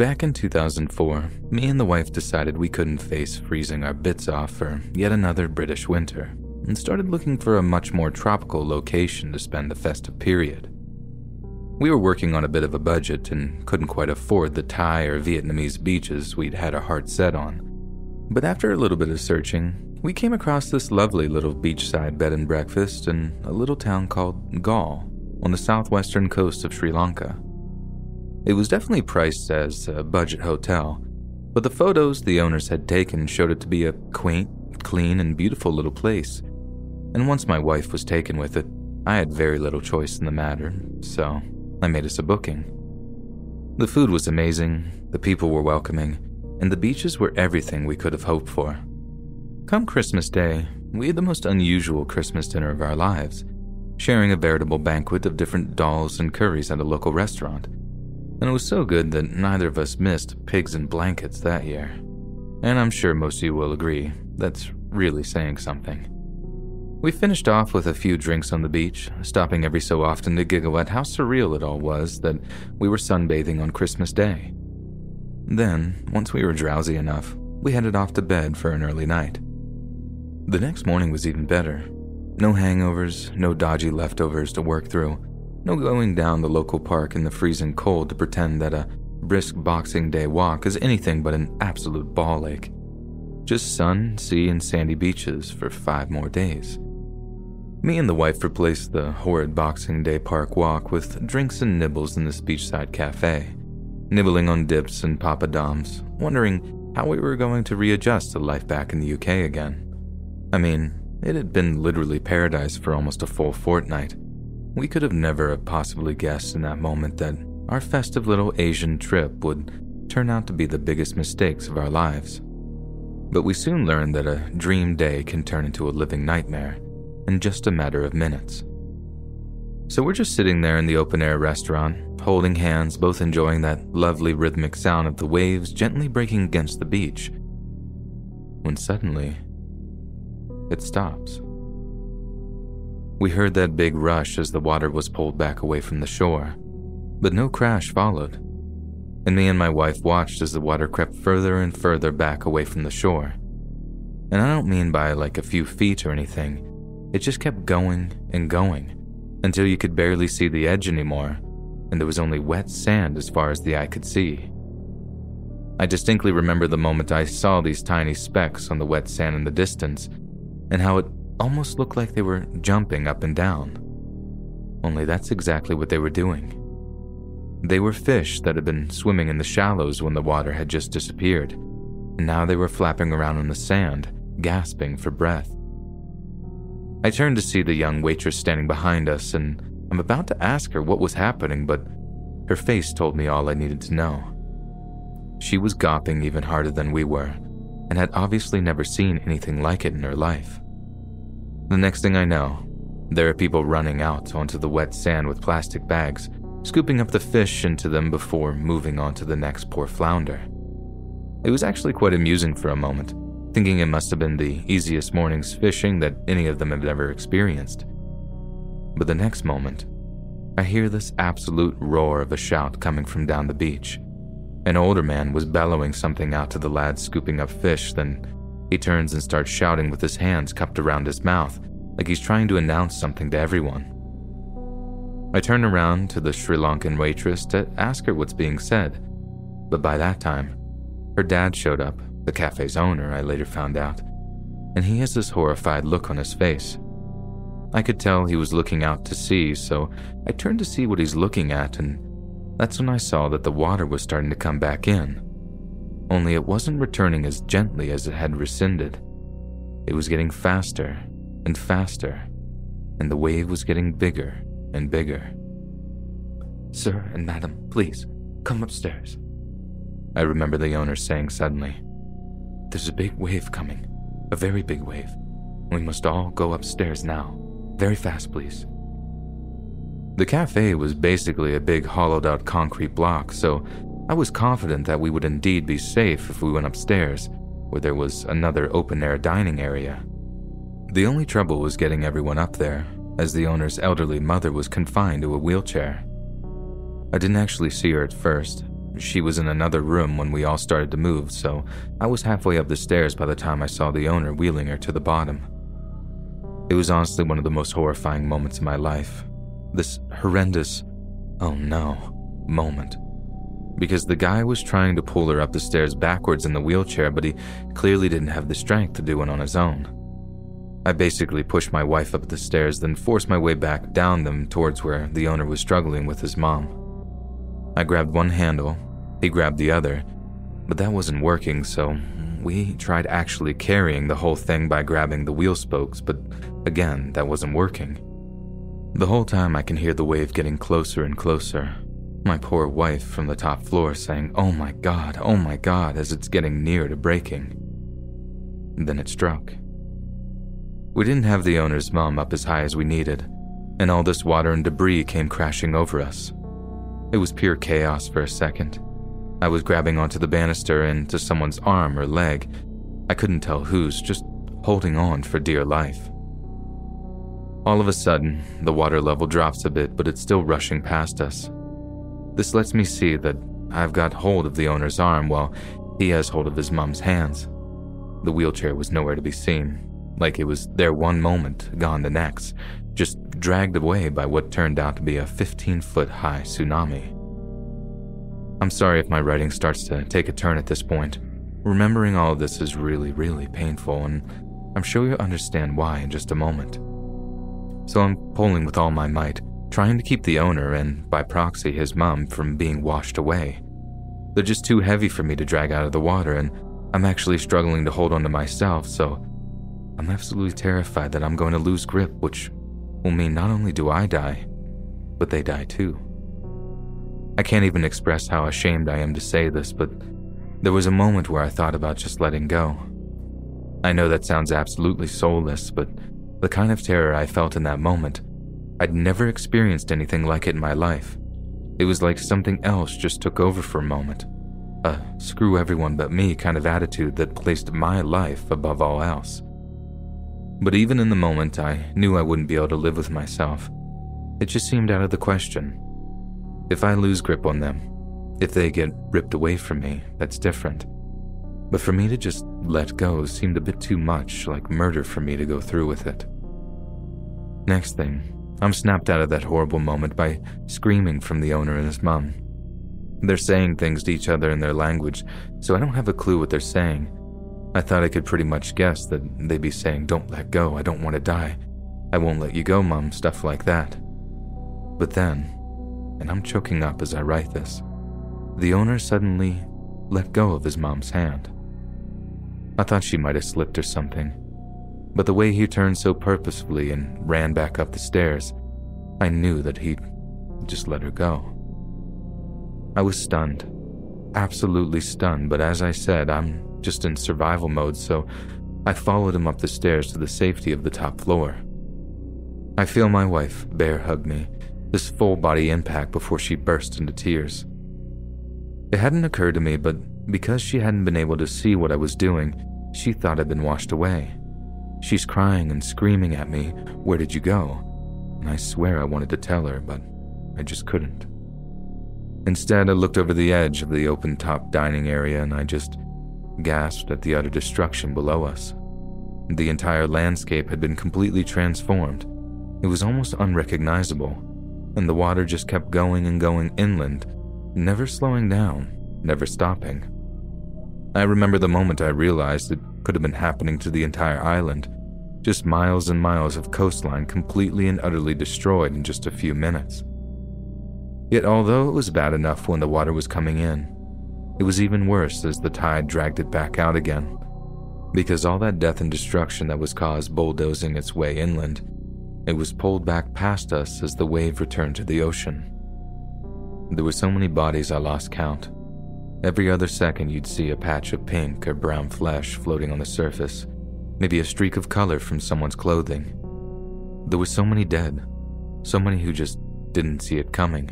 Back in 2004, me and the wife decided we couldn't face freezing our bits off for yet another British winter and started looking for a much more tropical location to spend the festive period. We were working on a bit of a budget and couldn't quite afford the Thai or Vietnamese beaches we'd had our hearts set on. But after a little bit of searching, we came across this lovely little beachside bed and breakfast in a little town called Galle on the southwestern coast of Sri Lanka. It was definitely priced as a budget hotel, but the photos the owners had taken showed it to be a quaint, clean, and beautiful little place. And once my wife was taken with it, I had very little choice in the matter, so I made us a booking. The food was amazing, the people were welcoming, and the beaches were everything we could have hoped for. Come Christmas Day, we had the most unusual Christmas dinner of our lives, sharing a veritable banquet of different dhals and curries at a local restaurant and it was so good that neither of us missed pigs and blankets that year. And I'm sure most of you will agree, that's really saying something. We finished off with a few drinks on the beach, stopping every so often to giggle at how surreal it all was that we were sunbathing on Christmas Day. Then, once we were drowsy enough, we headed off to bed for an early night. The next morning was even better. No hangovers, no dodgy leftovers to work through, no going down the local park in the freezing cold to pretend that a brisk Boxing Day walk is anything but an absolute ball ache. Just sun, sea, and sandy beaches for five more days. Me and the wife replaced the horrid Boxing Day park walk with drinks and nibbles in this beachside cafe, nibbling on dips and papadoms, wondering how we were going to readjust to life back in the UK again. I mean, it had been literally paradise for almost a full fortnight, we could have never have possibly guessed in that moment that our festive little Asian trip would turn out to be the biggest mistakes of our lives. But we soon learned that a dream day can turn into a living nightmare in just a matter of minutes. So we're just sitting there in the open air restaurant, holding hands, both enjoying that lovely rhythmic sound of the waves gently breaking against the beach. When suddenly, it stops. We heard that big rush as the water was pulled back away from the shore, but no crash followed. And me and my wife watched as the water crept further and further back away from the shore. And I don't mean by like a few feet or anything, it just kept going and going until you could barely see the edge anymore, and there was only wet sand as far as the eye could see. I distinctly remember the moment I saw these tiny specks on the wet sand in the distance, and how it almost looked like they were jumping up and down. Only that's exactly what they were doing. They were fish that had been swimming in the shallows when the water had just disappeared, and now they were flapping around on the sand, gasping for breath. I turned to see the young waitress standing behind us, and I'm about to ask her what was happening, but her face told me all I needed to know. She was gawping even harder than we were, and had obviously never seen anything like it in her life. The next thing I know, there are people running out onto the wet sand with plastic bags, scooping up the fish into them before moving on to the next poor flounder. It was actually quite amusing for a moment, thinking it must have been the easiest morning's fishing that any of them had ever experienced. But the next moment, I hear this absolute roar of a shout coming from down the beach. An older man was bellowing something out to the lads scooping up fish, then he turns and starts shouting with his hands cupped around his mouth, like he's trying to announce something to everyone. I turn around to the Sri Lankan waitress to ask her what's being said, but by that time, her dad showed up, the cafe's owner, I later found out, and he has this horrified look on his face. I could tell he was looking out to sea, so I turned to see what he's looking at, and that's when I saw that the water was starting to come back in. Only it wasn't returning as gently as it had rescinded. It was getting faster and faster, and the wave was getting bigger and bigger. Sir and madam, please, come upstairs. I remember the owner saying suddenly, There's a big wave coming, a very big wave. We must all go upstairs now. Very fast, please. The cafe was basically a big hollowed out concrete block, so I was confident that we would indeed be safe if we went upstairs, where there was another open air dining area. The only trouble was getting everyone up there, as the owner's elderly mother was confined to a wheelchair. I didn't actually see her at first. She was in another room when we all started to move, so I was halfway up the stairs by the time I saw the owner wheeling her to the bottom. It was honestly one of the most horrifying moments of my life. This horrendous, oh no, moment. Because the guy was trying to pull her up the stairs backwards in the wheelchair, but he clearly didn't have the strength to do it on his own. I basically pushed my wife up the stairs, then forced my way back down them towards where the owner was struggling with his mom. I grabbed one handle, he grabbed the other, but that wasn't working, so we tried actually carrying the whole thing by grabbing the wheel spokes, but again, that wasn't working. The whole time I can hear the wave getting closer and closer. My poor wife from the top floor saying, Oh my god, oh my god, as it's getting near to breaking. Then it struck. We didn't have the owner's mom up as high as we needed, and all this water and debris came crashing over us. It was pure chaos for a second. I was grabbing onto the banister and to someone's arm or leg. I couldn't tell whose, just holding on for dear life. All of a sudden, the water level drops a bit, but it's still rushing past us. This lets me see that I've got hold of the owner's arm while he has hold of his mum's hands. The wheelchair was nowhere to be seen, like it was there one moment, gone the next, just dragged away by what turned out to be a 15 foot high tsunami. I'm sorry if my writing starts to take a turn at this point. Remembering all of this is really, really painful, and I'm sure you'll understand why in just a moment. So I'm pulling with all my might, trying to keep the owner and, by proxy, his mum from being washed away. They're just too heavy for me to drag out of the water, and I'm actually struggling to hold on to myself, so I'm absolutely terrified that I'm going to lose grip, which will mean not only do I die, but they die too. I can't even express how ashamed I am to say this, but there was a moment where I thought about just letting go. I know that sounds absolutely soulless, but the kind of terror I felt in that moment, I'd never experienced anything like it in my life. It was like something else just took over for a moment. A screw everyone but me kind of attitude that placed my life above all else. But even in the moment, I knew I wouldn't be able to live with myself. It just seemed out of the question. If I lose grip on them, if they get ripped away from me, that's different. But for me to just let go seemed a bit too much like murder for me to go through with it. Next thing, I'm snapped out of that horrible moment by screaming from the owner and his mum. They're saying things to each other in their language, so I don't have a clue what they're saying. I thought I could pretty much guess that they'd be saying, Don't let go, I don't want to die. I won't let you go, Mum, stuff like that. But then, and I'm choking up as I write this. The owner suddenly let go of his mom's hand. I thought she might have slipped or something, but the way he turned so purposefully and ran back up the stairs, I knew that he'd just let her go. I was stunned, absolutely stunned, but as I said, I'm just in survival mode, so I followed him up the stairs to the safety of the top floor. I feel my wife bear hug me this full body impact before she burst into tears. It hadn't occurred to me, but because she hadn't been able to see what I was doing, she thought I'd been washed away. She's crying and screaming at me, Where did you go? And I swear I wanted to tell her, but I just couldn't. Instead, I looked over the edge of the open top dining area and I just gasped at the utter destruction below us. The entire landscape had been completely transformed. It was almost unrecognizable and the water just kept going and going inland, never slowing down, never stopping. I remember the moment I realized it could have been happening to the entire island. Just miles and miles of coastline completely and utterly destroyed in just a few minutes. Yet, although it was bad enough when the water was coming in, it was even worse as the tide dragged it back out again. Because all that death and destruction that was caused bulldozing its way inland, it was pulled back past us as the wave returned to the ocean. There were so many bodies I lost count. Every other second, you'd see a patch of pink or brown flesh floating on the surface, maybe a streak of color from someone's clothing. There were so many dead, so many who just didn't see it coming.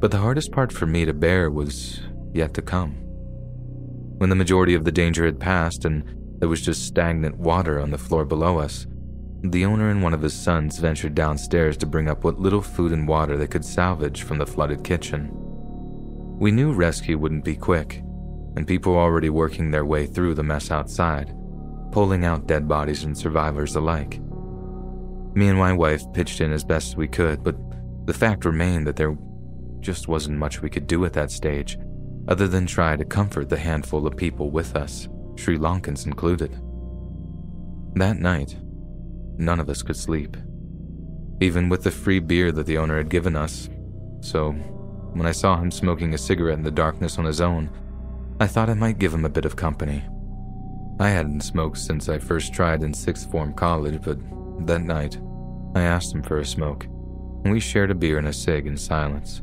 But the hardest part for me to bear was yet to come. When the majority of the danger had passed and there was just stagnant water on the floor below us, the owner and one of his sons ventured downstairs to bring up what little food and water they could salvage from the flooded kitchen. We knew rescue wouldn't be quick, and people were already working their way through the mess outside, pulling out dead bodies and survivors alike. Me and my wife pitched in as best we could, but the fact remained that there just wasn't much we could do at that stage, other than try to comfort the handful of people with us, Sri Lankans included. That night, none of us could sleep, even with the free beer that the owner had given us, so when I saw him smoking a cigarette in the darkness on his own, I thought I might give him a bit of company. I hadn't smoked since I first tried in sixth form college, but that night, I asked him for a smoke, and we shared a beer and a cig in silence.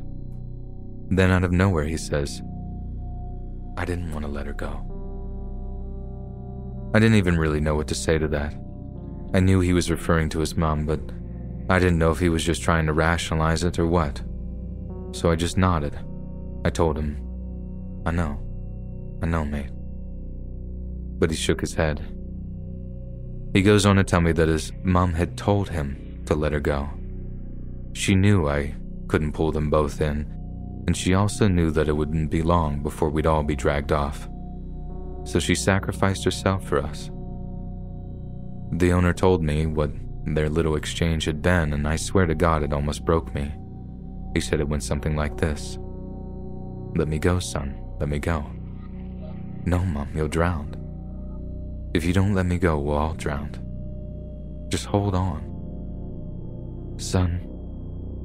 Then, out of nowhere, he says, I didn't want to let her go. I didn't even really know what to say to that. I knew he was referring to his mom, but I didn't know if he was just trying to rationalize it or what so I just nodded. I told him, I know, I know, mate. But he shook his head. He goes on to tell me that his mom had told him to let her go. She knew I couldn't pull them both in, and she also knew that it wouldn't be long before we'd all be dragged off. So she sacrificed herself for us. The owner told me what their little exchange had been, and I swear to God it almost broke me. He said it went something like this Let me go, son, let me go. No, Mom, you'll drown. If you don't let me go, we'll all drown. Just hold on. Son,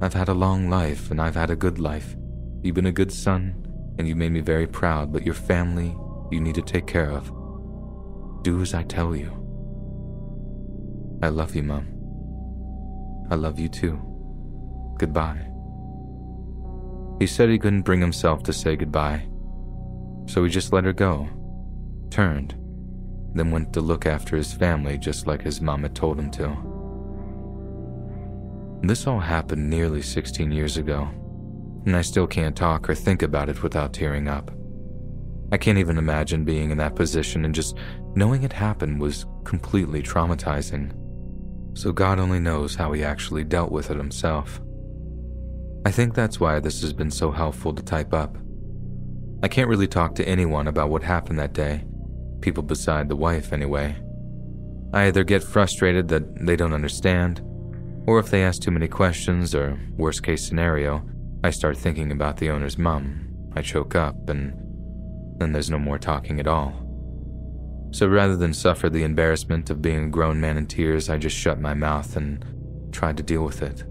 I've had a long life and I've had a good life. You've been a good son and you made me very proud, but your family you need to take care of. Do as I tell you. I love you, Mom. I love you too. Goodbye. He said he couldn't bring himself to say goodbye. So he just let her go, turned, then went to look after his family just like his mom had told him to. This all happened nearly 16 years ago, and I still can't talk or think about it without tearing up. I can't even imagine being in that position and just knowing it happened was completely traumatizing. So God only knows how he actually dealt with it himself. I think that's why this has been so helpful to type up. I can't really talk to anyone about what happened that day, people beside the wife, anyway. I either get frustrated that they don't understand, or if they ask too many questions, or worst case scenario, I start thinking about the owner's mum. I choke up, and then there's no more talking at all. So rather than suffer the embarrassment of being a grown man in tears, I just shut my mouth and tried to deal with it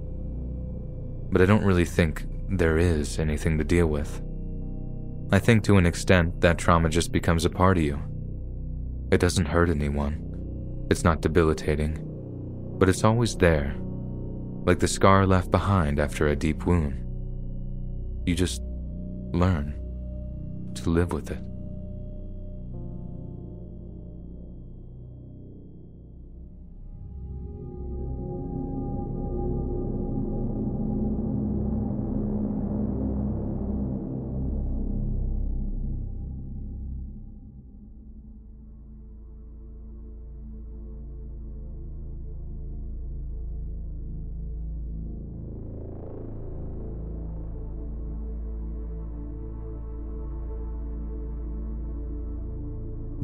but I don't really think there is anything to deal with. I think to an extent that trauma just becomes a part of you. It doesn't hurt anyone, it's not debilitating, but it's always there, like the scar left behind after a deep wound. You just learn to live with it.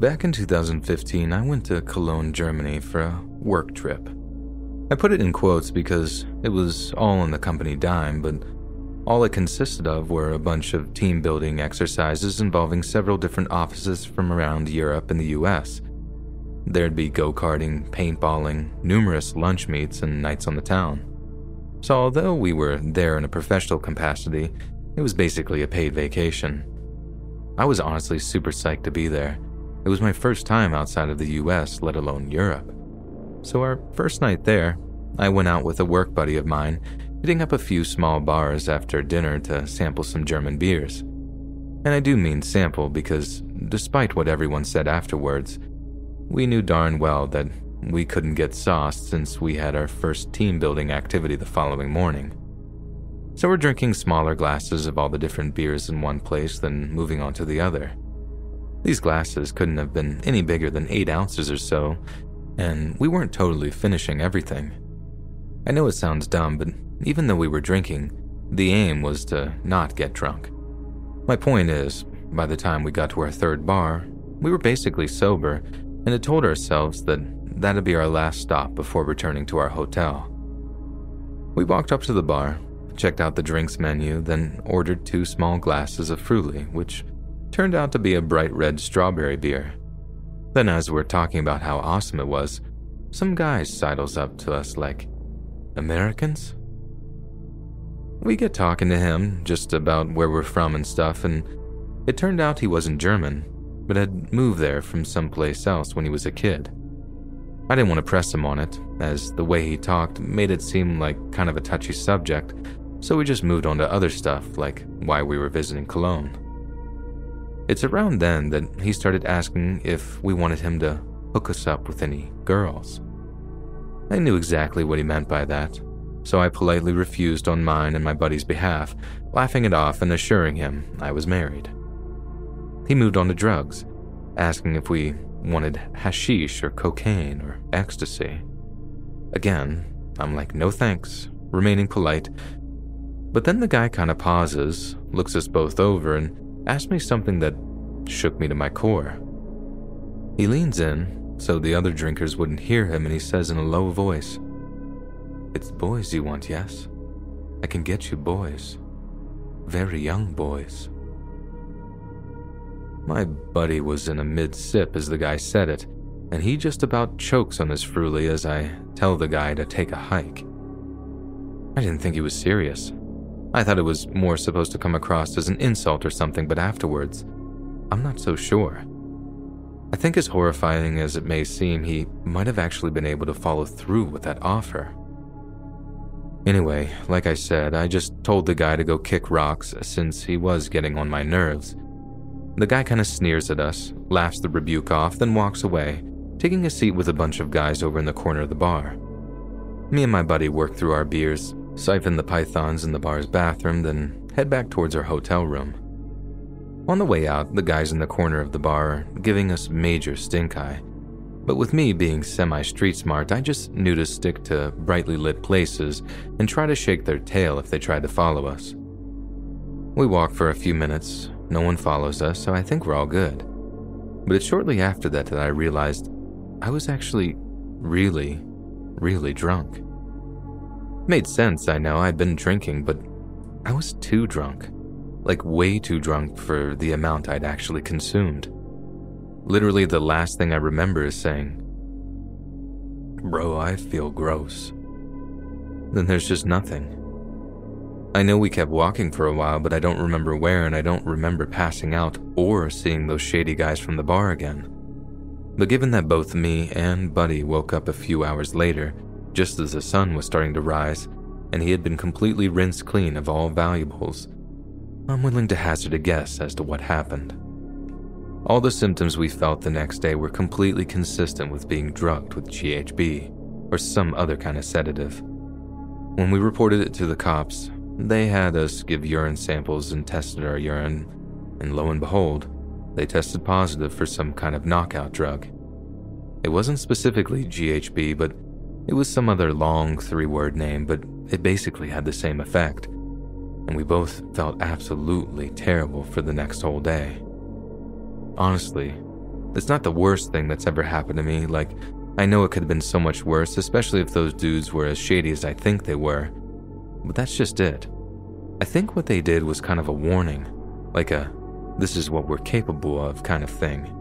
Back in 2015, I went to Cologne, Germany for a work trip. I put it in quotes because it was all on the company dime, but All it consisted of were a bunch of team building exercises involving several different offices from around Europe and the US. There'd be go karting, paintballing, numerous lunch meets, and nights on the town. So, although we were there in a professional capacity, it was basically a paid vacation. I was honestly super psyched to be there. It was my first time outside of the US, let alone Europe. So, our first night there, I went out with a work buddy of mine hitting up a few small bars after dinner to sample some German beers. And I do mean sample because, despite what everyone said afterwards, we knew darn well that we couldn't get sauced since we had our first team building activity the following morning. So we're drinking smaller glasses of all the different beers in one place, then moving on to the other. These glasses couldn't have been any bigger than 8 ounces or so, and we weren't totally finishing everything. I know it sounds dumb, but even though we were drinking, the aim was to not get drunk. My point is, by the time we got to our third bar, we were basically sober and had told ourselves that that'd be our last stop before returning to our hotel. We walked up to the bar, checked out the drinks menu, then ordered two small glasses of Früli, which turned out to be a bright red strawberry beer. Then, as we're talking about how awesome it was, some guy sidles up to us like, Americans? We get talking to him just about where we're from and stuff, and it turned out he wasn't German, but had moved there from someplace else when he was a kid. I didn't want to press him on it, as the way he talked made it seem like kind of a touchy subject, so we just moved on to other stuff, like why we were visiting Cologne. It's around then that he started asking if we wanted him to hook us up with any girls. I knew exactly what he meant by that, so I politely refused on mine and my buddy's behalf, laughing it off and assuring him I was married. He moved on to drugs, asking if we wanted hashish or cocaine or ecstasy. Again, I'm like, no thanks, remaining polite. But then the guy kind of pauses, looks us both over, and asks me something that shook me to my core. He leans in so the other drinkers wouldn't hear him, and he says in a low voice, it's boys you want, yes? I can get you boys. Very young boys. My buddy was in a mid sip as the guy said it, and he just about chokes on his Früli as I tell the guy to take a hike. I didn't think he was serious. I thought it was more supposed to come across as an insult or something, but afterwards, I'm not so sure. I think, as horrifying as it may seem, he might have actually been able to follow through with that offer. Anyway, like I said, I just told the guy to go kick rocks since he was getting on my nerves. The guy kind of sneers at us, laughs the rebuke off, then walks away, taking a seat with a bunch of guys over in the corner of the bar. Me and my buddy work through our beers, siphon the pythons in the bar's bathroom, then head back towards our hotel room. On the way out, the guys in the corner of the bar are giving us major stink eye but with me being semi street smart, I just knew to stick to brightly lit places and try to shake their tail if they tried to follow us. We walk for a few minutes, no one follows us, so I think we're all good. But it's shortly after that that I realized I was actually really, really drunk. Made sense, I know, I'd been drinking, but I was too drunk. Like, way too drunk for the amount I'd actually consumed. Literally, the last thing I remember is saying, Bro, I feel gross. Then there's just nothing. I know we kept walking for a while, but I don't remember where, and I don't remember passing out or seeing those shady guys from the bar again. But given that both me and Buddy woke up a few hours later, just as the sun was starting to rise, and he had been completely rinsed clean of all valuables, I'm willing to hazard a guess as to what happened. All the symptoms we felt the next day were completely consistent with being drugged with GHB or some other kind of sedative. When we reported it to the cops, they had us give urine samples and tested our urine, and lo and behold, they tested positive for some kind of knockout drug. It wasn't specifically GHB, but it was some other long three word name, but it basically had the same effect. And we both felt absolutely terrible for the next whole day. Honestly, it's not the worst thing that's ever happened to me. Like, I know it could have been so much worse, especially if those dudes were as shady as I think they were. But that's just it. I think what they did was kind of a warning, like a this is what we're capable of kind of thing.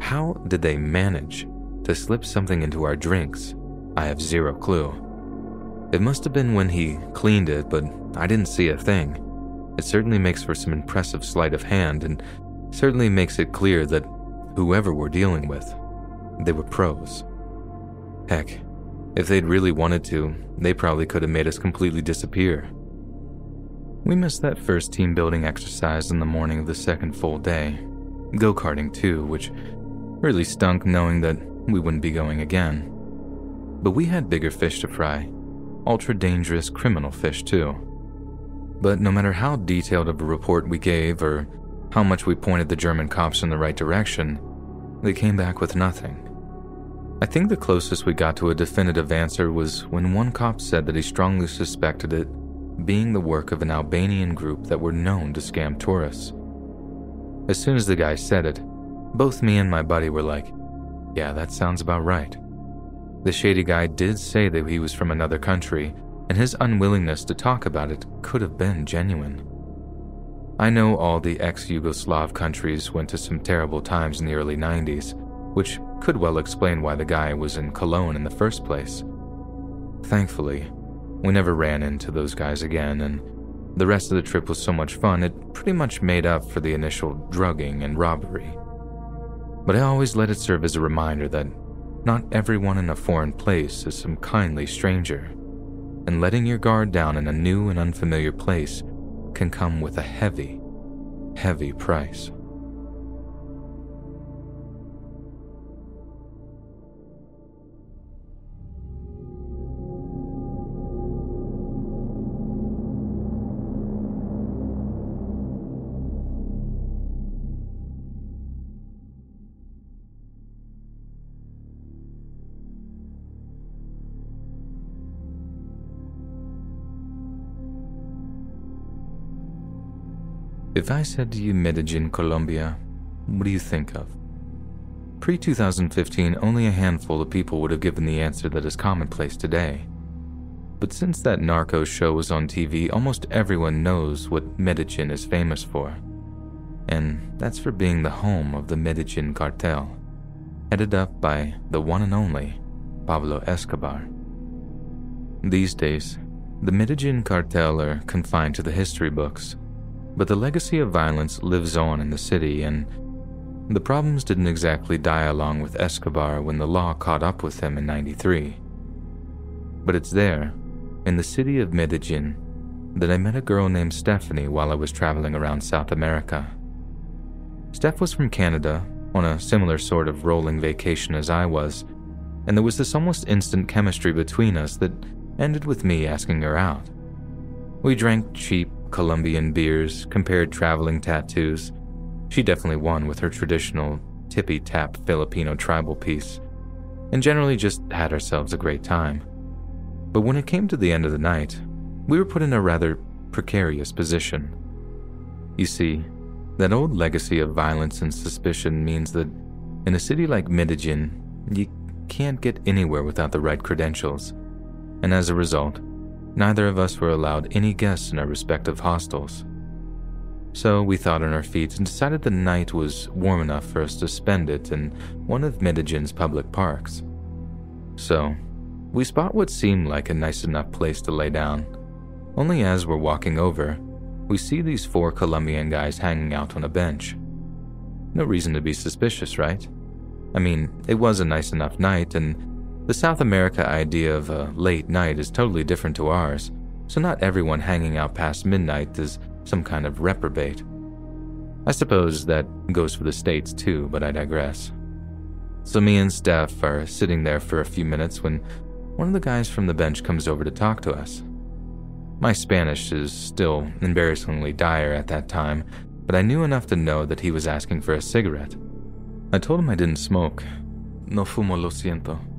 How did they manage to slip something into our drinks? I have zero clue. It must have been when he cleaned it, but I didn't see a thing. It certainly makes for some impressive sleight of hand and certainly makes it clear that whoever we're dealing with, they were pros. Heck, if they'd really wanted to, they probably could have made us completely disappear. We missed that first team building exercise in the morning of the second full day. Go karting, too, which really stunk knowing that we wouldn't be going again. But we had bigger fish to fry, ultra dangerous criminal fish, too. But no matter how detailed of a report we gave or how much we pointed the German cops in the right direction, they came back with nothing. I think the closest we got to a definitive answer was when one cop said that he strongly suspected it being the work of an Albanian group that were known to scam tourists. As soon as the guy said it, both me and my buddy were like, yeah, that sounds about right. The shady guy did say that he was from another country, and his unwillingness to talk about it could have been genuine. I know all the ex Yugoslav countries went to some terrible times in the early 90s, which could well explain why the guy was in Cologne in the first place. Thankfully, we never ran into those guys again, and the rest of the trip was so much fun it pretty much made up for the initial drugging and robbery. But I always let it serve as a reminder that not everyone in a foreign place is some kindly stranger, and letting your guard down in a new and unfamiliar place can come with a heavy, heavy price. If I said to you Medellin, Colombia, what do you think of? Pre 2015, only a handful of people would have given the answer that is commonplace today. But since that narco show was on TV, almost everyone knows what Medellin is famous for. And that's for being the home of the Medellin cartel, headed up by the one and only Pablo Escobar. These days, the Medellin cartel are confined to the history books but the legacy of violence lives on in the city, and the problems didn't exactly die along with Escobar when the law caught up with him in 93. But it's there, in the city of Medellin, that I met a girl named Stephanie while I was traveling around South America. Steph was from Canada, on a similar sort of rolling vacation as I was, and there was this almost instant chemistry between us that ended with me asking her out. We drank cheap Colombian beers, compared traveling tattoos. She definitely won with her traditional tippy tap Filipino tribal piece, and generally just had ourselves a great time. But when it came to the end of the night, we were put in a rather precarious position. You see, that old legacy of violence and suspicion means that in a city like Medellin, you can't get anywhere without the right credentials, and as a result, neither of us were allowed any guests in our respective hostels. So we thought on our feet and decided the night was warm enough for us to spend it in one of Medellin's public parks. So, we spot what seemed like a nice enough place to lay down. Only as we're walking over, we see these four Colombian guys hanging out on a bench. No reason to be suspicious, right? I mean, it was a nice enough night, and the South America idea of a late night is totally different to ours, so not everyone hanging out past midnight is some kind of reprobate. I suppose that goes for the States too, but I digress. So me and Steph are sitting there for a few minutes when one of the guys from the bench comes over to talk to us. My Spanish is still embarrassingly dire at that time, but I knew enough to know that he was asking for a cigarette. I told him I didn't smoke. No fumo lo siento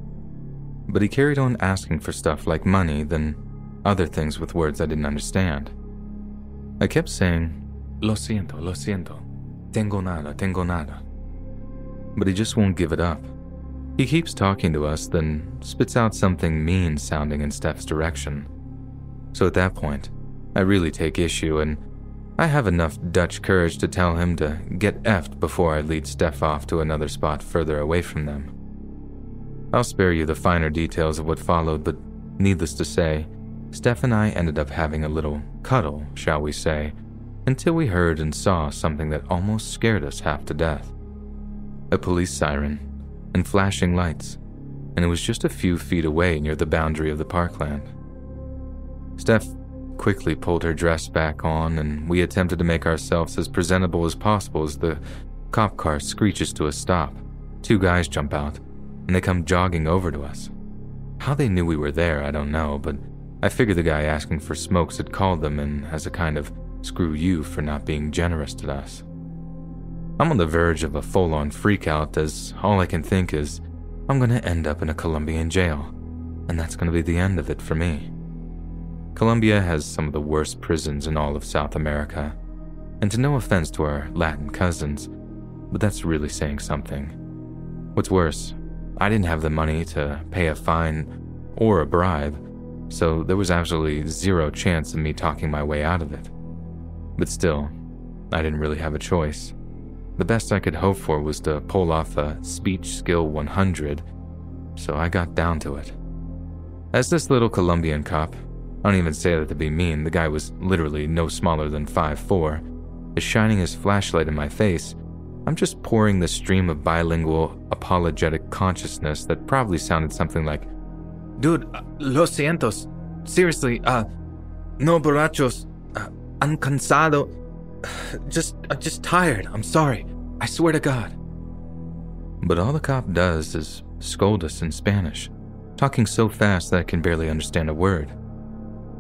but he carried on asking for stuff like money, then other things with words I didn't understand. I kept saying, Lo siento, lo siento. Tengo nada, tengo nada. But he just won't give it up. He keeps talking to us, then spits out something mean sounding in Steph's direction. So at that point, I really take issue, and I have enough Dutch courage to tell him to get effed before I lead Steph off to another spot further away from them. I'll spare you the finer details of what followed, but needless to say, Steph and I ended up having a little cuddle, shall we say, until we heard and saw something that almost scared us half to death. A police siren and flashing lights, and it was just a few feet away near the boundary of the parkland. Steph quickly pulled her dress back on, and we attempted to make ourselves as presentable as possible as the cop car screeches to a stop. Two guys jump out, and they come jogging over to us. How they knew we were there, I don't know, but I figure the guy asking for smokes had called them in as a kind of screw you for not being generous to us. I'm on the verge of a full on freakout as all I can think is I'm gonna end up in a Colombian jail, and that's gonna be the end of it for me. Colombia has some of the worst prisons in all of South America, and to no offense to our Latin cousins, but that's really saying something. What's worse, I didn't have the money to pay a fine or a bribe, so there was absolutely zero chance of me talking my way out of it. But still, I didn't really have a choice. The best I could hope for was to pull off a speech skill 100, so I got down to it. As this little Colombian cop, I don't even say that to be mean, the guy was literally no smaller than 5'4, is shining his flashlight in my face, I'm just pouring the stream of bilingual, apologetic consciousness that probably sounded something like, Dude, uh, lo sientos. Seriously, uh, no borrachos. Uh, I'm cansado. Just, I'm just tired. I'm sorry. I swear to God. But all the cop does is scold us in Spanish, talking so fast that I can barely understand a word.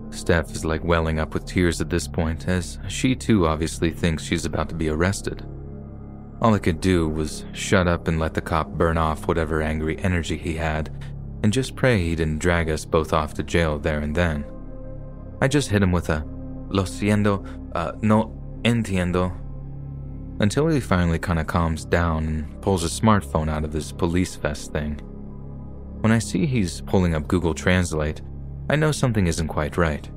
Steph is like welling up with tears at this point, as she too obviously thinks she's about to be arrested. All I could do was shut up and let the cop burn off whatever angry energy he had, and just pray he didn't drag us both off to jail there and then. I just hit him with a lo siento, uh, no entiendo, until he finally kind of calms down and pulls a smartphone out of his police vest thing. When I see he's pulling up Google Translate, I know something isn't quite right.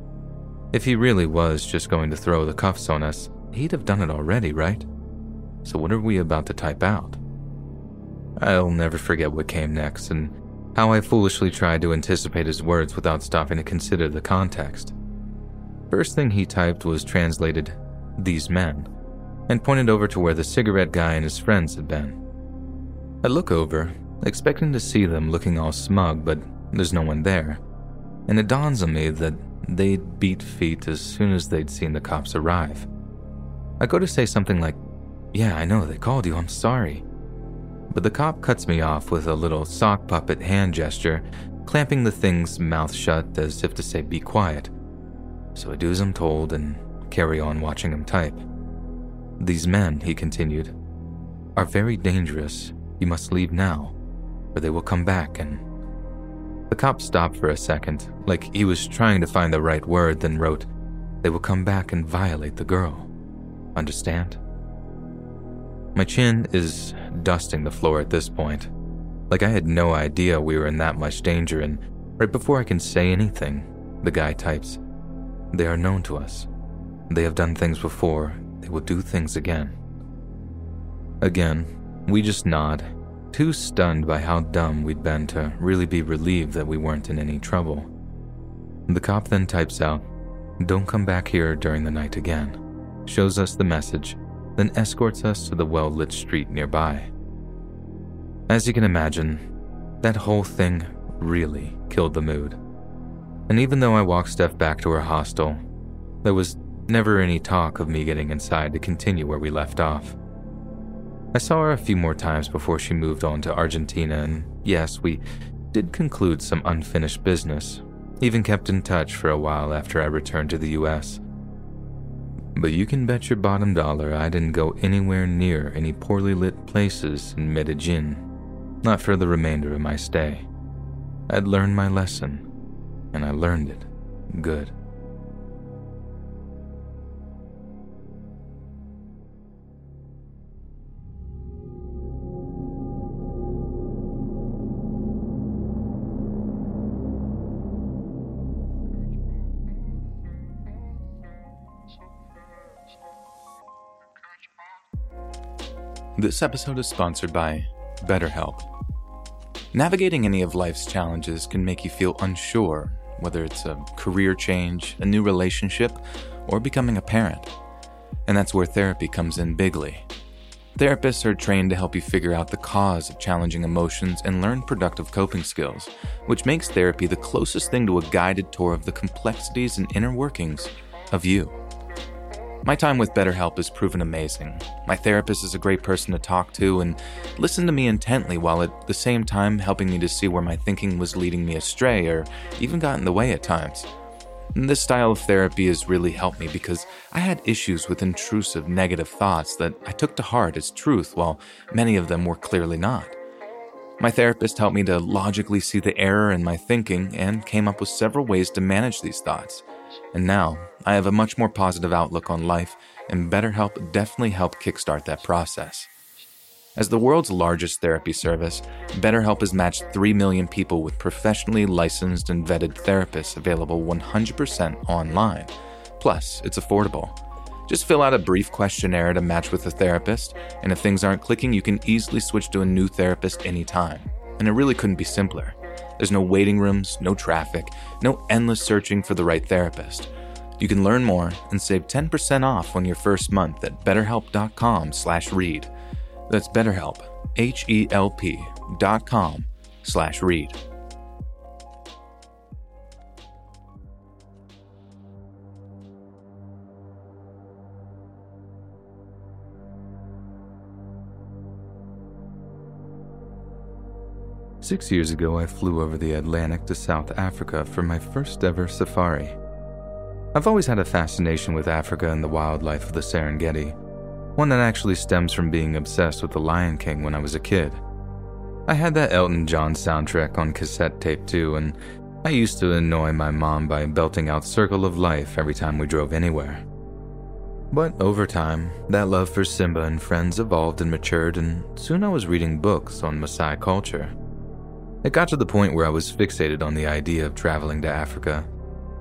If he really was just going to throw the cuffs on us, he'd have done it already, right? So what are we about to type out? I'll never forget what came next and how I foolishly tried to anticipate his words without stopping to consider the context. First thing he typed was translated, these men, and pointed over to where the cigarette guy and his friends had been. I look over, expecting to see them looking all smug, but there's no one there and it dawns on me that they'd beat feet as soon as they'd seen the cops arrive. I go to say something like, Yeah, I know, they called you, I'm sorry. But the cop cuts me off with a little sock puppet hand gesture, clamping the thing's mouth shut as if to say, Be quiet. So I do as I'm told and carry on watching him type. These men, he continued, are very dangerous. You must leave now, or they will come back and the cop stopped for a second, like he was trying to find the right word, then wrote, They will come back and violate the girl. Understand? My chin is dusting the floor at this point. Like I had no idea we were in that much danger, and right before I can say anything, the guy types, They are known to us. They have done things before, they will do things again. Again, we just nod too stunned by how dumb we'd been to really be relieved that we weren't in any trouble. The cop then types out, Don't come back here during the night again, shows us the message, then escorts us to the well lit street nearby. As you can imagine, that whole thing really killed the mood. And even though I walked Steph back to her hostel, there was never any talk of me getting inside to continue where we left off. I saw her a few more times before she moved on to Argentina, and yes, we did conclude some unfinished business, even kept in touch for a while after I returned to the US. But you can bet your bottom dollar I didn't go anywhere near any poorly lit places in Medellin, not for the remainder of my stay. I'd learned my lesson, and I learned it good. This episode is sponsored by BetterHelp. Navigating any of life's challenges can make you feel unsure, whether it's a career change, a new relationship, or becoming a parent. And that's where therapy comes in bigly. Therapists are trained to help you figure out the cause of challenging emotions and learn productive coping skills, which makes therapy the closest thing to a guided tour of the complexities and inner workings of you. My time with BetterHelp has proven amazing. My therapist is a great person to talk to and listen to me intently while at the same time helping me to see where my thinking was leading me astray or even got in the way at times. This style of therapy has really helped me because I had issues with intrusive negative thoughts that I took to heart as truth while many of them were clearly not. My therapist helped me to logically see the error in my thinking and came up with several ways to manage these thoughts. And now, I have a much more positive outlook on life, and BetterHelp definitely helped kickstart that process. As the world's largest therapy service, BetterHelp has matched 3 million people with professionally licensed and vetted therapists available 100% online. Plus, it's affordable. Just fill out a brief questionnaire to match with a therapist, and if things aren't clicking, you can easily switch to a new therapist anytime. And it really couldn't be simpler. There's no waiting rooms, no traffic, no endless searching for the right therapist. You can learn more and save 10% off on your first month at betterhelp.com slash read. That's BetterHelp, H-E-L-P dot com slash read. Six years ago, I flew over the Atlantic to South Africa for my first ever safari. I've always had a fascination with Africa and the wildlife of the Serengeti, one that actually stems from being obsessed with The Lion King when I was a kid. I had that Elton John soundtrack on cassette tape too, and I used to annoy my mom by belting out Circle of Life every time we drove anywhere. But over time, that love for Simba and friends evolved and matured, and soon I was reading books on Maasai culture. It got to the point where I was fixated on the idea of traveling to Africa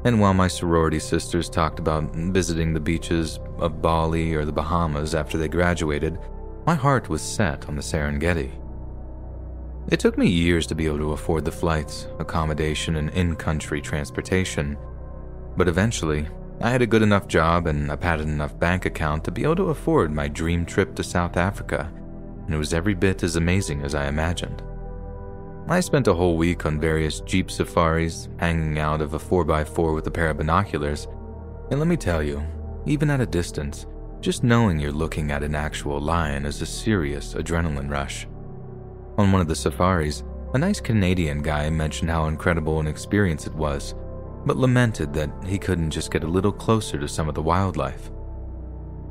and while my sorority sisters talked about visiting the beaches of Bali or the Bahamas after they graduated, my heart was set on the Serengeti. It took me years to be able to afford the flights, accommodation, and in country transportation. But eventually, I had a good enough job and a padded enough bank account to be able to afford my dream trip to South Africa, and it was every bit as amazing as I imagined. I spent a whole week on various jeep safaris, hanging out of a 4x4 with a pair of binoculars. And let me tell you, even at a distance, just knowing you're looking at an actual lion is a serious adrenaline rush. On one of the safaris, a nice Canadian guy mentioned how incredible an experience it was, but lamented that he couldn't just get a little closer to some of the wildlife.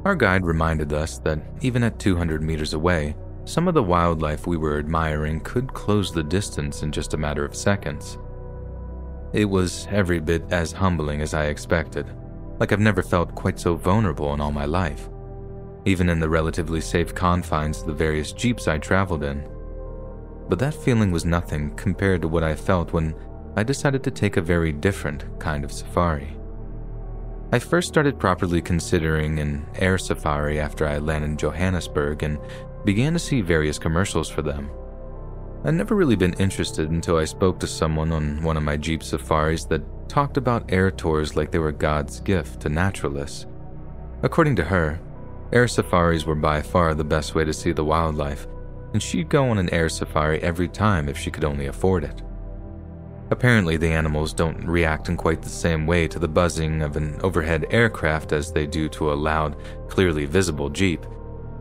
Our guide reminded us that even at 200 meters away, some of the wildlife we were admiring could close the distance in just a matter of seconds. It was every bit as humbling as I expected, like I've never felt quite so vulnerable in all my life, even in the relatively safe confines of the various jeeps I traveled in. But that feeling was nothing compared to what I felt when I decided to take a very different kind of safari. I first started properly considering an air safari after I landed in Johannesburg and began to see various commercials for them. I'd never really been interested until I spoke to someone on one of my Jeep safaris that talked about air tours like they were God's gift to naturalists. According to her, air safaris were by far the best way to see the wildlife, and she'd go on an air safari every time if she could only afford it. Apparently, the animals don't react in quite the same way to the buzzing of an overhead aircraft as they do to a loud, clearly visible Jeep,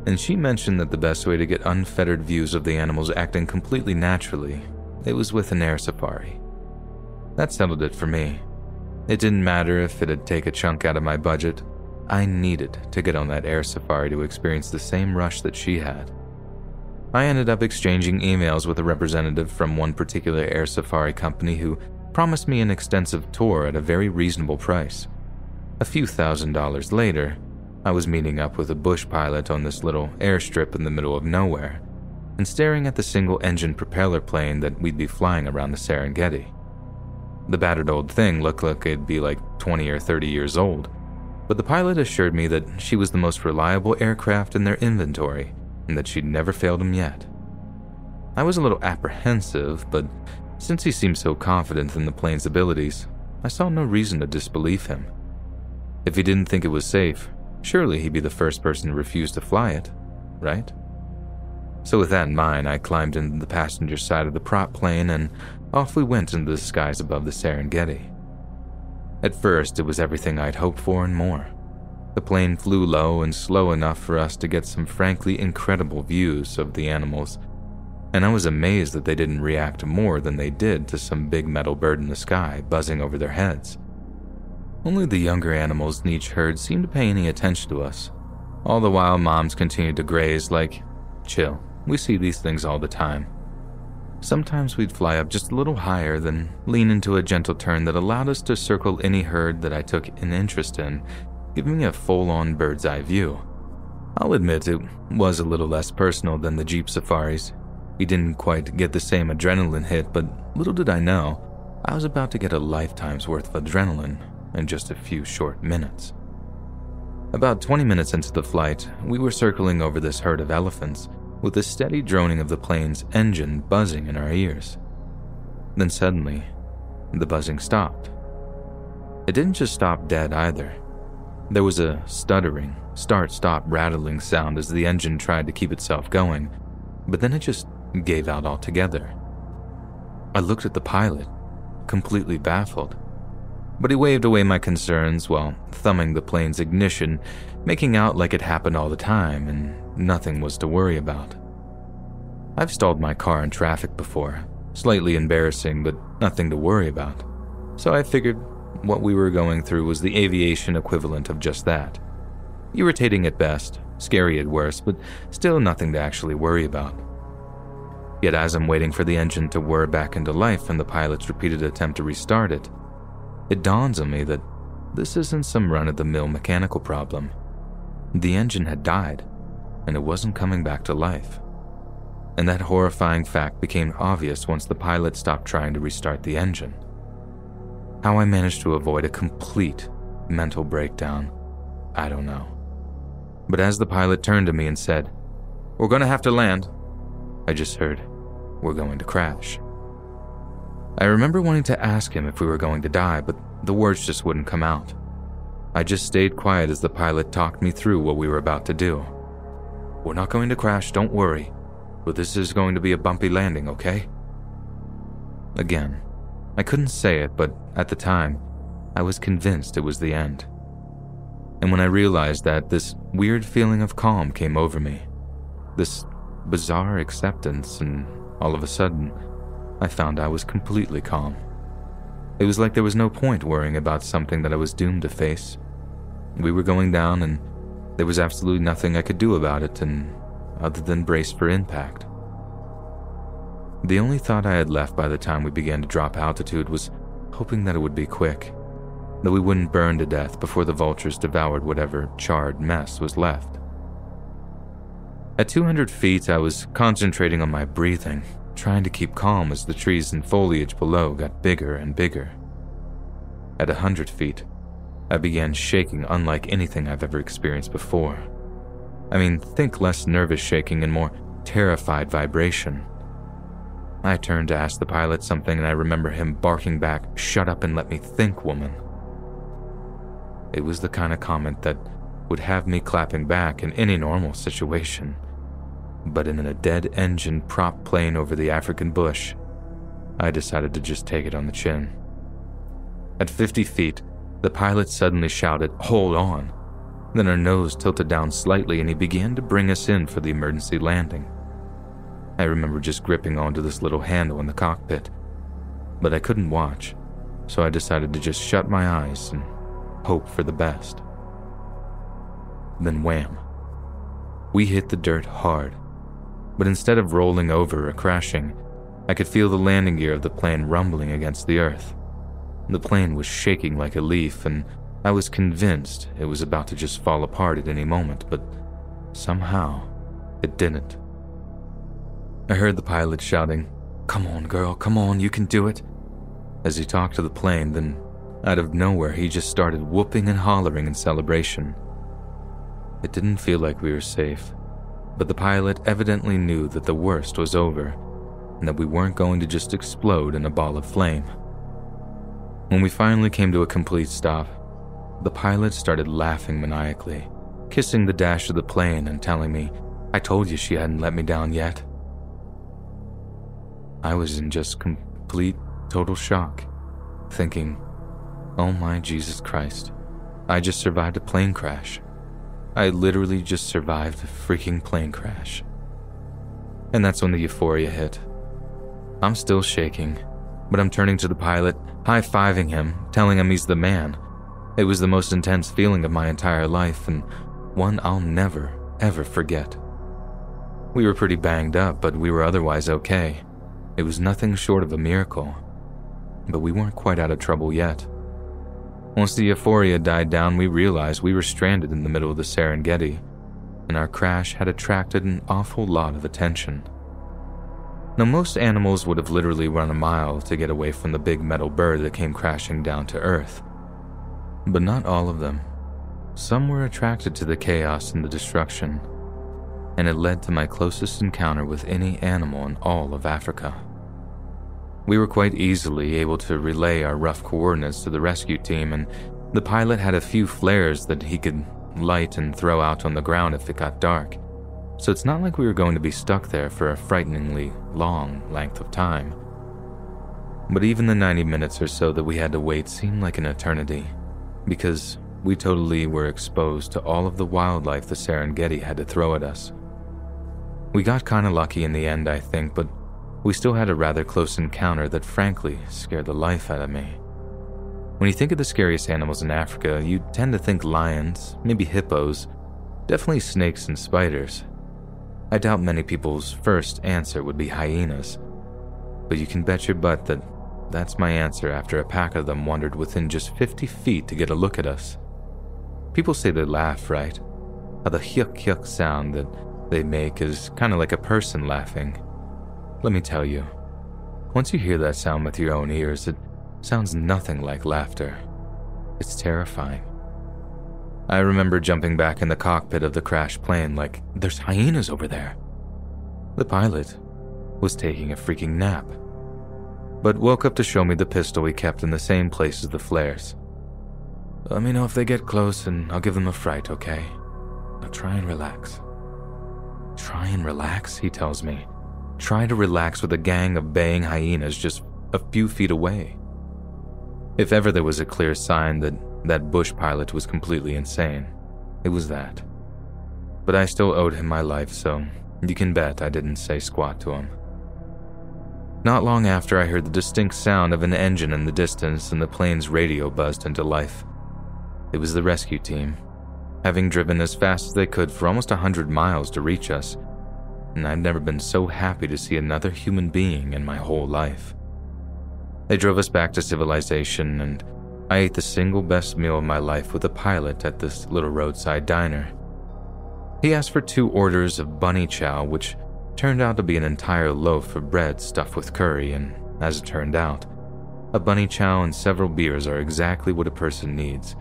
and she mentioned that the best way to get unfettered views of the animals acting completely naturally, it was with an air safari. That settled it for me. It didn't matter if it'd take a chunk out of my budget. I needed to get on that air safari to experience the same rush that she had. I ended up exchanging emails with a representative from one particular air safari company who promised me an extensive tour at a very reasonable price. A few thousand dollars later, I was meeting up with a bush pilot on this little airstrip in the middle of nowhere and staring at the single engine propeller plane that we'd be flying around the Serengeti. The battered old thing looked like it'd be like 20 or 30 years old, but the pilot assured me that she was the most reliable aircraft in their inventory and that she'd never failed him yet. I was a little apprehensive, but since he seemed so confident in the plane's abilities, I saw no reason to disbelieve him. If he didn't think it was safe, surely he'd be the first person to refuse to fly it, right? So, with that in mind, I climbed into the passenger side of the prop plane and off we went into the skies above the Serengeti. At first, it was everything I'd hoped for and more. The plane flew low and slow enough for us to get some frankly incredible views of the animals, and I was amazed that they didn't react more than they did to some big metal bird in the sky buzzing over their heads. Only the younger animals in each herd seemed to pay any attention to us, all the while moms continued to graze like, chill, we see these things all the time. Sometimes we'd fly up just a little higher, then lean into a gentle turn that allowed us to circle any herd that I took an interest in, giving me a full on bird's eye view. I'll admit it was a little less personal than the Jeep safaris. We didn't quite get the same adrenaline hit, but little did I know, I was about to get a lifetime's worth of adrenaline in just a few short minutes. About 20 minutes into the flight, we were circling over this herd of elephants with the steady droning of the plane's engine buzzing in our ears. Then suddenly, the buzzing stopped. It didn't just stop dead either. There was a stuttering, start stop rattling sound as the engine tried to keep itself going, but then it just gave out altogether. I looked at the pilot, completely baffled, but he waved away my concerns while thumbing the plane's ignition, making out like it happened all the time and nothing was to worry about. I've stalled my car in traffic before, slightly embarrassing, but nothing to worry about. So I figured what we were going through was the aviation equivalent of just that. Irritating at best, scary at worst, but still nothing to actually worry about. Yet as I'm waiting for the engine to whir back into life and the pilot's repeated attempt to restart it, it dawns on me that this isn't some run of the mill mechanical problem. The engine had died, and it wasn't coming back to life. And that horrifying fact became obvious once the pilot stopped trying to restart the engine. How I managed to avoid a complete mental breakdown, I don't know. But as the pilot turned to me and said, We're to have to land, I just heard, We're going to crash. I remember wanting to ask him if we were going to die, but the words just wouldn't come out. I just stayed quiet as the pilot talked me through what we were about to do. We're not going to crash, don't worry. But this is going to be a bumpy landing, okay? Again, I couldn't say it, but at the time, I was convinced it was the end. And when I realized that, this weird feeling of calm came over me. This bizarre acceptance, and all of a sudden, I found I was completely calm. It was like there was no point worrying about something that I was doomed to face. We were going down, and there was absolutely nothing I could do about it, and other than brace for impact. The only thought I had left by the time we began to drop altitude was hoping that it would be quick, that we wouldn't burn to death before the vultures devoured whatever charred mess was left. At 200 feet, I was concentrating on my breathing, trying to keep calm as the trees and foliage below got bigger and bigger. At a hundred feet, I began shaking unlike anything I've ever experienced before. I mean, think less nervous shaking and more terrified vibration. I turned to ask the pilot something, and I remember him barking back, Shut up and let me think, woman. It was the kind of comment that would have me clapping back in any normal situation but in a dead engine prop plane over the African bush, I decided to just take it on the chin. At 50 feet, the pilot suddenly shouted, Hold on. Then our nose tilted down slightly and he began to bring us in for the emergency landing. I remember just gripping onto this little handle in the cockpit, but I couldn't watch, so I decided to just shut my eyes and hope for the best. Then wham! We hit the dirt hard but instead of rolling over or crashing, I could feel the landing gear of the plane rumbling against the earth. The plane was shaking like a leaf, and I was convinced it was about to just fall apart at any moment, but somehow it didn't. I heard the pilot shouting, Come on, girl, come on, you can do it. As he talked to the plane, then out of nowhere, he just started whooping and hollering in celebration. It didn't feel like we were safe. But the pilot evidently knew that the worst was over and that we weren't going to just explode in a ball of flame. When we finally came to a complete stop, the pilot started laughing maniacally, kissing the dash of the plane and telling me, I told you she hadn't let me down yet. I was in just complete, total shock, thinking, oh my Jesus Christ, I just survived a plane crash. I literally just survived a freaking plane crash. And that's when the euphoria hit. I'm still shaking, but I'm turning to the pilot, high fiving him, telling him he's the man. It was the most intense feeling of my entire life, and one I'll never, ever forget. We were pretty banged up, but we were otherwise okay. It was nothing short of a miracle. But we weren't quite out of trouble yet. Once the euphoria died down, we realized we were stranded in the middle of the Serengeti, and our crash had attracted an awful lot of attention. Now, most animals would have literally run a mile to get away from the big metal bird that came crashing down to Earth. But not all of them. Some were attracted to the chaos and the destruction, and it led to my closest encounter with any animal in all of Africa. We were quite easily able to relay our rough coordinates to the rescue team, and the pilot had a few flares that he could light and throw out on the ground if it got dark. So it's not like we were going to be stuck there for a frighteningly long length of time. But even the 90 minutes or so that we had to wait seemed like an eternity, because we totally were exposed to all of the wildlife the Serengeti had to throw at us. We got kinda lucky in the end, I think, but we still had a rather close encounter that frankly scared the life out of me. When you think of the scariest animals in Africa, you tend to think lions, maybe hippos, definitely snakes and spiders. I doubt many people's first answer would be hyenas, but you can bet your butt that that's my answer after a pack of them wandered within just 50 feet to get a look at us. People say they laugh, right? How the hyuk hyuk sound that they make is kind of like a person laughing. Let me tell you, once you hear that sound with your own ears, it sounds nothing like laughter. It's terrifying. I remember jumping back in the cockpit of the crashed plane like, there's hyenas over there. The pilot was taking a freaking nap, but woke up to show me the pistol he kept in the same place as the flares. Let me know if they get close and I'll give them a fright, okay? Now try and relax. Try and relax, he tells me, try to relax with a gang of baying hyenas just a few feet away. If ever there was a clear sign that that bush pilot was completely insane, it was that. But I still owed him my life, so you can bet I didn't say squat to him. Not long after, I heard the distinct sound of an engine in the distance and the plane's radio buzzed into life. It was the rescue team, having driven as fast as they could for almost a hundred miles to reach us and I've never been so happy to see another human being in my whole life. They drove us back to civilization, and I ate the single best meal of my life with a pilot at this little roadside diner. He asked for two orders of bunny chow, which turned out to be an entire loaf of bread stuffed with curry, and as it turned out, a bunny chow and several beers are exactly what a person needs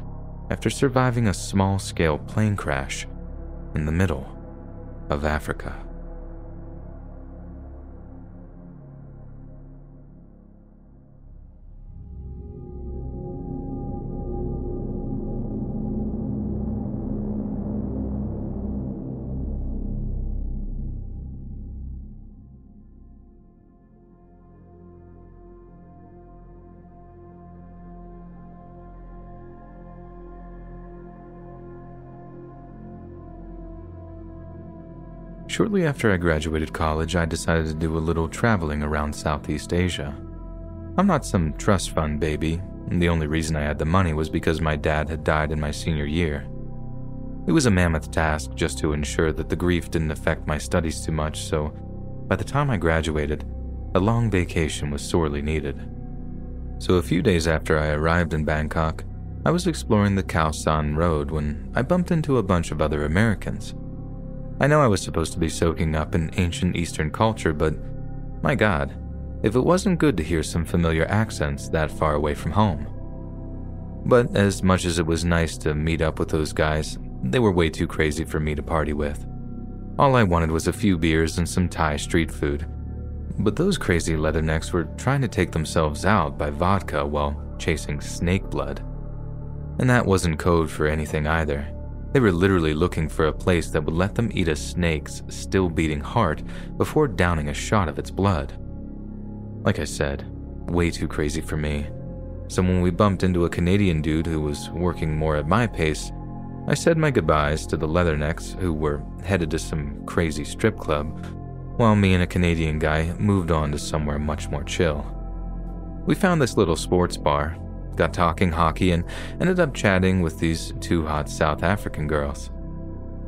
after surviving a small scale plane crash in the middle of Africa. Shortly after I graduated college, I decided to do a little traveling around Southeast Asia. I'm not some trust fund baby, the only reason I had the money was because my dad had died in my senior year. It was a mammoth task just to ensure that the grief didn't affect my studies too much, so by the time I graduated, a long vacation was sorely needed. So a few days after I arrived in Bangkok, I was exploring the Khao San Road when I bumped into a bunch of other Americans. I know I was supposed to be soaking up in ancient Eastern culture, but my god, if it wasn't good to hear some familiar accents that far away from home. But as much as it was nice to meet up with those guys, they were way too crazy for me to party with. All I wanted was a few beers and some Thai street food. But those crazy leathernecks were trying to take themselves out by vodka while chasing snake blood. And that wasn't code for anything either. They were literally looking for a place that would let them eat a snake's still beating heart before downing a shot of its blood. Like I said, way too crazy for me. So when we bumped into a Canadian dude who was working more at my pace, I said my goodbyes to the leathernecks who were headed to some crazy strip club, while me and a Canadian guy moved on to somewhere much more chill. We found this little sports bar, got talking hockey, and ended up chatting with these two hot South African girls.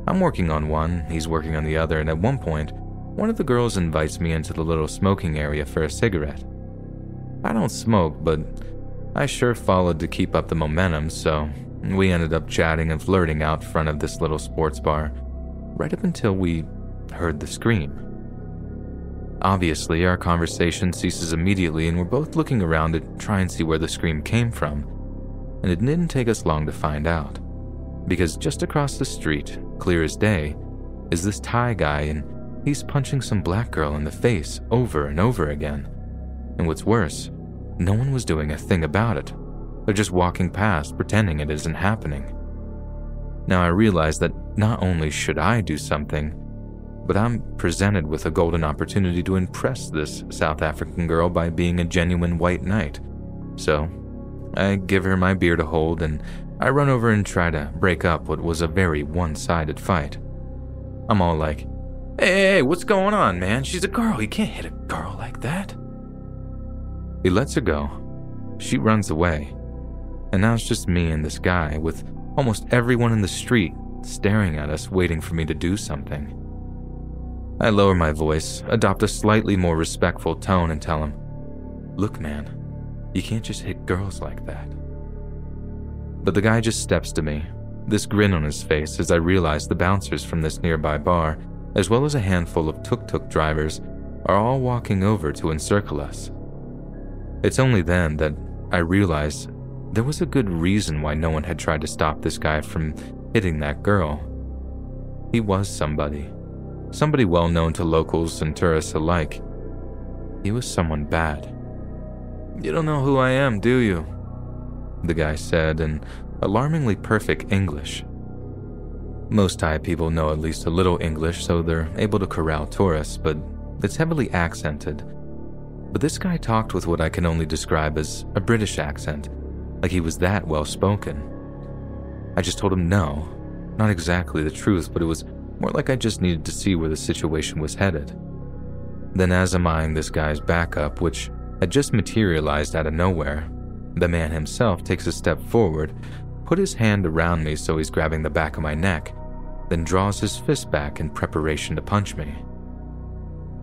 I'm working on one, he's working on the other, and at one point, one of the girls invites me into the little smoking area for a cigarette. I don't smoke, but I sure followed to keep up the momentum, so we ended up chatting and flirting out front of this little sports bar, right up until we heard the scream. Obviously, our conversation ceases immediately, and we're both looking around to try and see where the scream came from. And it didn't take us long to find out. Because just across the street, clear as day, is this Thai guy, and he's punching some black girl in the face over and over again. And what's worse, no one was doing a thing about it. They're just walking past, pretending it isn't happening. Now I realize that not only should I do something, but I'm presented with a golden opportunity to impress this South African girl by being a genuine white knight. So, I give her my beer to hold and I run over and try to break up what was a very one sided fight. I'm all like, hey, hey, what's going on, man? She's a girl. You can't hit a girl like that. He lets her go. She runs away. And now it's just me and this guy, with almost everyone in the street staring at us, waiting for me to do something. I lower my voice, adopt a slightly more respectful tone, and tell him, Look, man, you can't just hit girls like that. But the guy just steps to me, this grin on his face as I realize the bouncers from this nearby bar, as well as a handful of tuk tuk drivers, are all walking over to encircle us. It's only then that I realize there was a good reason why no one had tried to stop this guy from hitting that girl. He was somebody somebody well known to locals and tourists alike. He was someone bad. You don't know who I am, do you? The guy said in alarmingly perfect English. Most Thai people know at least a little English, so they're able to corral tourists, but it's heavily accented. But this guy talked with what I can only describe as a British accent, like he was that well spoken. I just told him no, not exactly the truth, but it was more like I just needed to see where the situation was headed. Then, as I'm eyeing this guy's backup, which had just materialized out of nowhere, the man himself takes a step forward, put his hand around me so he's grabbing the back of my neck, then draws his fist back in preparation to punch me.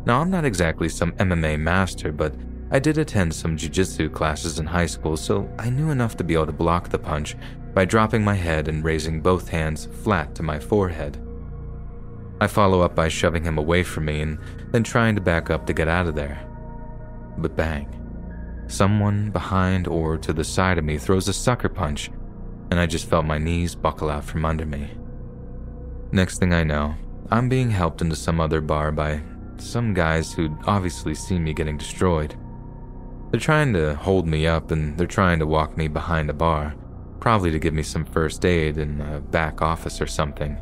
Now, I'm not exactly some MMA master, but I did attend some jiu-jitsu classes in high school, so I knew enough to be able to block the punch by dropping my head and raising both hands flat to my forehead. I follow up by shoving him away from me and then trying to back up to get out of there. But bang. Someone behind or to the side of me throws a sucker punch, and I just felt my knees buckle out from under me. Next thing I know, I'm being helped into some other bar by some guys who'd obviously seen me getting destroyed. They're trying to hold me up and they're trying to walk me behind a bar, probably to give me some first aid in a back office or something.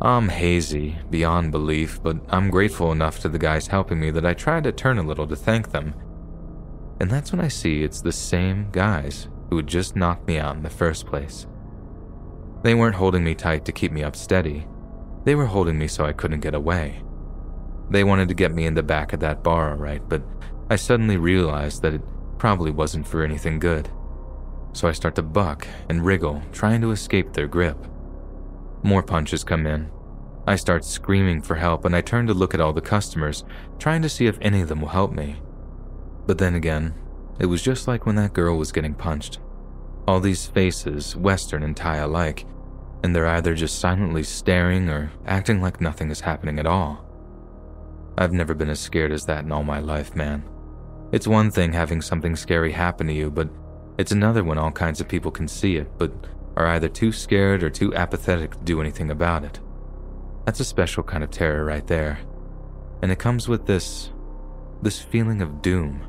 I'm hazy, beyond belief, but I'm grateful enough to the guys helping me that I try to turn a little to thank them. And that's when I see it's the same guys who had just knocked me out in the first place. They weren't holding me tight to keep me up steady, they were holding me so I couldn't get away. They wanted to get me in the back of that bar, alright, but I suddenly realized that it probably wasn't for anything good. So I start to buck and wriggle, trying to escape their grip. More punches come in. I start screaming for help and I turn to look at all the customers, trying to see if any of them will help me. But then again, it was just like when that girl was getting punched. All these faces, Western and Thai alike, and they're either just silently staring or acting like nothing is happening at all. I've never been as scared as that in all my life, man. It's one thing having something scary happen to you, but it's another when all kinds of people can see it, but are either too scared or too apathetic to do anything about it. That's a special kind of terror right there. And it comes with this. this feeling of doom.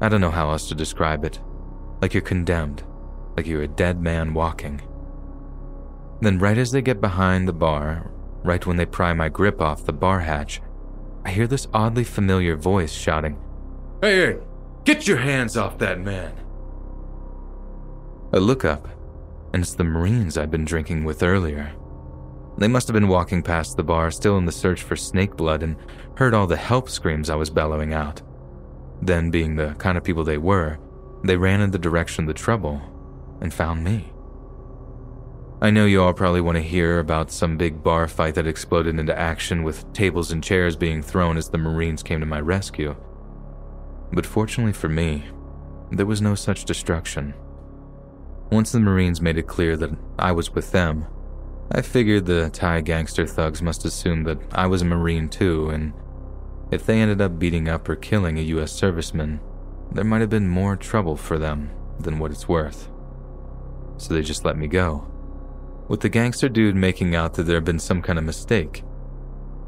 I don't know how else to describe it. Like you're condemned, like you're a dead man walking. Then, right as they get behind the bar, right when they pry my grip off the bar hatch, I hear this oddly familiar voice shouting, Hey, hey, get your hands off that man! I look up, and it's the Marines I'd been drinking with earlier. They must have been walking past the bar, still in the search for snake blood, and heard all the help screams I was bellowing out. Then, being the kind of people they were, they ran in the direction of the trouble and found me. I know you all probably want to hear about some big bar fight that exploded into action with tables and chairs being thrown as the Marines came to my rescue. But fortunately for me, there was no such destruction. Once the Marines made it clear that I was with them, I figured the Thai gangster thugs must assume that I was a Marine too, and if they ended up beating up or killing a US serviceman, there might have been more trouble for them than what it's worth. So they just let me go with the gangster dude making out that there had been some kind of mistake.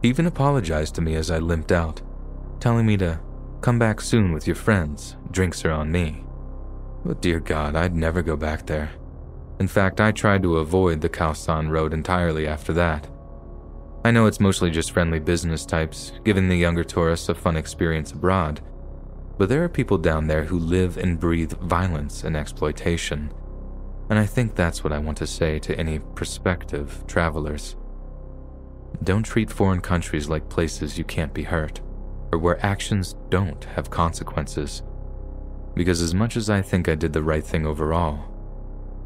He even apologized to me as I limped out, telling me to come back soon with your friends, drinks are on me. But dear God, I'd never go back there. In fact, I tried to avoid the Khao San Road entirely after that. I know it's mostly just friendly business types, giving the younger tourists a fun experience abroad, but there are people down there who live and breathe violence and exploitation and I think that's what I want to say to any prospective travelers. Don't treat foreign countries like places you can't be hurt, or where actions don't have consequences. Because as much as I think I did the right thing overall,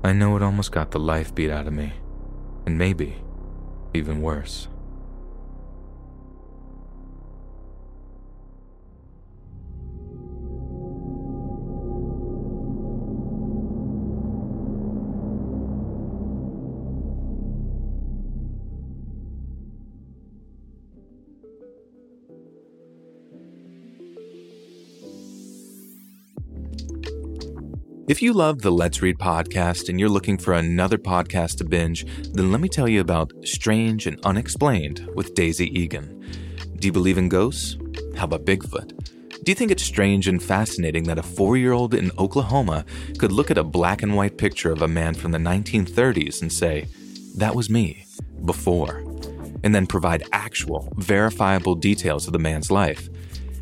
I know it almost got the life beat out of me, and maybe even worse. If you love the Let's Read podcast and you're looking for another podcast to binge, then let me tell you about Strange and Unexplained with Daisy Egan. Do you believe in ghosts? How about Bigfoot? Do you think it's strange and fascinating that a four year old in Oklahoma could look at a black and white picture of a man from the 1930s and say, That was me, before, and then provide actual, verifiable details of the man's life?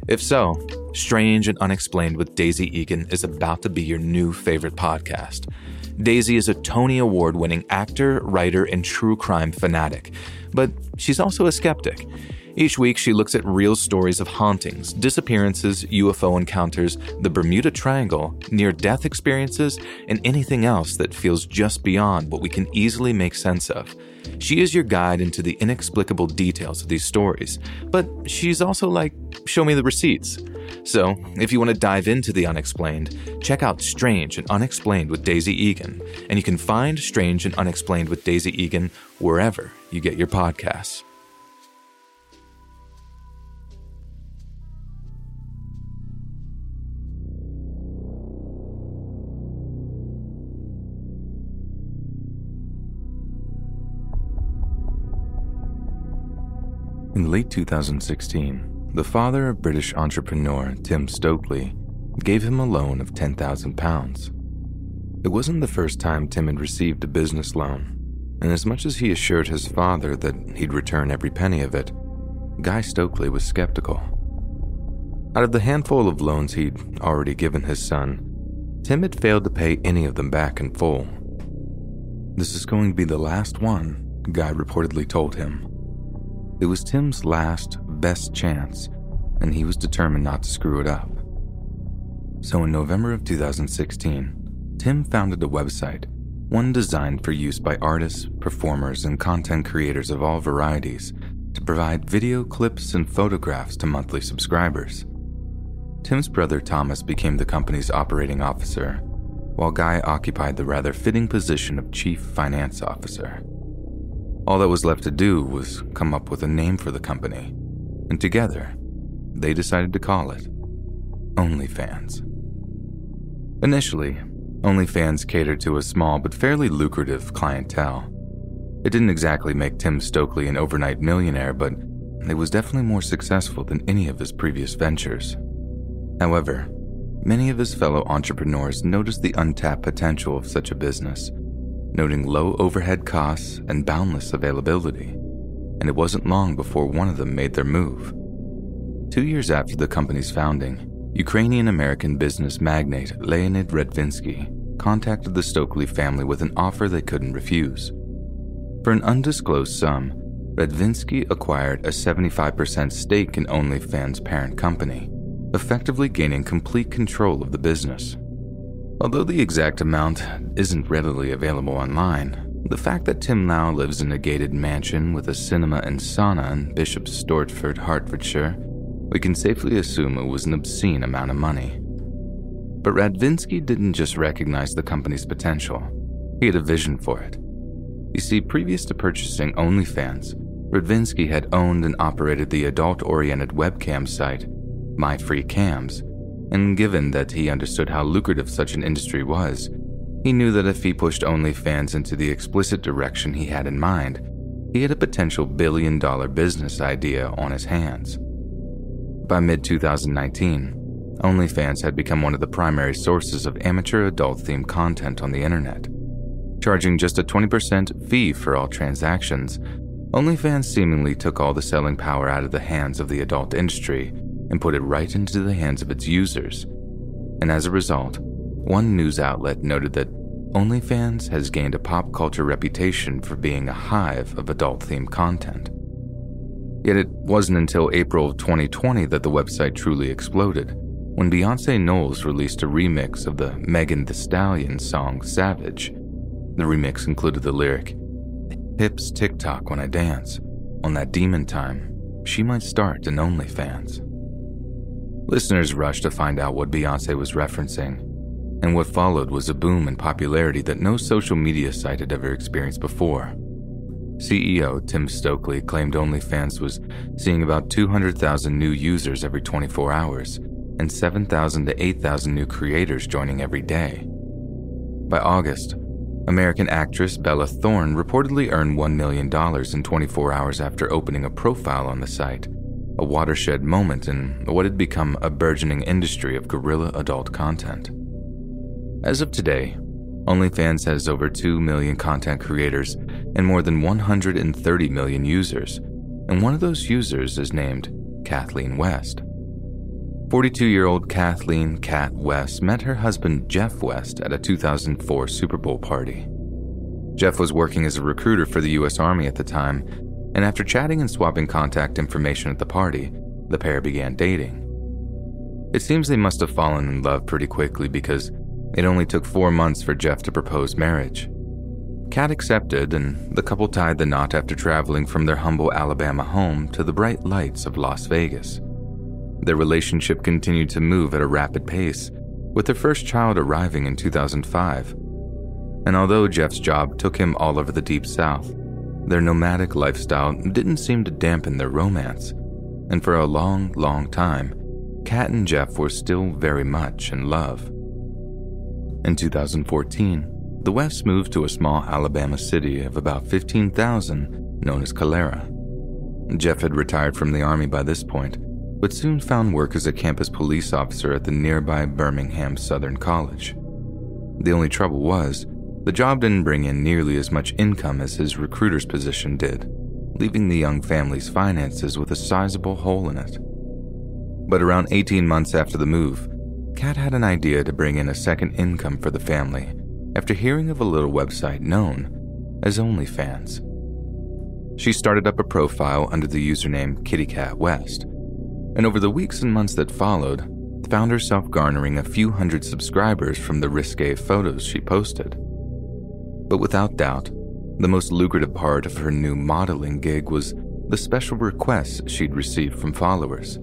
If so, Strange and Unexplained with Daisy Egan is about to be your new favorite podcast. Daisy is a Tony Award winning actor, writer, and true crime fanatic, but she's also a skeptic. Each week, she looks at real stories of hauntings, disappearances, UFO encounters, the Bermuda Triangle, near death experiences, and anything else that feels just beyond what we can easily make sense of. She is your guide into the inexplicable details of these stories, but she's also like, show me the receipts. So, if you want to dive into the unexplained, check out Strange and Unexplained with Daisy Egan, and you can find Strange and Unexplained with Daisy Egan wherever you get your podcasts. In late 2016, the father of British entrepreneur Tim Stokely gave him a loan of £10,000. It wasn't the first time Tim had received a business loan, and as much as he assured his father that he'd return every penny of it, Guy Stokely was skeptical. Out of the handful of loans he'd already given his son, Tim had failed to pay any of them back in full. This is going to be the last one, Guy reportedly told him. It was Tim's last, best chance, and he was determined not to screw it up. So in November of 2016, Tim founded a website, one designed for use by artists, performers, and content creators of all varieties to provide video clips and photographs to monthly subscribers. Tim's brother Thomas became the company's operating officer, while Guy occupied the rather fitting position of chief finance officer. All that was left to do was come up with a name for the company, and together, they decided to call it OnlyFans. Initially, OnlyFans catered to a small but fairly lucrative clientele. It didn't exactly make Tim Stokely an overnight millionaire, but it was definitely more successful than any of his previous ventures. However, many of his fellow entrepreneurs noticed the untapped potential of such a business, noting low overhead costs and boundless availability, and it wasn't long before one of them made their move. Two years after the company's founding, Ukrainian American business magnate Leonid Radvinsky contacted the Stokely family with an offer they couldn't refuse. For an undisclosed sum, Radvinsky acquired a 75% stake in OnlyFans' parent company, effectively gaining complete control of the business. Although the exact amount isn't readily available online, the fact that Tim Lau lives in a gated mansion with a cinema and sauna in Bishop Stortford, Hertfordshire, we can safely assume it was an obscene amount of money. But Radvinsky didn't just recognize the company's potential, he had a vision for it. You see, previous to purchasing OnlyFans, Radvinsky had owned and operated the adult oriented webcam site, MyFreeCams, and given that he understood how lucrative such an industry was, he knew that if he pushed OnlyFans into the explicit direction he had in mind, he had a potential billion dollar business idea on his hands. By mid 2019, OnlyFans had become one of the primary sources of amateur adult themed content on the internet. Charging just a 20% fee for all transactions, OnlyFans seemingly took all the selling power out of the hands of the adult industry and put it right into the hands of its users. And as a result, one news outlet noted that OnlyFans has gained a pop culture reputation for being a hive of adult themed content. Yet it wasn't until April of 2020 that the website truly exploded, when Beyonce Knowles released a remix of the Megan Thee Stallion song Savage. The remix included the lyric, Hips tick tock when I dance. On that demon time, she might start an OnlyFans. Listeners rushed to find out what Beyonce was referencing, and what followed was a boom in popularity that no social media site had ever experienced before. CEO Tim Stokely claimed OnlyFans was seeing about 200,000 new users every 24 hours and 7,000 to 8,000 new creators joining every day. By August, American actress Bella Thorne reportedly earned $1 million in 24 hours after opening a profile on the site, a watershed moment in what had become a burgeoning industry of guerrilla adult content. As of today, OnlyFans has over 2 million content creators and more than 130 million users, and one of those users is named Kathleen West. 42 year old Kathleen Kat West met her husband Jeff West at a 2004 Super Bowl party. Jeff was working as a recruiter for the U.S. Army at the time, and after chatting and swapping contact information at the party, the pair began dating. It seems they must have fallen in love pretty quickly because it only took four months for Jeff to propose marriage. Kat accepted, and the couple tied the knot after traveling from their humble Alabama home to the bright lights of Las Vegas. Their relationship continued to move at a rapid pace, with their first child arriving in 2005. And although Jeff's job took him all over the Deep South, their nomadic lifestyle didn't seem to dampen their romance. And for a long, long time, Kat and Jeff were still very much in love. In 2014, the Wests moved to a small Alabama city of about 15,000 known as Calera. Jeff had retired from the Army by this point, but soon found work as a campus police officer at the nearby Birmingham Southern College. The only trouble was, the job didn't bring in nearly as much income as his recruiter's position did, leaving the young family's finances with a sizable hole in it. But around 18 months after the move, Kat had an idea to bring in a second income for the family after hearing of a little website known as OnlyFans. She started up a profile under the username KittyCatWest, and over the weeks and months that followed, found herself garnering a few hundred subscribers from the risque photos she posted. But without doubt, the most lucrative part of her new modeling gig was the special requests she'd received from followers.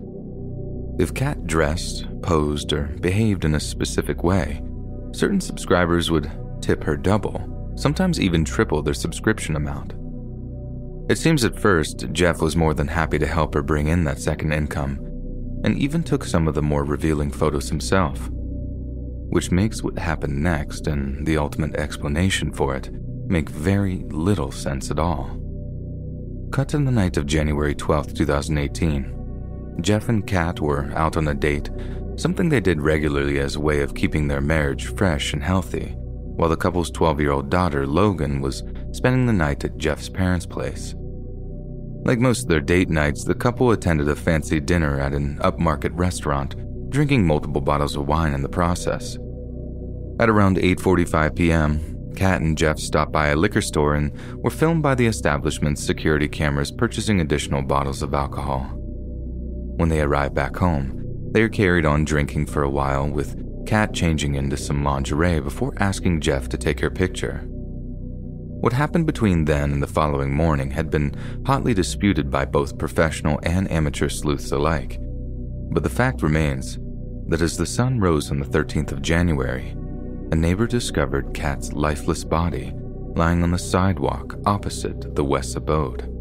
If Kat dressed, posed, or behaved in a specific way, certain subscribers would tip her double, sometimes even triple their subscription amount. It seems at first Jeff was more than happy to help her bring in that second income, and even took some of the more revealing photos himself. Which makes what happened next and the ultimate explanation for it make very little sense at all. Cut to the night of January 12, 2018. Jeff and Kat were out on a date, something they did regularly as a way of keeping their marriage fresh and healthy, while the couple's 12 year old daughter, Logan, was spending the night at Jeff's parents' place. Like most of their date nights, the couple attended a fancy dinner at an upmarket restaurant, drinking multiple bottles of wine in the process. At around 8:45 p.m., Kat and Jeff stopped by a liquor store and were filmed by the establishment's security cameras purchasing additional bottles of alcohol. When they arrived back home, they are carried on drinking for a while, with Kat changing into some lingerie before asking Jeff to take her picture. What happened between then and the following morning had been hotly disputed by both professional and amateur sleuths alike. But the fact remains that as the sun rose on the 13th of January, a neighbor discovered Kat's lifeless body lying on the sidewalk opposite the West's abode.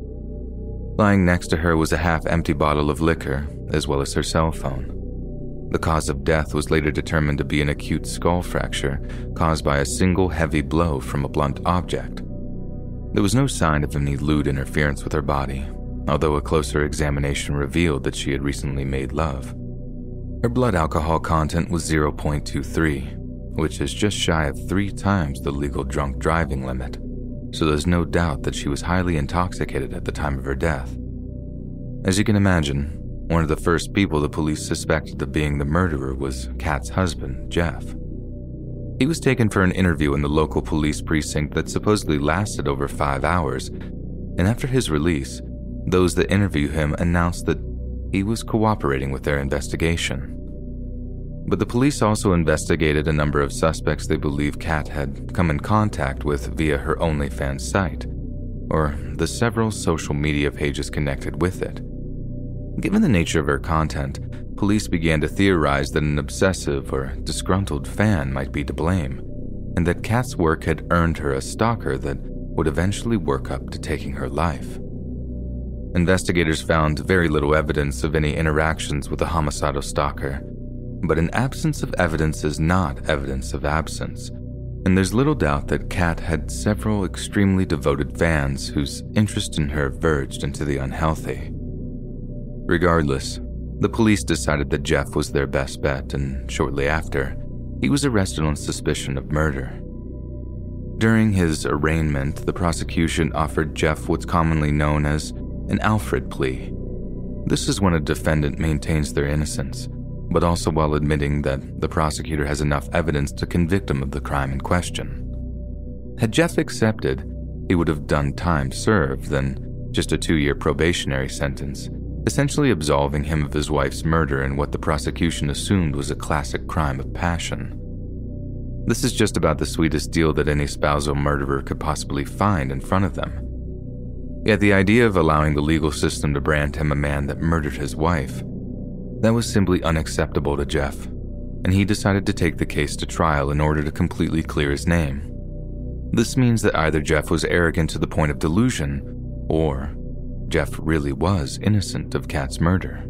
Lying next to her was a half empty bottle of liquor, as well as her cell phone. The cause of death was later determined to be an acute skull fracture caused by a single heavy blow from a blunt object. There was no sign of any lewd interference with her body, although a closer examination revealed that she had recently made love. Her blood alcohol content was 0.23, which is just shy of three times the legal drunk driving limit, so there's no doubt that she was highly intoxicated at the time of her death. As you can imagine, one of the first people the police suspected of being the murderer was Kat's husband, Jeff. He was taken for an interview in the local police precinct that supposedly lasted over five hours, and after his release, those that interview him announced that he was cooperating with their investigation. But the police also investigated a number of suspects they believe Kat had come in contact with via her OnlyFans site, or the several social media pages connected with it. Given the nature of her content, police began to theorize that an obsessive or disgruntled fan might be to blame, and that Kat's work had earned her a stalker that would eventually work up to taking her life. Investigators found very little evidence of any interactions with the homicidal stalker, but an absence of evidence is not evidence of absence, and there's little doubt that Kat had several extremely devoted fans whose interest in her verged into the unhealthy. Regardless, the police decided that Jeff was their best bet, and shortly after, he was arrested on suspicion of murder. During his arraignment, the prosecution offered Jeff what's commonly known as an Alford plea. This is when a defendant maintains their innocence, but also while admitting that the prosecutor has enough evidence to convict him of the crime in question. Had Jeff accepted, he would have done time served than just a two year probationary sentence, essentially absolving him of his wife's murder in what the prosecution assumed was a classic crime of passion. This is just about the sweetest deal that any spousal murderer could possibly find in front of them. Yet the idea of allowing the legal system to brand him a man that murdered his wife that was simply unacceptable to Jeff, and he decided to take the case to trial in order to completely clear his name. This means that either Jeff was arrogant to the point of delusion, or Jeff really was innocent of Kat's murder.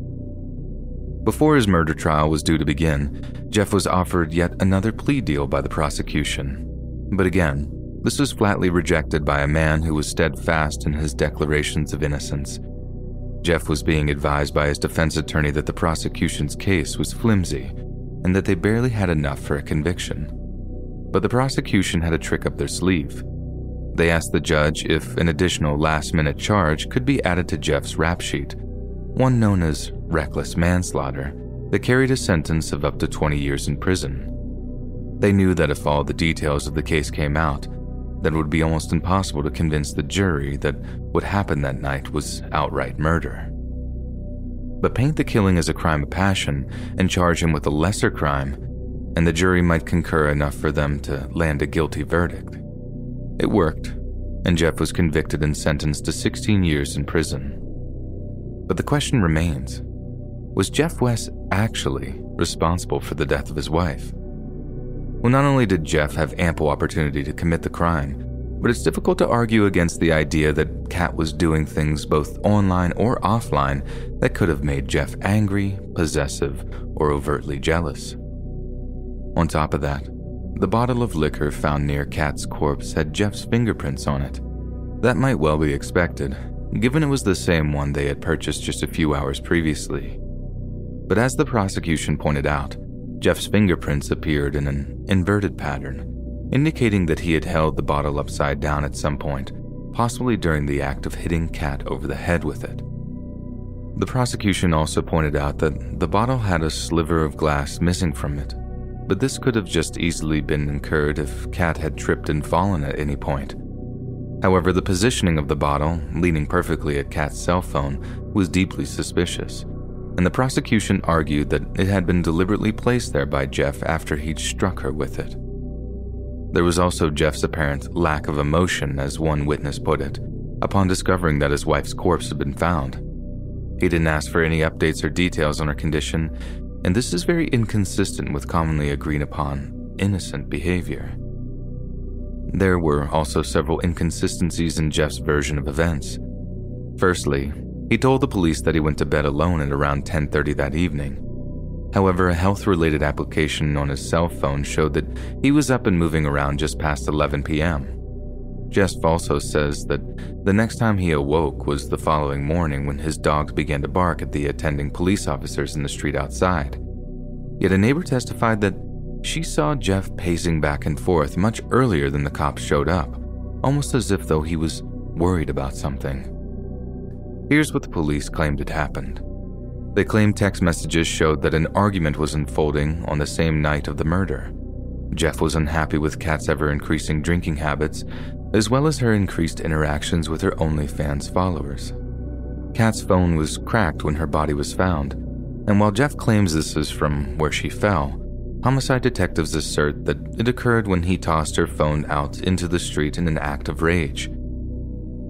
Before his murder trial was due to begin, Jeff was offered yet another plea deal by the prosecution. But again, this was flatly rejected by a man who was steadfast in his declarations of innocence Jeff was being advised by his defense attorney that the prosecution's case was flimsy and that they barely had enough for a conviction. But the prosecution had a trick up their sleeve. They asked the judge if an additional last minute charge could be added to Jeff's rap sheet, one known as reckless manslaughter, that carried a sentence of up to 20 years in prison. They knew that if all the details of the case came out, that it would be almost impossible to convince the jury that what happened that night was outright murder. But paint the killing as a crime of passion and charge him with a lesser crime, and the jury might concur enough for them to land a guilty verdict. It worked, and Jeff was convicted and sentenced to 16 years in prison. But the question remains was Jeff West actually responsible for the death of his wife? Well, not only did Jeff have ample opportunity to commit the crime, but it's difficult to argue against the idea that Kat was doing things both online or offline that could have made Jeff angry, possessive, or overtly jealous. On top of that, the bottle of liquor found near Kat's corpse had Jeff's fingerprints on it. That might well be expected, given it was the same one they had purchased just a few hours previously. But as the prosecution pointed out, Jeff's fingerprints appeared in an inverted pattern, indicating that he had held the bottle upside down at some point, possibly during the act of hitting Kat over the head with it. The prosecution also pointed out that the bottle had a sliver of glass missing from it, but this could have just easily been incurred if Kat had tripped and fallen at any point. However, the positioning of the bottle, leaning perfectly at Kat's cell phone, was deeply suspicious, and the prosecution argued that it had been deliberately placed there by Jeff after he'd struck her with it. There was also Jeff's apparent lack of emotion, as one witness put it, upon discovering that his wife's corpse had been found. He didn't ask for any updates or details on her condition, and this is very inconsistent with commonly agreed upon innocent behavior. There were also several inconsistencies in Jeff's version of events. Firstly, he told the police that he went to bed alone at around 10:30 that evening. However, a health-related application on his cell phone showed that he was up and moving around just past 11 p.m. Jeff also says that the next time he awoke was the following morning when his dogs began to bark at the attending police officers in the street outside. Yet a neighbor testified that she saw Jeff pacing back and forth much earlier than the cops showed up, almost as if though he was worried about something. Here's what the police claimed had happened. They claimed text messages showed that an argument was unfolding on the same night of the murder. Jeff was unhappy with Kat's ever increasing drinking habits as well as her increased interactions with her OnlyFans followers. Kat's phone was cracked when her body was found, and while Jeff claims this is from where she fell, homicide detectives assert that it occurred when he tossed her phone out into the street in an act of rage.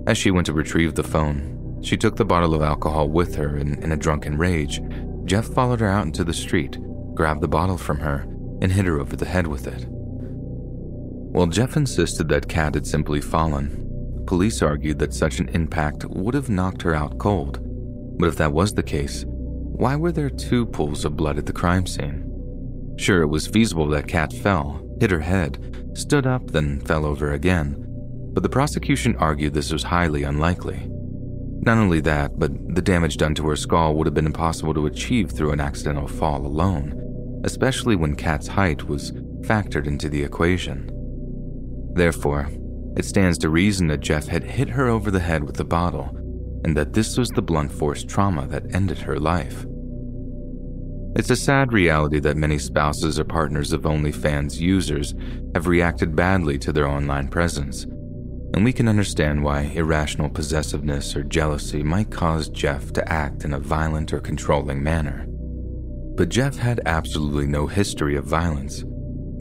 As she went to retrieve the phone, she took the bottle of alcohol with her, and in a drunken rage, Jeff followed her out into the street, grabbed the bottle from her, and hit her over the head with it. While Jeff insisted that Kat had simply fallen, police argued that such an impact would have knocked her out cold. But if that was the case, why were there two pools of blood at the crime scene? Sure, it was feasible that Kat fell, hit her head, stood up, then fell over again, but the prosecution argued this was highly unlikely. Not only that, but the damage done to her skull would have been impossible to achieve through an accidental fall alone, especially when Kat's height was factored into the equation. Therefore, it stands to reason that Jeff had hit her over the head with the bottle, and that this was the blunt force trauma that ended her life. It's a sad reality that many spouses or partners of OnlyFans users have reacted badly to their online presence, and we can understand why irrational possessiveness or jealousy might cause Jeff to act in a violent or controlling manner. But Jeff had absolutely no history of violence.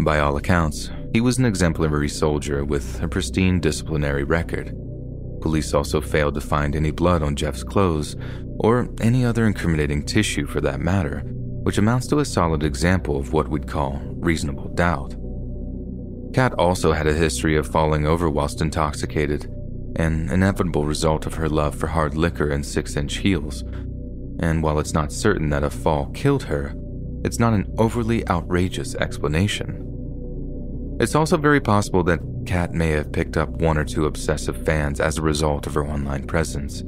By all accounts, he was an exemplary soldier with a pristine disciplinary record. Police also failed to find any blood on Jeff's clothes, or any other incriminating tissue for that matter, which amounts to a solid example of what we'd call reasonable doubt. Kat also had a history of falling over whilst intoxicated, an inevitable result of her love for hard liquor and six inch heels. And while it's not certain that a fall killed her, it's not an overly outrageous explanation. It's also very possible that Kat may have picked up one or two obsessive fans as a result of her online presence.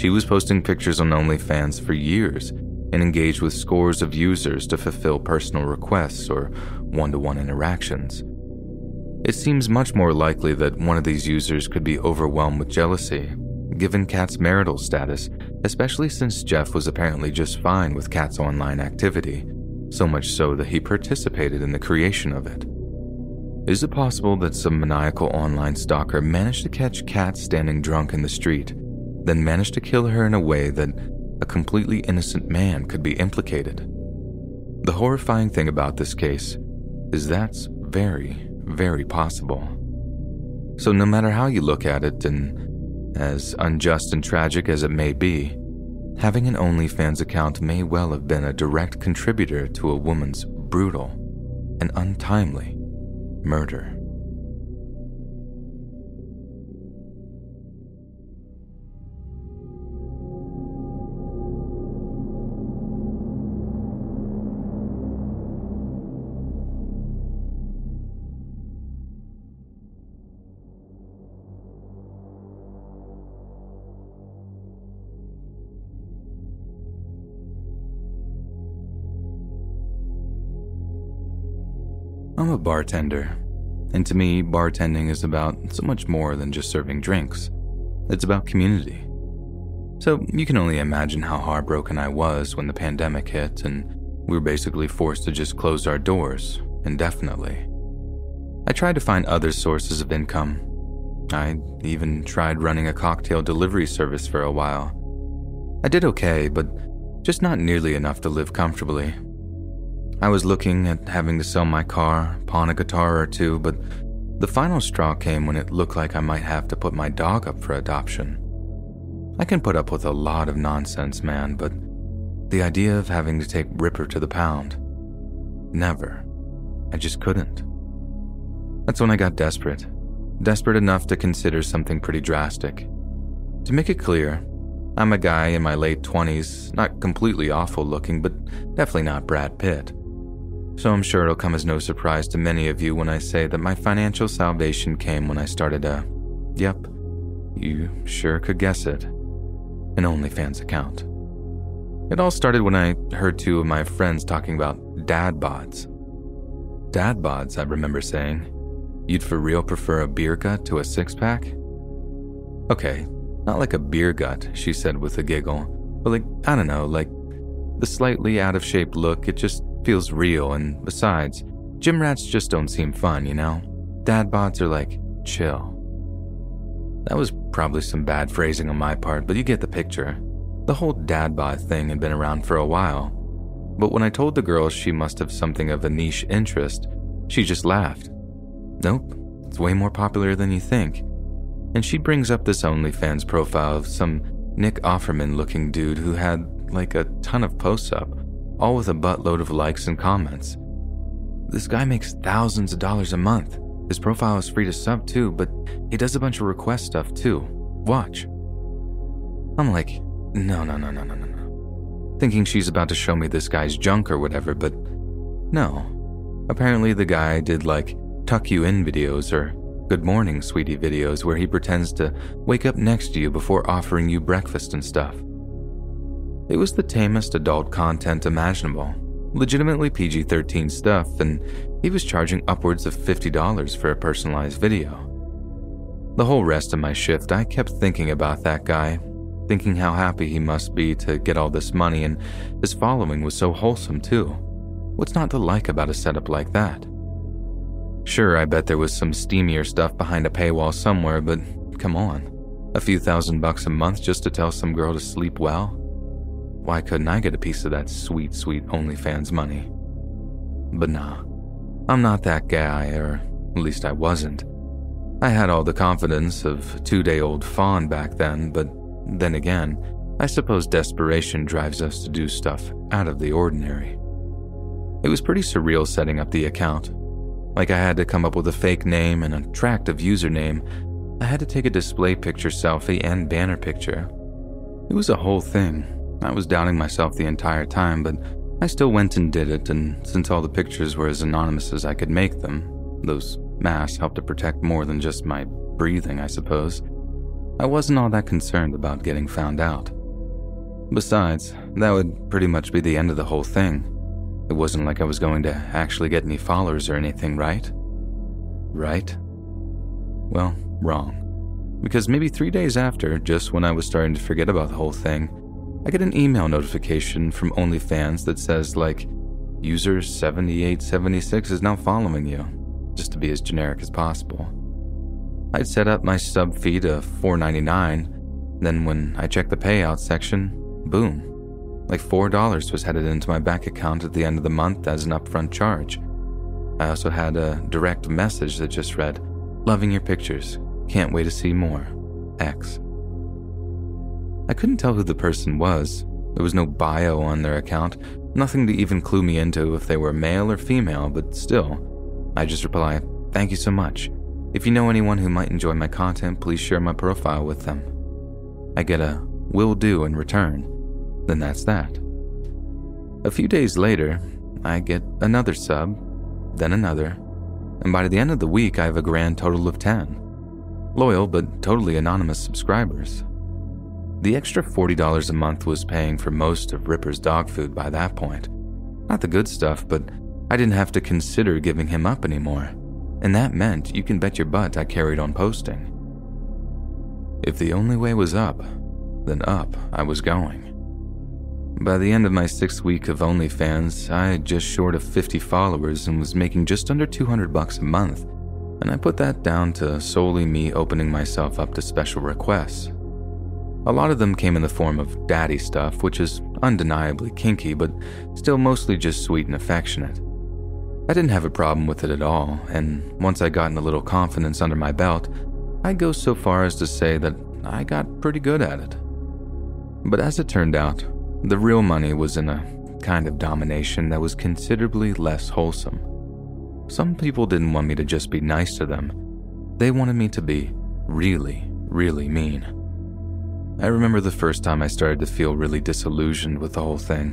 She was posting pictures on OnlyFans for years and engaged with scores of users to fulfill personal requests or one to one interactions. It seems much more likely that one of these users could be overwhelmed with jealousy, given Kat's marital status, especially since Jeff was apparently just fine with Kat's online activity, so much so that he participated in the creation of it. Is it possible that some maniacal online stalker managed to catch Kat standing drunk in the street, then managed to kill her in a way that a completely innocent man could be implicated? The horrifying thing about this case is that's very, very possible. So, no matter how you look at it, and as unjust and tragic as it may be, having an OnlyFans account may well have been a direct contributor to a woman's brutal and untimely murder. I'm a bartender, and to me, bartending is about so much more than just serving drinks. It's about community. So you can only imagine how heartbroken I was when the pandemic hit and we were basically forced to just close our doors indefinitely. I tried to find other sources of income. I even tried running a cocktail delivery service for a while. I did okay, but just not nearly enough to live comfortably. I was looking at having to sell my car, pawn a guitar or two, but the final straw came when it looked like I might have to put my dog up for adoption. I can put up with a lot of nonsense, man, but the idea of having to take Ripper to the pound, never. I just couldn't. That's when I got desperate. Desperate enough to consider something pretty drastic. To make it clear, I'm a guy in my late 20s, not completely awful looking, but definitely not Brad Pitt. So I'm sure it'll come as no surprise to many of you when I say that my financial salvation came when I started a, yep, you sure could guess it, an OnlyFans account. It all started when I heard two of my friends talking about dad bods. Dad bods, I remember saying. You'd for real prefer a beer gut to a six pack? Okay, not like a beer gut, she said with a giggle, but like, I don't know, like the slightly out of shape look, it just feels real, and besides, gym rats just don't seem fun, you know? Dad bods are like, chill. That was probably some bad phrasing on my part, but you get the picture. The whole dad bod thing had been around for a while. But when I told the girl she must have something of a niche interest, she just laughed. Nope, it's way more popular than you think. And she brings up this OnlyFans profile of some Nick Offerman looking dude who had like a ton of posts up, all with a buttload of likes and comments. This guy makes thousands of dollars a month. His profile is free to sub too, but he does a bunch of request stuff too. Watch. I'm like, no, no, no, no, no, no, no. Thinking she's about to show me this guy's junk or whatever, but no. Apparently, the guy did like tuck you in videos or good morning, sweetie videos where he pretends to wake up next to you before offering you breakfast and stuff. It was the tamest adult content imaginable, legitimately PG 13 stuff, and he was charging upwards of $50 for a personalized video. The whole rest of my shift, I kept thinking about that guy, thinking how happy he must be to get all this money, and his following was so wholesome too. What's not to like about a setup like that? Sure, I bet there was some steamier stuff behind a paywall somewhere, but come on. A few thousand bucks a month just to tell some girl to sleep well? Why couldn't I get a piece of that sweet, sweet OnlyFans money? But nah, I'm not that guy, or at least I wasn't. I had all the confidence of two day old fawn back then, but then again, I suppose desperation drives us to do stuff out of the ordinary. It was pretty surreal setting up the account. Like I had to come up with a fake name and attractive username. I had to take a display picture selfie and banner picture. It was a whole thing. I was doubting myself the entire time, but I still went and did it, and since all the pictures were as anonymous as I could make them, those masks helped to protect more than just my breathing, I suppose. I wasn't all that concerned about getting found out. Besides, that would pretty much be the end of the whole thing. It wasn't like I was going to actually get any followers or anything, right? Right? Well, wrong. Because maybe three days after, just when I was starting to forget about the whole thing, I get an email notification from OnlyFans that says, like, user 7876 is now following you, just to be as generic as possible. I'd set up my sub fee to $4.99, then when I checked the payout section, boom, like $4 was headed into my bank account at the end of the month as an upfront charge. I also had a direct message that just read, Loving your pictures. Can't wait to see more. X. I couldn't tell who the person was. There was no bio on their account, nothing to even clue me into if they were male or female, but still, I just reply, Thank you so much. If you know anyone who might enjoy my content, please share my profile with them. I get a will do in return. Then that's that. A few days later, I get another sub, then another, and by the end of the week, I have a grand total of 10. Loyal but totally anonymous subscribers. The extra $40 a month was paying for most of Ripper's dog food by that point. Not the good stuff, but I didn't have to consider giving him up anymore, and that meant you can bet your butt I carried on posting. If the only way was up, then up I was going. By the end of my sixth week of OnlyFans, I had just short of 50 followers and was making just under 200 bucks a month, and I put that down to solely me opening myself up to special requests. A lot of them came in the form of daddy stuff, which is undeniably kinky, but still mostly just sweet and affectionate. I didn't have a problem with it at all, and once I gotten a little confidence under my belt, I'd go so far as to say that I got pretty good at it. But as it turned out, the real money was in a kind of domination that was considerably less wholesome. Some people didn't want me to just be nice to them, they wanted me to be really, really mean. I remember the first time I started to feel really disillusioned with the whole thing.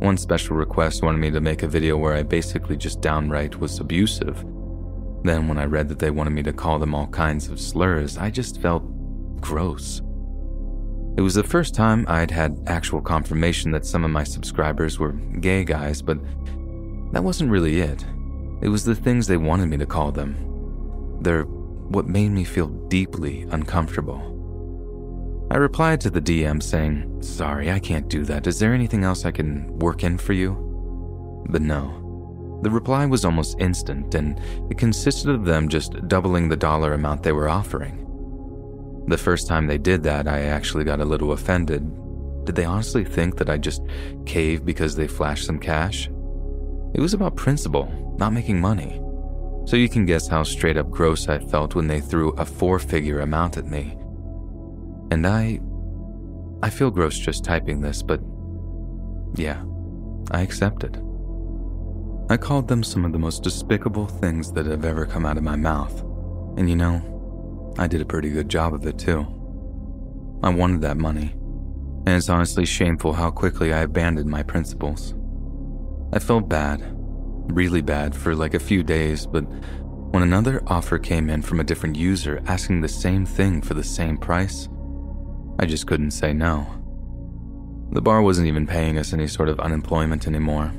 One special request wanted me to make a video where I basically just downright was abusive. Then, when I read that they wanted me to call them all kinds of slurs, I just felt gross. It was the first time I'd had actual confirmation that some of my subscribers were gay guys, but that wasn't really it. It was the things they wanted me to call them. They're what made me feel deeply uncomfortable. I replied to the DM saying, Sorry, I can't do that. Is there anything else I can work in for you? But no. The reply was almost instant, and it consisted of them just doubling the dollar amount they were offering. The first time they did that, I actually got a little offended. Did they honestly think that I just caved because they flashed some cash? It was about principle, not making money. So you can guess how straight up gross I felt when they threw a four figure amount at me. And I. I feel gross just typing this, but. Yeah, I accepted. I called them some of the most despicable things that have ever come out of my mouth. And you know, I did a pretty good job of it too. I wanted that money, and it's honestly shameful how quickly I abandoned my principles. I felt bad, really bad, for like a few days, but when another offer came in from a different user asking the same thing for the same price, I just couldn't say no. The bar wasn't even paying us any sort of unemployment anymore.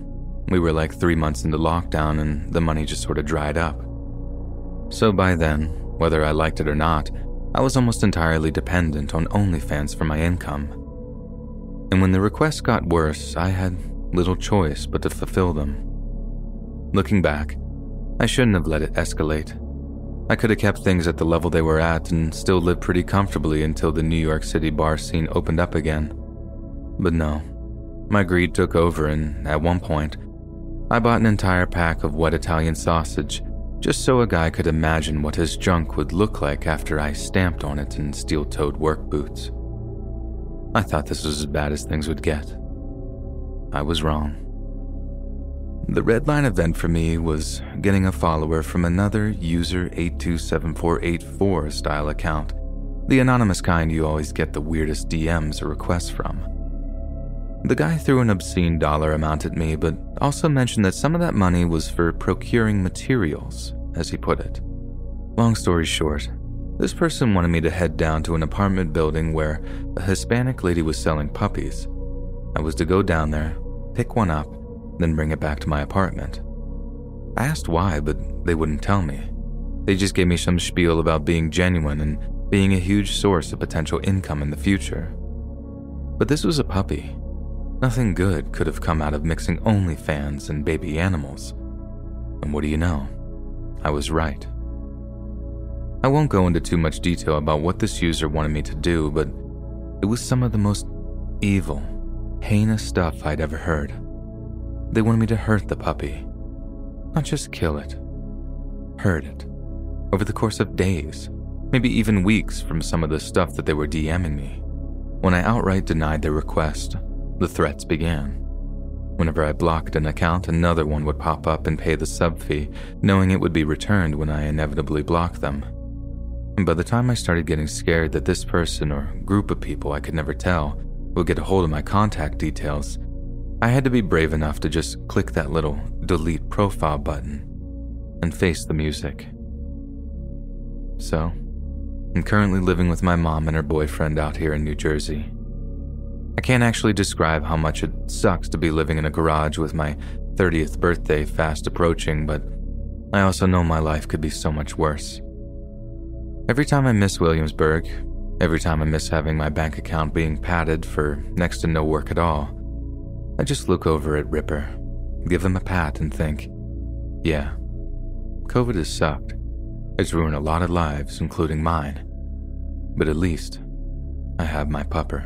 We were like three months into lockdown and the money just sort of dried up. So by then, whether I liked it or not, I was almost entirely dependent on OnlyFans for my income. And when the requests got worse, I had little choice but to fulfill them. Looking back, I shouldn't have let it escalate. I could have kept things at the level they were at and still lived pretty comfortably until the New York City bar scene opened up again. But no, my greed took over, and at one point, I bought an entire pack of wet Italian sausage just so a guy could imagine what his junk would look like after I stamped on it in steel toed work boots. I thought this was as bad as things would get. I was wrong. The red line event for me was getting a follower from another user 827484 style account, the anonymous kind you always get the weirdest DMs or requests from. The guy threw an obscene dollar amount at me, but also mentioned that some of that money was for procuring materials, as he put it. Long story short, this person wanted me to head down to an apartment building where a Hispanic lady was selling puppies. I was to go down there, pick one up, then bring it back to my apartment. I asked why, but they wouldn't tell me. They just gave me some spiel about being genuine and being a huge source of potential income in the future. But this was a puppy, Nothing good could have come out of mixing OnlyFans and baby animals. And what do you know? I was right. I won't go into too much detail about what this user wanted me to do, but it was some of the most evil, heinous stuff I'd ever heard. They wanted me to hurt the puppy, not just kill it, hurt it, over the course of days, maybe even weeks from some of the stuff that they were DMing me. When I outright denied their request, the threats began. Whenever I blocked an account, another one would pop up and pay the sub fee, knowing it would be returned when I inevitably blocked them. And by the time I started getting scared that this person or group of people I could never tell would get a hold of my contact details, I had to be brave enough to just click that little delete profile button and face the music. So, I'm currently living with my mom and her boyfriend out here in New Jersey. I can't actually describe how much it sucks to be living in a garage with my 30th birthday fast approaching, but I also know my life could be so much worse. Every time I miss Williamsburg, every time I miss having my bank account being padded for next to no work at all, I just look over at Ripper, give him a pat, and think, yeah, COVID has sucked. It's ruined a lot of lives, including mine. But at least, I have my pupper.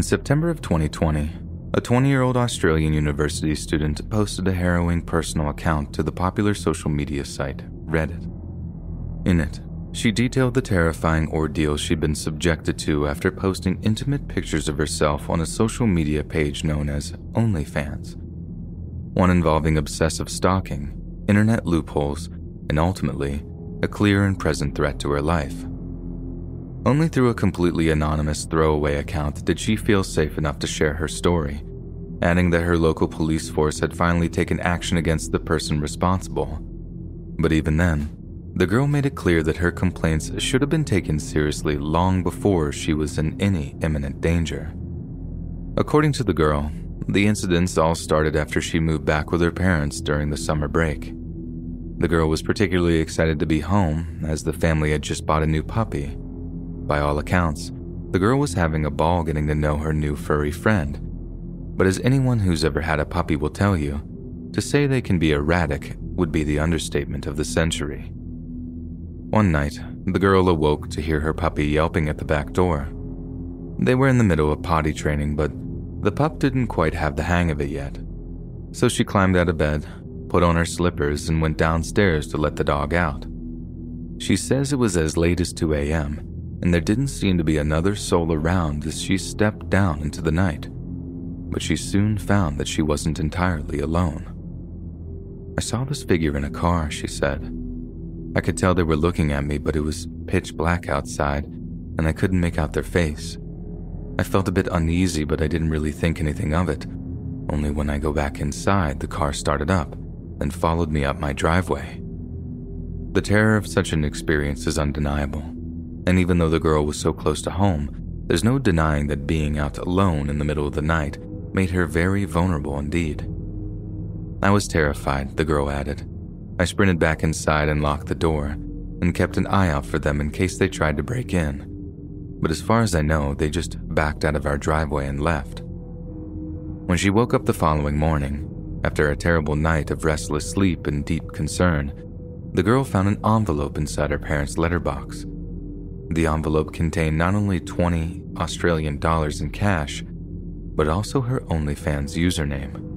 In September of 2020, a 20 year old Australian university student posted a harrowing personal account to the popular social media site, Reddit. In it, she detailed the terrifying ordeal she'd been subjected to after posting intimate pictures of herself on a social media page known as OnlyFans. One involving obsessive stalking, internet loopholes, and ultimately, a clear and present threat to her life. Only through a completely anonymous throwaway account did she feel safe enough to share her story, adding that her local police force had finally taken action against the person responsible. But even then, the girl made it clear that her complaints should have been taken seriously long before she was in any imminent danger. According to the girl, the incidents all started after she moved back with her parents during the summer break. The girl was particularly excited to be home as the family had just bought a new puppy by all accounts, the girl was having a ball getting to know her new furry friend. But as anyone who's ever had a puppy will tell you, to say they can be erratic would be the understatement of the century. One night, the girl awoke to hear her puppy yelping at the back door. They were in the middle of potty training, but the pup didn't quite have the hang of it yet. So she climbed out of bed, put on her slippers, and went downstairs to let the dog out. She says it was as late as 2 a.m and there didn't seem to be another soul around as she stepped down into the night. But she soon found that she wasn't entirely alone. I saw this figure in a car, she said. I could tell they were looking at me, but it was pitch black outside, and I couldn't make out their face. I felt a bit uneasy, but I didn't really think anything of it. Only when I go back inside, the car started up and followed me up my driveway. The terror of such an experience is undeniable. And even though the girl was so close to home, there's no denying that being out alone in the middle of the night made her very vulnerable indeed. I was terrified, the girl added. I sprinted back inside and locked the door, and kept an eye out for them in case they tried to break in. But as far as I know, they just backed out of our driveway and left. When she woke up the following morning, after a terrible night of restless sleep and deep concern, the girl found an envelope inside her parents' letterbox the envelope contained not only 20 Australian dollars in cash, but also her OnlyFans username.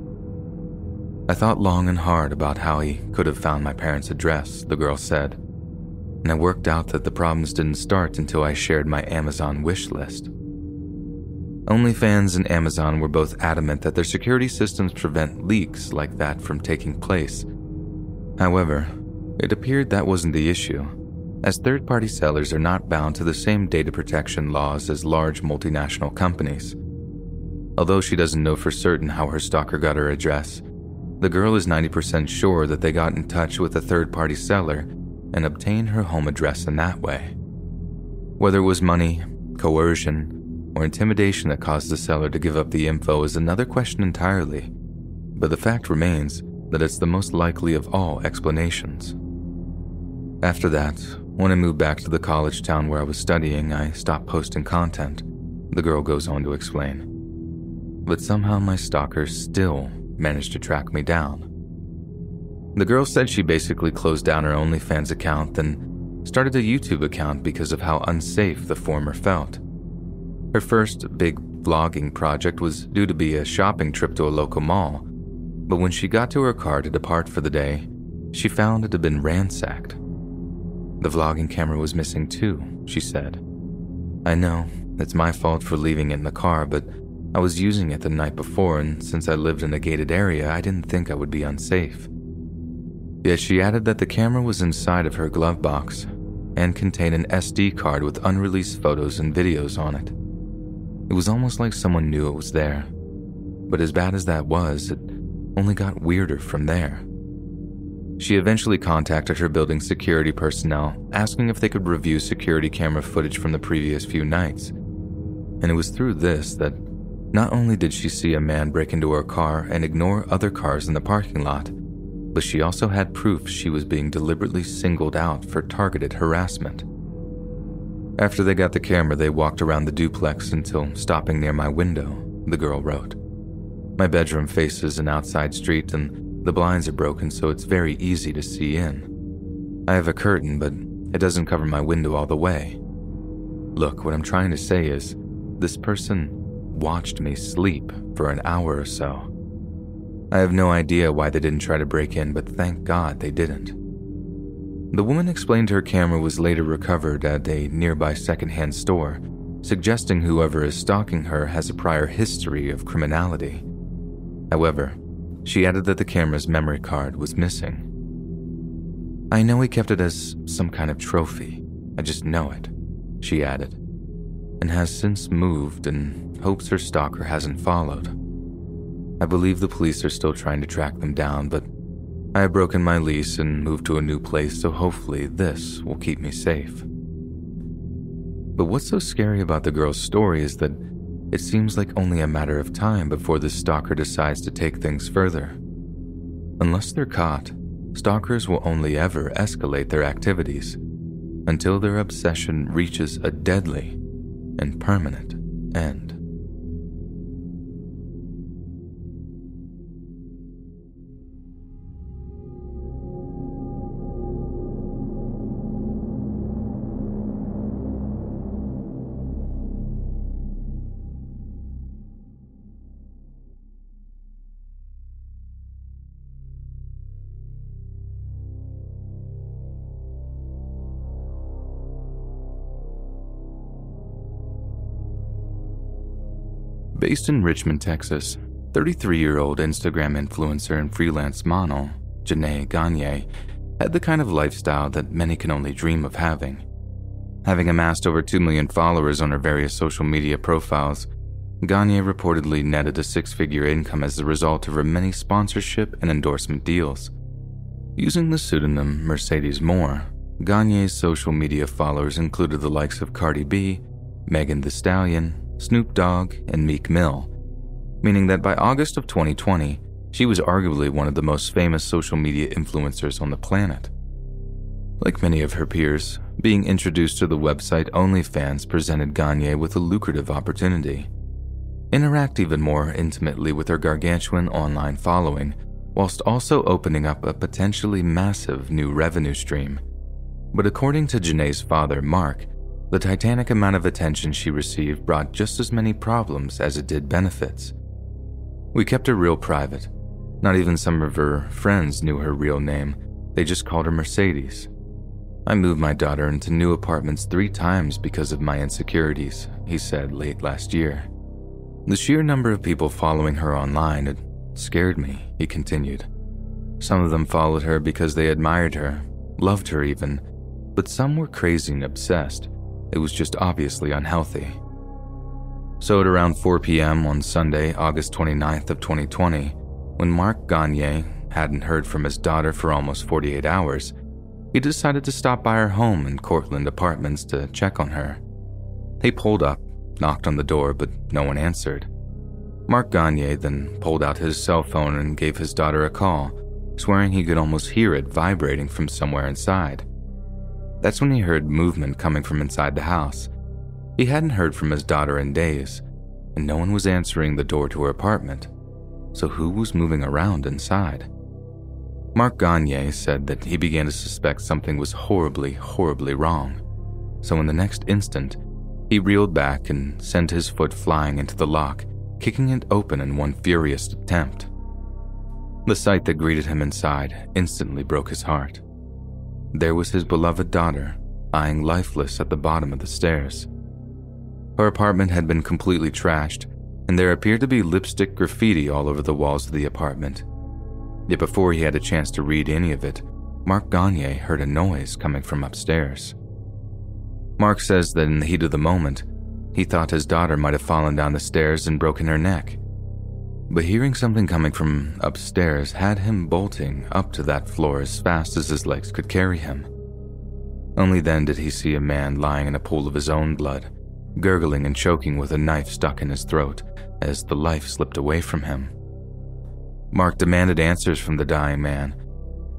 I thought long and hard about how he could have found my parents' address, the girl said, and I worked out that the problems didn't start until I shared my Amazon wish list. OnlyFans and Amazon were both adamant that their security systems prevent leaks like that from taking place. However, it appeared that wasn't the issue as third party sellers are not bound to the same data protection laws as large multinational companies. Although she doesn't know for certain how her stalker got her address, the girl is 90% sure that they got in touch with a third party seller and obtained her home address in that way. Whether it was money, coercion, or intimidation that caused the seller to give up the info is another question entirely, but the fact remains that it's the most likely of all explanations. After that, when I moved back to the college town where I was studying, I stopped posting content, the girl goes on to explain. But somehow my stalker still managed to track me down. The girl said she basically closed down her OnlyFans account, then started a YouTube account because of how unsafe the former felt. Her first big vlogging project was due to be a shopping trip to a local mall, but when she got to her car to depart for the day, she found it had been ransacked. The vlogging camera was missing too, she said. I know, it's my fault for leaving it in the car, but I was using it the night before, and since I lived in a gated area, I didn't think I would be unsafe. Yet she added that the camera was inside of her glove box and contained an SD card with unreleased photos and videos on it. It was almost like someone knew it was there. But as bad as that was, it only got weirder from there. She eventually contacted her building security personnel, asking if they could review security camera footage from the previous few nights. And it was through this that not only did she see a man break into her car and ignore other cars in the parking lot, but she also had proof she was being deliberately singled out for targeted harassment. After they got the camera, they walked around the duplex until stopping near my window, the girl wrote. My bedroom faces an outside street and the blinds are broken, so it's very easy to see in. I have a curtain, but it doesn't cover my window all the way. Look, what I'm trying to say is, this person watched me sleep for an hour or so. I have no idea why they didn't try to break in, but thank God they didn't. The woman explained her camera was later recovered at a nearby secondhand store, suggesting whoever is stalking her has a prior history of criminality. However, she added that the camera's memory card was missing. I know he kept it as some kind of trophy. I just know it, she added, and has since moved and hopes her stalker hasn't followed. I believe the police are still trying to track them down, but I have broken my lease and moved to a new place, so hopefully this will keep me safe. But what's so scary about the girl's story is that it seems like only a matter of time before the stalker decides to take things further. Unless they're caught, stalkers will only ever escalate their activities until their obsession reaches a deadly and permanent end. Based in Richmond, Texas, 33 year old Instagram influencer and freelance model, Janae Gagnier, had the kind of lifestyle that many can only dream of having. Having amassed over 2 million followers on her various social media profiles, Gagnier reportedly netted a six figure income as a result of her many sponsorship and endorsement deals. Using the pseudonym Mercedes Morr, Gagnier's social media followers included the likes of Cardi B, Megan Thee Stallion, Snoop Dogg, and Meek Mill, meaning that by August of 2020, she was arguably one of the most famous social media influencers on the planet. Like many of her peers, being introduced to the website OnlyFans presented Gagnier with a lucrative opportunity. Interact even more intimately with her gargantuan online following, whilst also opening up a potentially massive new revenue stream. But according to Janae's father, Mark, the titanic amount of attention she received brought just as many problems as it did benefits. We kept her real private. Not even some of her friends knew her real name, they just called her Mercedes. I moved my daughter into new apartments three times because of my insecurities, he said late last year. The sheer number of people following her online had scared me, he continued. Some of them followed her because they admired her, loved her even, but some were crazy and obsessed. It was just obviously unhealthy. So at around 4 p.m. on Sunday, August 29th of 2020, when Mark Gagnier hadn't heard from his daughter for almost 48 hours, he decided to stop by her home in Cortland Apartments to check on her. He pulled up, knocked on the door, but no one answered. Mark Gagnier then pulled out his cell phone and gave his daughter a call, swearing he could almost hear it vibrating from somewhere inside. That's when he heard movement coming from inside the house. He hadn't heard from his daughter in days, and no one was answering the door to her apartment. So who was moving around inside? Mark Gagnier said that he began to suspect something was horribly, horribly wrong. So in the next instant, he reeled back and sent his foot flying into the lock, kicking it open in one furious attempt. The sight that greeted him inside instantly broke his heart. There was his beloved daughter, lying lifeless at the bottom of the stairs. Her apartment had been completely trashed, and there appeared to be lipstick graffiti all over the walls of the apartment. Yet before he had a chance to read any of it, Mark Gagnier heard a noise coming from upstairs. Mark says that in the heat of the moment, he thought his daughter might have fallen down the stairs and broken her neck. But hearing something coming from upstairs had him bolting up to that floor as fast as his legs could carry him. Only then did he see a man lying in a pool of his own blood, gurgling and choking with a knife stuck in his throat as the life slipped away from him. Mark demanded answers from the dying man,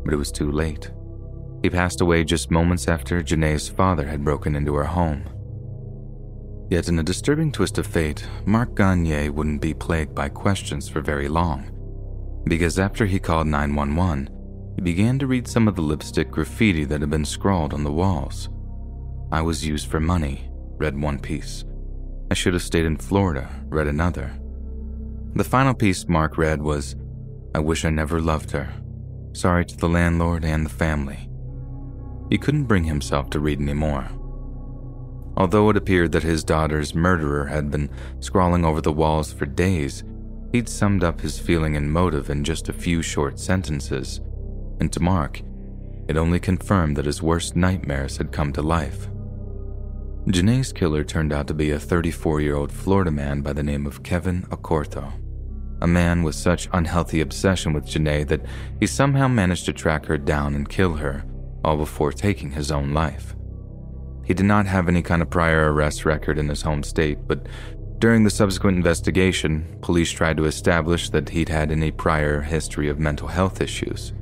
but it was too late. He passed away just moments after Janae's father had broken into her home. Yet, in a disturbing twist of fate, Mark Gagnier wouldn't be plagued by questions for very long. Because after he called 911, he began to read some of the lipstick graffiti that had been scrawled on the walls. I was used for money, read one piece. I should have stayed in Florida, read another. The final piece Mark read was, I wish I never loved her. Sorry to the landlord and the family. He couldn't bring himself to read any more. Although it appeared that his daughter's murderer had been scrawling over the walls for days, he'd summed up his feeling and motive in just a few short sentences. And to Mark, it only confirmed that his worst nightmares had come to life. Janae's killer turned out to be a 34 year old Florida man by the name of Kevin Accorto, a man with such unhealthy obsession with Janae that he somehow managed to track her down and kill her, all before taking his own life. He did not have any kind of prior arrest record in his home state, but during the subsequent investigation, police tried to establish that he'd had any prior history of mental health issues.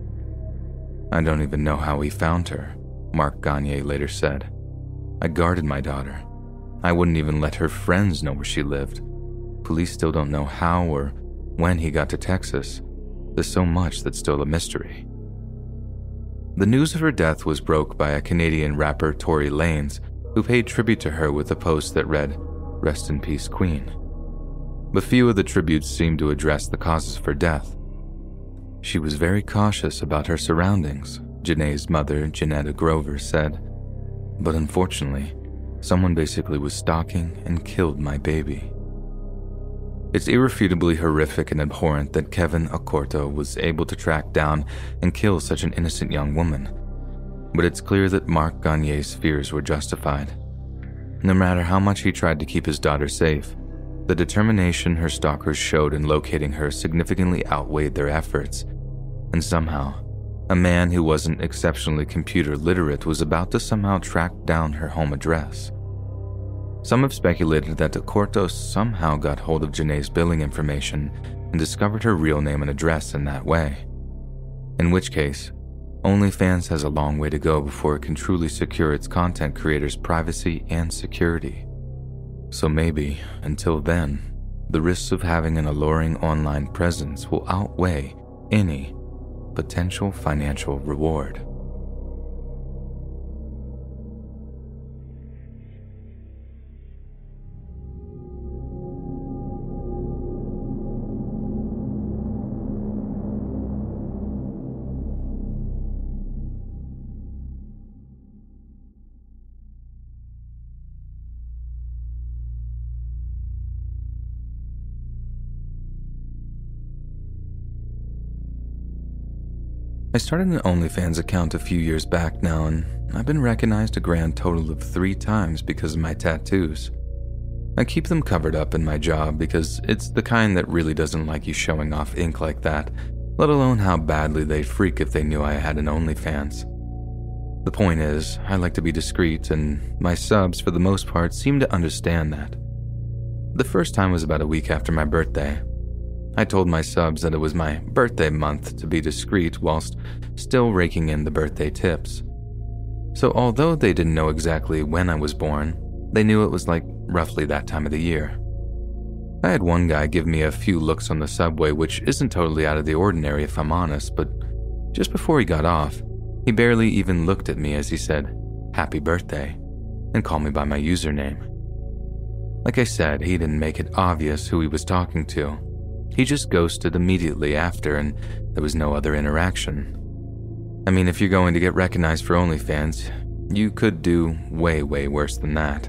I don't even know how he found her, Mark Gagnier later said. I guarded my daughter. I wouldn't even let her friends know where she lived. Police still don't know how or when he got to Texas. There's so much that's still a mystery. The news of her death was broke by a Canadian rapper, Tory Lanez, who paid tribute to her with a post that read, Rest in peace, Queen. But few of the tributes seemed to address the causes of her death. She was very cautious about her surroundings, Janae's mother, Janetta Grover, said. But unfortunately, someone basically was stalking and killed my baby. It's irrefutably horrific and abhorrent that Kevin Accorto was able to track down and kill such an innocent young woman. But it's clear that Mark Gagnier's fears were justified. No matter how much he tried to keep his daughter safe, the determination her stalkers showed in locating her significantly outweighed their efforts. And somehow, a man who wasn't exceptionally computer literate was about to somehow track down her home address. Some have speculated that Accorto somehow got hold of Janae's billing information and discovered her real name and address in that way. In which case, OnlyFans has a long way to go before it can truly secure its content creators' privacy and security. So maybe, until then, the risks of having an alluring online presence will outweigh any potential financial reward. I started an OnlyFans account a few years back now, and I've been recognized a grand total of three times because of my tattoos. I keep them covered up in my job because it's the kind that really doesn't like you showing off ink like that, let alone how badly they'd freak if they knew I had an OnlyFans. The point is, I like to be discreet, and my subs, for the most part, seem to understand that. The first time was about a week after my birthday, I told my subs that it was my birthday month to be discreet whilst still raking in the birthday tips. So, although they didn't know exactly when I was born, they knew it was like roughly that time of the year. I had one guy give me a few looks on the subway, which isn't totally out of the ordinary if I'm honest, but just before he got off, he barely even looked at me as he said, Happy birthday, and called me by my username. Like I said, he didn't make it obvious who he was talking to. He just ghosted immediately after, and there was no other interaction. I mean, if you're going to get recognized for OnlyFans, you could do way, way worse than that.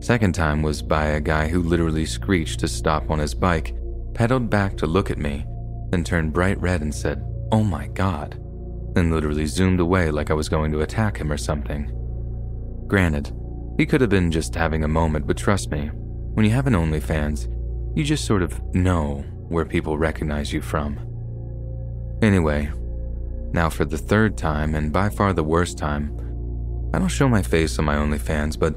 Second time was by a guy who literally screeched to stop on his bike, pedaled back to look at me, then turned bright red and said, Oh my god, then literally zoomed away like I was going to attack him or something. Granted, he could have been just having a moment, but trust me, when you have an OnlyFans, you just sort of know where people recognize you from. Anyway, now for the third time, and by far the worst time, I don't show my face on my OnlyFans, but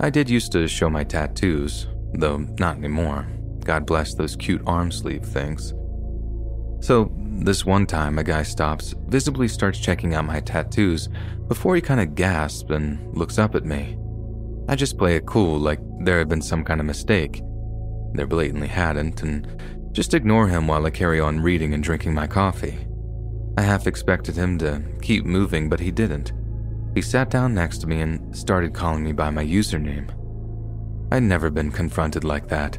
I did used to show my tattoos, though not anymore. God bless those cute arm sleeve things. So, this one time, a guy stops, visibly starts checking out my tattoos before he kind of gasps and looks up at me. I just play it cool, like there had been some kind of mistake. There blatantly hadn't, and just ignore him while I carry on reading and drinking my coffee. I half expected him to keep moving, but he didn't. He sat down next to me and started calling me by my username. I'd never been confronted like that,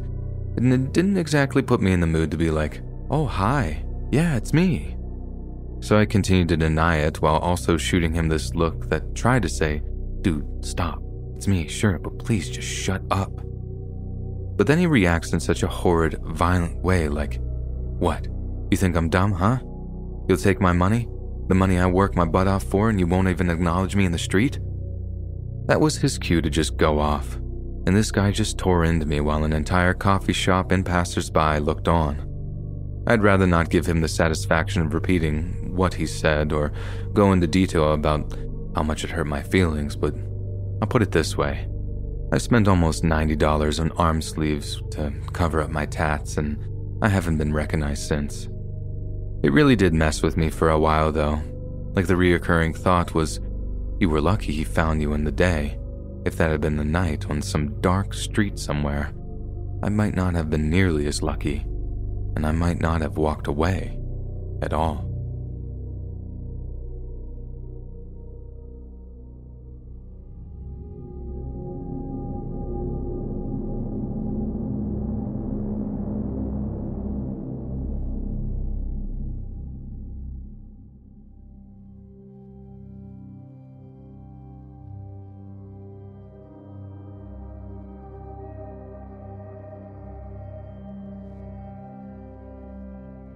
and it didn't exactly put me in the mood to be like, oh, hi, yeah, it's me. So I continued to deny it while also shooting him this look that tried to say, dude, stop. It's me, sure, but please just shut up. But then he reacts in such a horrid, violent way like, What? You think I'm dumb, huh? You'll take my money? The money I work my butt off for and you won't even acknowledge me in the street? That was his cue to just go off, and this guy just tore into me while an entire coffee shop and passersby looked on. I'd rather not give him the satisfaction of repeating what he said or go into detail about how much it hurt my feelings, but I'll put it this way. I spent almost $90 on arm sleeves to cover up my tats, and I haven't been recognized since. It really did mess with me for a while, though. Like the reoccurring thought was, you were lucky he found you in the day. If that had been the night on some dark street somewhere, I might not have been nearly as lucky, and I might not have walked away at all.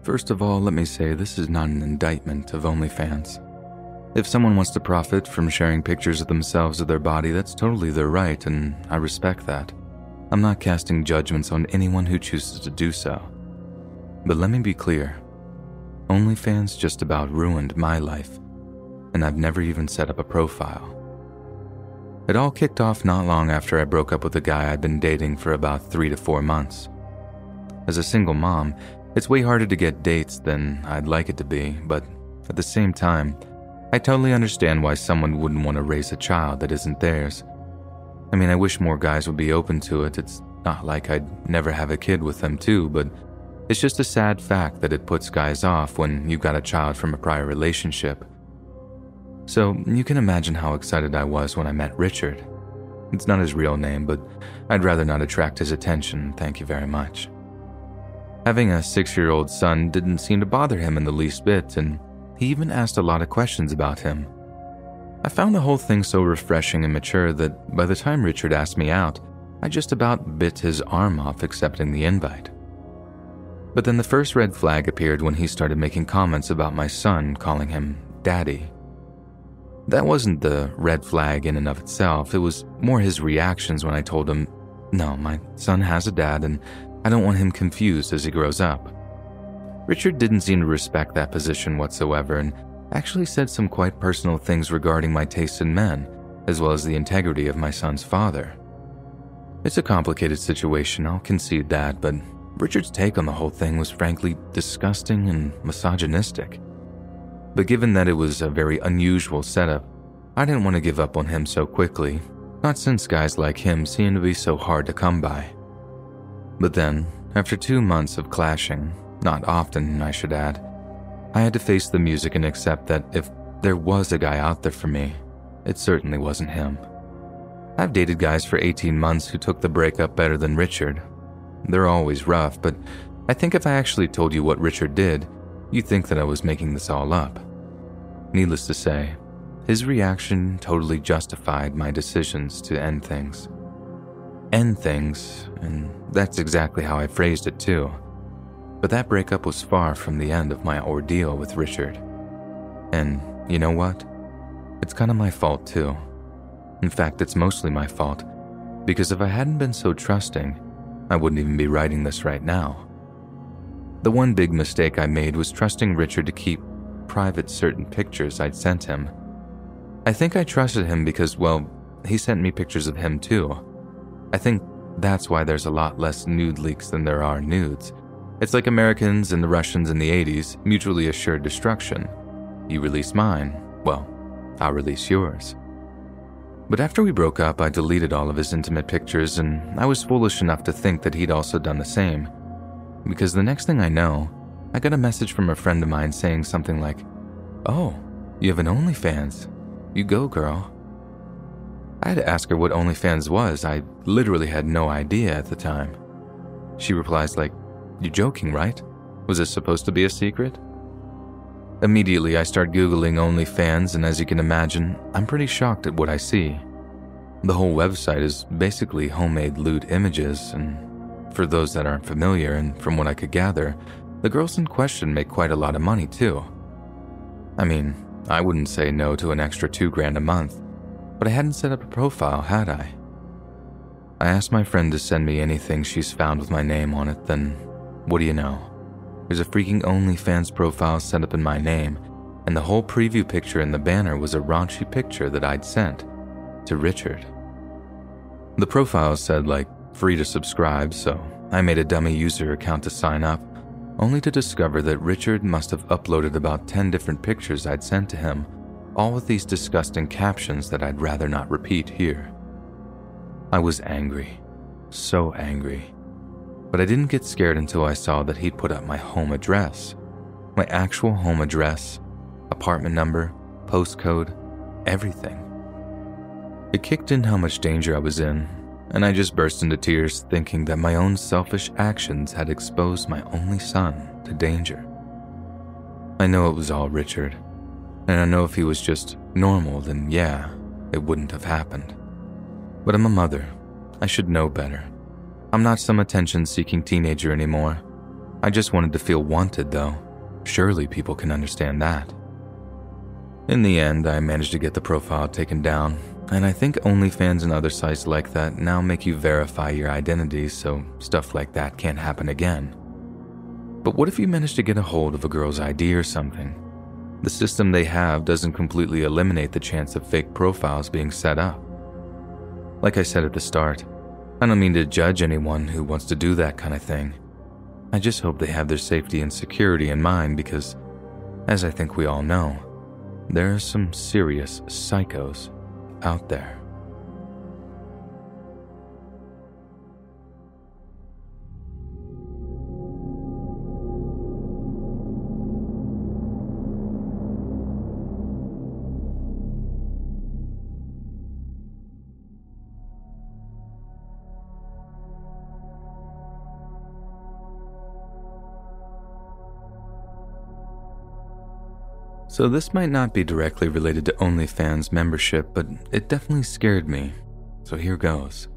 First of all, let me say this is not an indictment of OnlyFans. If someone wants to profit from sharing pictures of themselves or their body, that's totally their right, and I respect that. I'm not casting judgments on anyone who chooses to do so. But let me be clear OnlyFans just about ruined my life, and I've never even set up a profile. It all kicked off not long after I broke up with a guy I'd been dating for about three to four months. As a single mom, it's way harder to get dates than I'd like it to be, but at the same time, I totally understand why someone wouldn't want to raise a child that isn't theirs. I mean, I wish more guys would be open to it. It's not like I'd never have a kid with them, too, but it's just a sad fact that it puts guys off when you've got a child from a prior relationship. So, you can imagine how excited I was when I met Richard. It's not his real name, but I'd rather not attract his attention, thank you very much. Having a six year old son didn't seem to bother him in the least bit, and he even asked a lot of questions about him. I found the whole thing so refreshing and mature that by the time Richard asked me out, I just about bit his arm off accepting the invite. But then the first red flag appeared when he started making comments about my son, calling him Daddy. That wasn't the red flag in and of itself, it was more his reactions when I told him, No, my son has a dad and I don't want him confused as he grows up. Richard didn't seem to respect that position whatsoever and actually said some quite personal things regarding my taste in men, as well as the integrity of my son's father. It's a complicated situation, I'll concede that, but Richard's take on the whole thing was frankly disgusting and misogynistic. But given that it was a very unusual setup, I didn't want to give up on him so quickly, not since guys like him seem to be so hard to come by. But then, after two months of clashing, not often, I should add, I had to face the music and accept that if there was a guy out there for me, it certainly wasn't him. I've dated guys for 18 months who took the breakup better than Richard. They're always rough, but I think if I actually told you what Richard did, you'd think that I was making this all up. Needless to say, his reaction totally justified my decisions to end things. End things, and that's exactly how I phrased it too. But that breakup was far from the end of my ordeal with Richard. And you know what? It's kind of my fault too. In fact, it's mostly my fault, because if I hadn't been so trusting, I wouldn't even be writing this right now. The one big mistake I made was trusting Richard to keep private certain pictures I'd sent him. I think I trusted him because, well, he sent me pictures of him too. I think that's why there's a lot less nude leaks than there are nudes. It's like Americans and the Russians in the 80s, mutually assured destruction. You release mine, well, I'll release yours. But after we broke up, I deleted all of his intimate pictures, and I was foolish enough to think that he'd also done the same. Because the next thing I know, I got a message from a friend of mine saying something like, Oh, you have an OnlyFans. You go, girl. I had to ask her what OnlyFans was. I literally had no idea at the time. She replies like, "You joking, right? Was it supposed to be a secret?" Immediately, I start Googling OnlyFans, and as you can imagine, I'm pretty shocked at what I see. The whole website is basically homemade lewd images, and for those that aren't familiar, and from what I could gather, the girls in question make quite a lot of money too. I mean, I wouldn't say no to an extra two grand a month, but I hadn't set up a profile, had I? I asked my friend to send me anything she's found with my name on it, then what do you know? There's a freaking OnlyFans profile set up in my name, and the whole preview picture in the banner was a raunchy picture that I'd sent to Richard. The profile said, like, free to subscribe, so I made a dummy user account to sign up, only to discover that Richard must have uploaded about 10 different pictures I'd sent to him, all with these disgusting captions that I'd rather not repeat here. I was angry, so angry. But I didn't get scared until I saw that he'd put up my home address. My actual home address, apartment number, postcode, everything. It kicked in how much danger I was in, and I just burst into tears thinking that my own selfish actions had exposed my only son to danger. I know it was all Richard, and I know if he was just normal, then yeah, it wouldn't have happened. But I'm a mother. I should know better. I'm not some attention seeking teenager anymore. I just wanted to feel wanted, though. Surely people can understand that. In the end, I managed to get the profile taken down, and I think OnlyFans and other sites like that now make you verify your identity so stuff like that can't happen again. But what if you manage to get a hold of a girl's ID or something? The system they have doesn't completely eliminate the chance of fake profiles being set up. Like I said at the start, I don't mean to judge anyone who wants to do that kind of thing. I just hope they have their safety and security in mind because, as I think we all know, there are some serious psychos out there. So, this might not be directly related to OnlyFans membership, but it definitely scared me. So, here goes.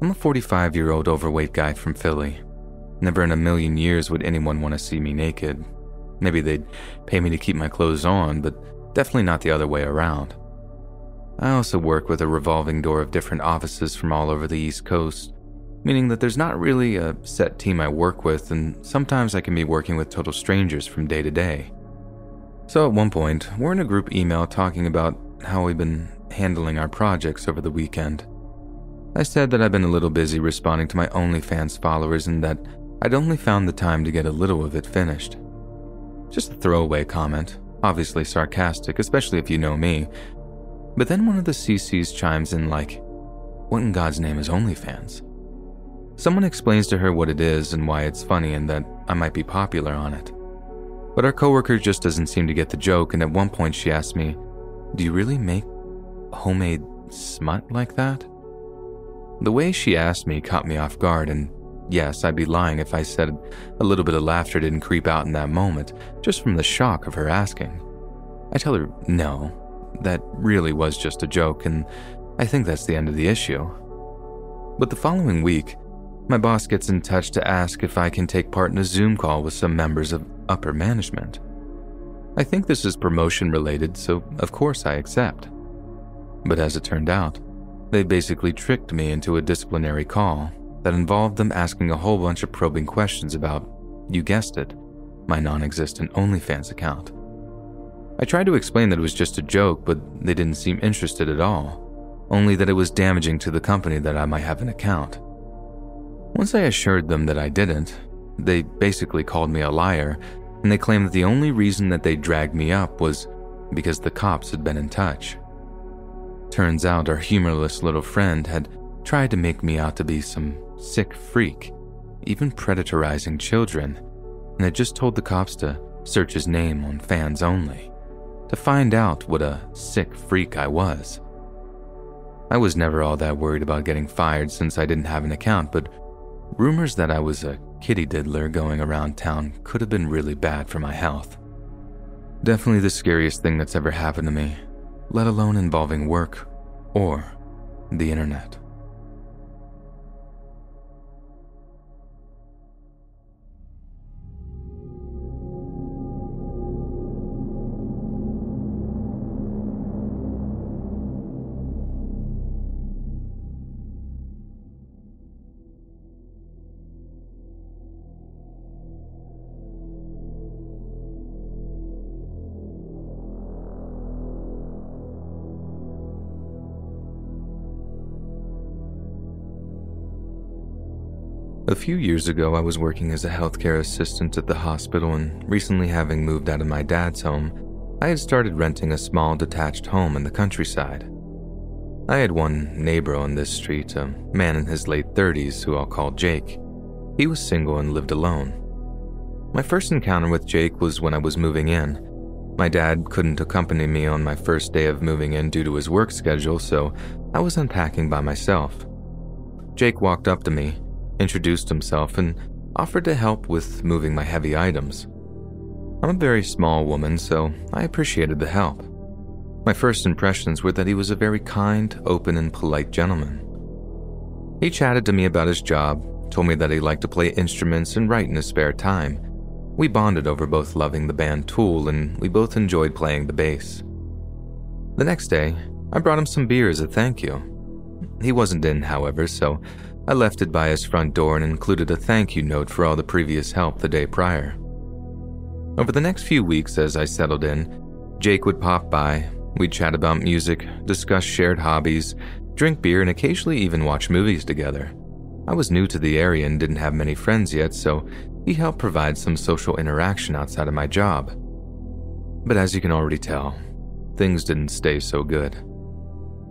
I'm a 45 year old overweight guy from Philly. Never in a million years would anyone want to see me naked. Maybe they'd pay me to keep my clothes on, but definitely not the other way around. I also work with a revolving door of different offices from all over the East Coast, meaning that there's not really a set team I work with, and sometimes I can be working with total strangers from day to day. So at one point, we're in a group email talking about how we've been handling our projects over the weekend. I said that I've been a little busy responding to my OnlyFans followers and that I'd only found the time to get a little of it finished. Just a throwaway comment, obviously sarcastic, especially if you know me. But then one of the CCs chimes in like, What in God's name is OnlyFans? Someone explains to her what it is and why it's funny and that I might be popular on it. But our coworker just doesn't seem to get the joke, and at one point she asked me, Do you really make homemade smut like that? The way she asked me caught me off guard, and yes, I'd be lying if I said a little bit of laughter didn't creep out in that moment, just from the shock of her asking. I tell her, no, that really was just a joke, and I think that's the end of the issue. But the following week, my boss gets in touch to ask if I can take part in a Zoom call with some members of upper management. I think this is promotion related, so of course I accept. But as it turned out, they basically tricked me into a disciplinary call that involved them asking a whole bunch of probing questions about, you guessed it, my non existent OnlyFans account. I tried to explain that it was just a joke, but they didn't seem interested at all, only that it was damaging to the company that I might have an account. Once I assured them that I didn't, they basically called me a liar, and they claimed that the only reason that they dragged me up was because the cops had been in touch. Turns out our humorless little friend had tried to make me out to be some sick freak, even predatorizing children, and had just told the cops to search his name on fans only to find out what a sick freak I was. I was never all that worried about getting fired since I didn't have an account, but rumors that I was a kitty diddler going around town could have been really bad for my health. Definitely the scariest thing that's ever happened to me, let alone involving work or the internet. A few years ago, I was working as a healthcare assistant at the hospital, and recently having moved out of my dad's home, I had started renting a small detached home in the countryside. I had one neighbor on this street, a man in his late 30s who I'll call Jake. He was single and lived alone. My first encounter with Jake was when I was moving in. My dad couldn't accompany me on my first day of moving in due to his work schedule, so I was unpacking by myself. Jake walked up to me, introduced himself, and offered to help with moving my heavy items. I'm a very small woman, so I appreciated the help. My first impressions were that he was a very kind, open, and polite gentleman. He chatted to me about his job, told me that he liked to play instruments and write in his spare time. We bonded over both loving the band Tool, and we both enjoyed playing the bass. The next day, I brought him some beer as a thank you. He wasn't in, however, so I left it by his front door and included a thank you note for all the previous help the day prior. Over the next few weeks, as I settled in, Jake would pop by, we'd chat about music, discuss shared hobbies, drink beer, and occasionally even watch movies together. I was new to the area and didn't have many friends yet, so he helped provide some social interaction outside of my job. But as you can already tell, things didn't stay so good.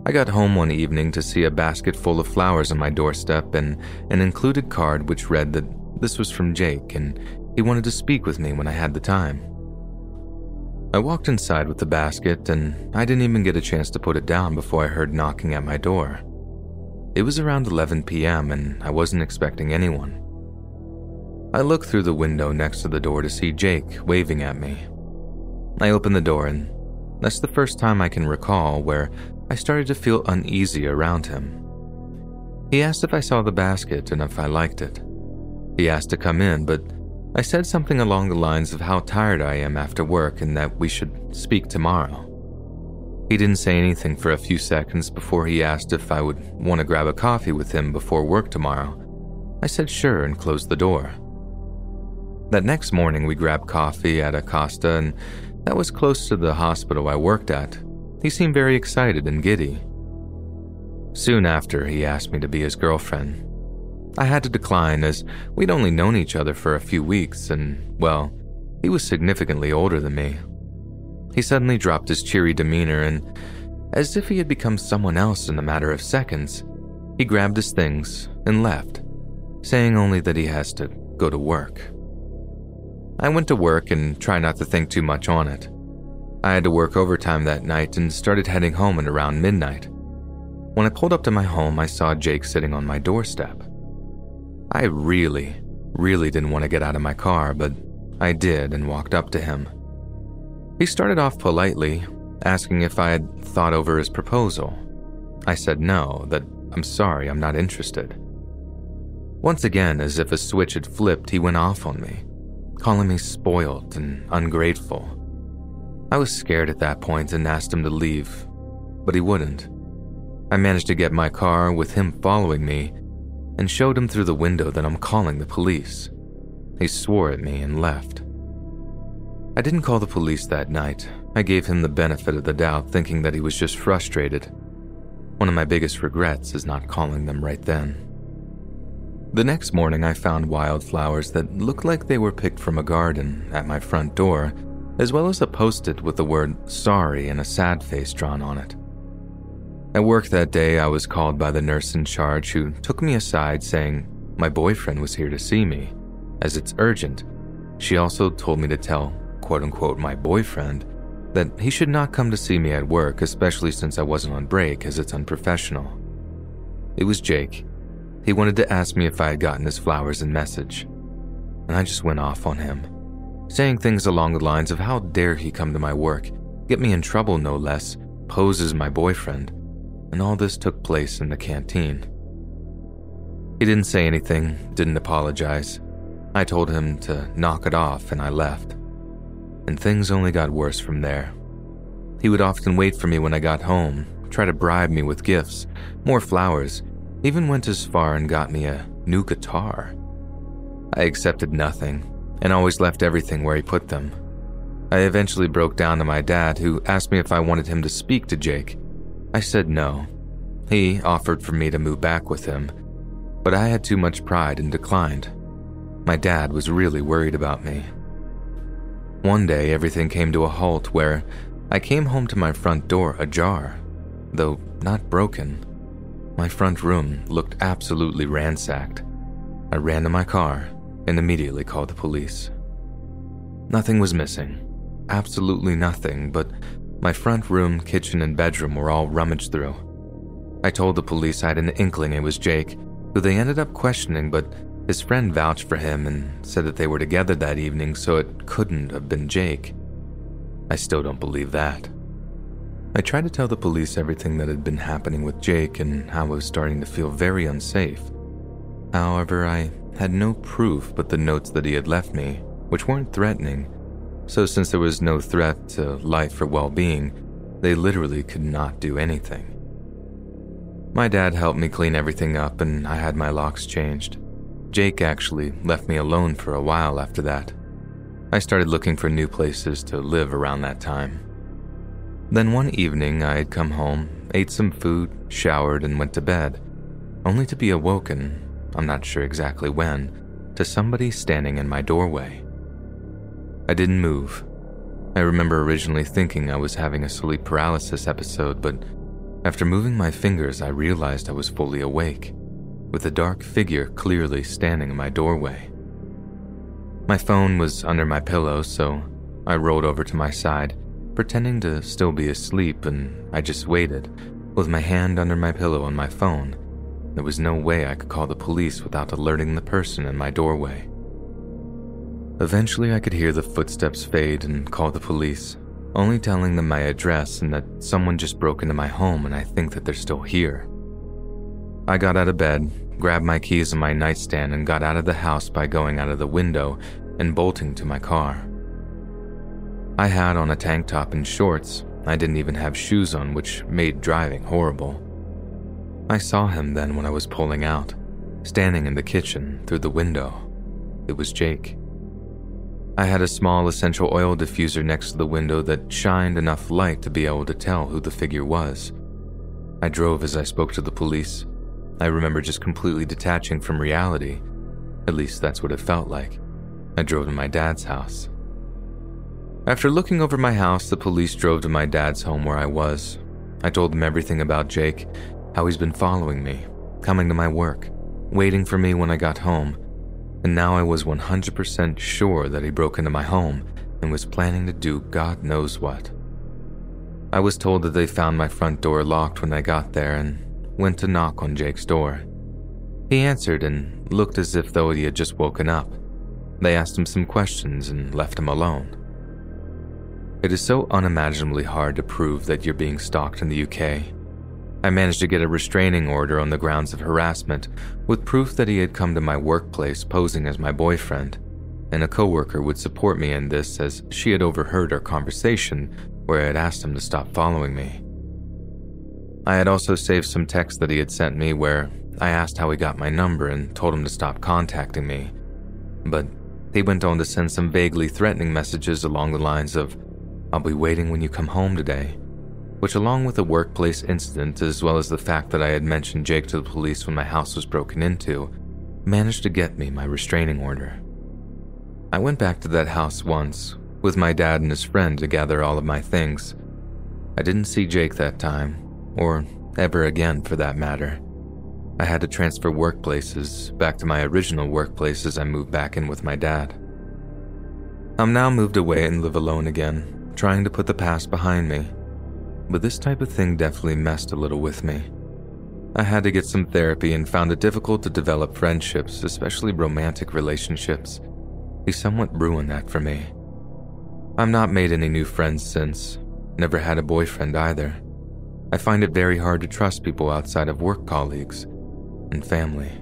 I got home one evening to see a basket full of flowers on my doorstep and an included card which read that this was from Jake and he wanted to speak with me when I had the time. I walked inside with the basket and I didn't even get a chance to put it down before I heard knocking at my door. It was around 11 p.m. and I wasn't expecting anyone. I looked through the window next to the door to see Jake waving at me. I opened the door and that's the first time I can recall where I started to feel uneasy around him. He asked if I saw the basket and if I liked it. He asked to come in, but I said something along the lines of how tired I am after work and that we should speak tomorrow. He didn't say anything for a few seconds before he asked if I would want to grab a coffee with him before work tomorrow. I said sure and closed the door. That next morning, we grabbed coffee at a Costa, and that was close to the hospital I worked at, he seemed very excited and giddy. Soon after, he asked me to be his girlfriend. I had to decline as we'd only known each other for a few weeks, and, well, he was significantly older than me. He suddenly dropped his cheery demeanor, and, as if he had become someone else in a matter of seconds, he grabbed his things and left. saying only that he has to go to work. I went to work and tried not to think too much on it. I had to work overtime that night and started heading home at around midnight. When I pulled up to my home, I saw Jake sitting on my doorstep. I really, really didn't want to get out of my car, but I did and walked up to him. He started off politely, asking if I had thought over his proposal. I said no, that I'm sorry, I'm not interested. Once again, as if a switch had flipped, he went off on me, calling me spoiled and ungrateful. I was scared at that point and asked him to leave, but he wouldn't. I managed to get my car with him following me and showed him through the window that I'm calling the police. He swore at me and left. I didn't call the police that night. I gave him the benefit of the doubt, thinking that he was just frustrated. One of my biggest regrets is not calling them right then. The next morning, I found wildflowers that looked like they were picked from a garden at my front door, as well as a post it with the word sorry and a sad face drawn on it. At work that day, I was called by the nurse in charge who took me aside saying my boyfriend was here to see me, as it's urgent. She also told me to tell, quote unquote, my boyfriend that he should not come to see me at work, especially since I wasn't on break, as it's unprofessional. It was Jake. He wanted to ask me if I had gotten his flowers and message, and I just went off on him, saying things along the lines of how dare he come to my work, get me in trouble no less, pose as my boyfriend, and all this took place in the canteen. He didn't say anything, didn't apologize. I told him to knock it off and I left. And things only got worse from there. He would often wait for me when I got home, try to bribe me with gifts, more flowers, even went as far and got me a new guitar. I accepted nothing and always left everything where he put them. I eventually broke down to my dad, who asked me if I wanted him to speak to Jake, I said no. He offered for me to move back with him, but I had too much pride and declined. My dad was really worried about me. One day, everything came to a halt where I came home to my front door ajar, though not broken. My front room looked absolutely ransacked. I ran to my car and immediately called the police. Nothing was missing. Absolutely nothing, but my front room, kitchen, and bedroom were all rummaged through. I told the police I had an inkling it was Jake, who they ended up questioning, but his friend vouched for him and said that they were together that evening, so it couldn't have been Jake. I still don't believe that. I tried to tell the police everything that had been happening with Jake and how I was starting to feel very unsafe. However, I had no proof but the notes that he had left me, which weren't threatening, so, since there was no threat to life or well being, they literally could not do anything. My dad helped me clean everything up, and I had my locks changed. Jake actually left me alone for a while after that. I started looking for new places to live around that time. Then one evening, I had come home, ate some food, showered, and went to bed, only to be awoken, I'm not sure exactly when, to somebody standing in my doorway. I didn't move. I remember originally thinking I was having a sleep paralysis episode, but after moving my fingers, I realized I was fully awake, with a dark figure clearly standing in my doorway. My phone was under my pillow, so I rolled over to my side, pretending to still be asleep, and I just waited, with my hand under my pillow on my phone. There was no way I could call the police without alerting the person in my doorway. Eventually, I could hear the footsteps fade and call the police, only telling them my address and that someone just broke into my home and I think that they're still here. I got out of bed, grabbed my keys and my nightstand, and got out of the house by going out of the window and bolting to my car. I had on a tank top and shorts. I didn't even have shoes on, which made driving horrible. I saw him then when I was pulling out, standing in the kitchen through the window. It was Jake. I had a small essential oil diffuser next to the window that shined enough light to be able to tell who the figure was. I drove as I spoke to the police. I remember just completely detaching from reality. At least that's what it felt like. I drove to my dad's house. After looking over my house, the police drove to my dad's home where I was. I told them everything about Jake, how he's been following me, coming to my work, waiting for me when I got home, and now I was 100% sure that he broke into my home and was planning to do God knows what. I was told that they found my front door locked when I got there and went to knock on Jake's door. He answered and looked as if though he had just woken up. They asked him some questions and left him alone. It is so unimaginably hard to prove that you're being stalked in the UK. I managed to get a restraining order on the grounds of harassment, with proof that he had come to my workplace posing as my boyfriend, and a coworker would support me in this as she had overheard our conversation where I had asked him to stop following me. I had also saved some texts that he had sent me where I asked how he got my number and told him to stop contacting me. But he went on to send some vaguely threatening messages along the lines of, I'll be waiting when you come home today which, along with the workplace incident as well as the fact that I had mentioned Jake to the police when my house was broken into, managed to get me my restraining order. I went back to that house once, with my dad and his friend to gather all of my things. I didn't see Jake that time, or ever again for that matter. I had to transfer workplaces back to my original workplace as I moved back in with my dad. I'm now moved away and live alone again, trying to put the past behind me but this type of thing definitely messed a little with me. I had to get some therapy and found it difficult to develop friendships, especially romantic relationships. He somewhat ruined that for me. I've not made any new friends since, never had a boyfriend either. I find it very hard to trust people outside of work colleagues and family.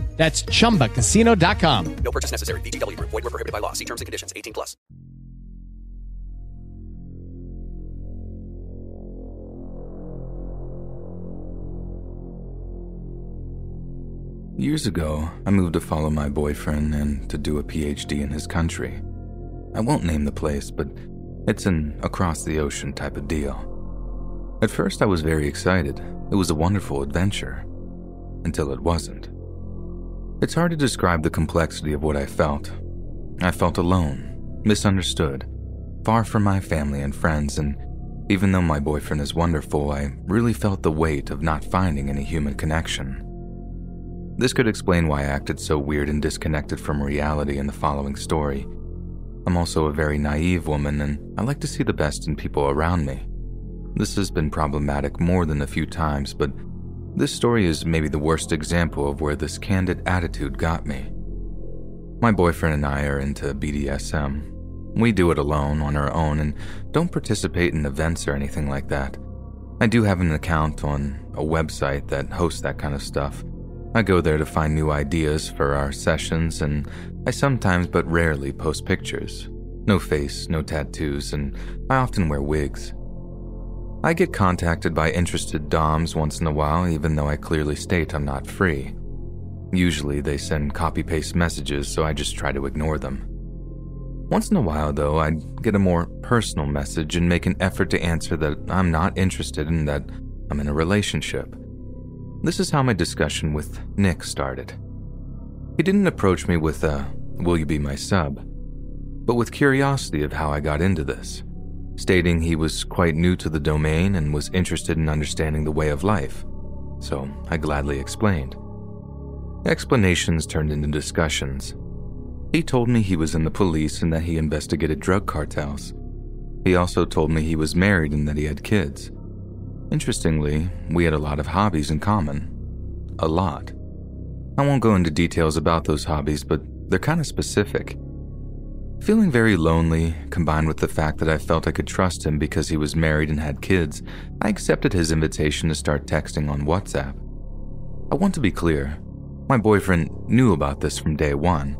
That's chumbacasino.com. No purchase necessary. VGW Group. Void were prohibited by law. See terms and conditions. 18 plus. Years ago, I moved to follow my boyfriend and to do a PhD in his country. I won't name the place, but it's an across the ocean type of deal. At first, I was very excited. It was a wonderful adventure. Until it wasn't. It's hard to describe the complexity of what I felt. I felt alone, misunderstood, far from my family and friends, and even though my boyfriend is wonderful, I really felt the weight of not finding any human connection. This could explain why I acted so weird and disconnected from reality in the following story. I'm also a very naive woman, and I like to see the best in people around me. This has been problematic more than a few times, but this story is maybe the worst example of where this candid attitude got me. My boyfriend and I are into BDSM. We do it alone, on our own, and don't participate in events or anything like that. I do have an account on a website that hosts that kind of stuff. I go there to find new ideas for our sessions, and I sometimes but rarely post pictures. No face, no tattoos, and I often wear wigs. I get contacted by interested DOMs once in a while, even though I clearly state I'm not free. Usually they send copy paste messages, so I just try to ignore them. Once in a while, though, I'd get a more personal message and make an effort to answer that I'm not interested and that I'm in a relationship. This is how my discussion with Nick started. He didn't approach me with a, Will you be my sub? but with curiosity of how I got into this stating he was quite new to the domain and was interested in understanding the way of life. So I gladly explained. Explanations turned into discussions. He told me he was in the police and that he investigated drug cartels. He also told me he was married and that he had kids. Interestingly, we had a lot of hobbies in common. A lot. I won't go into details about those hobbies, but they're kind of specific. Feeling very lonely, combined with the fact that I felt I could trust him because he was married and had kids, I accepted his invitation to start texting on WhatsApp. I want to be clear My boyfriend knew about this from day one.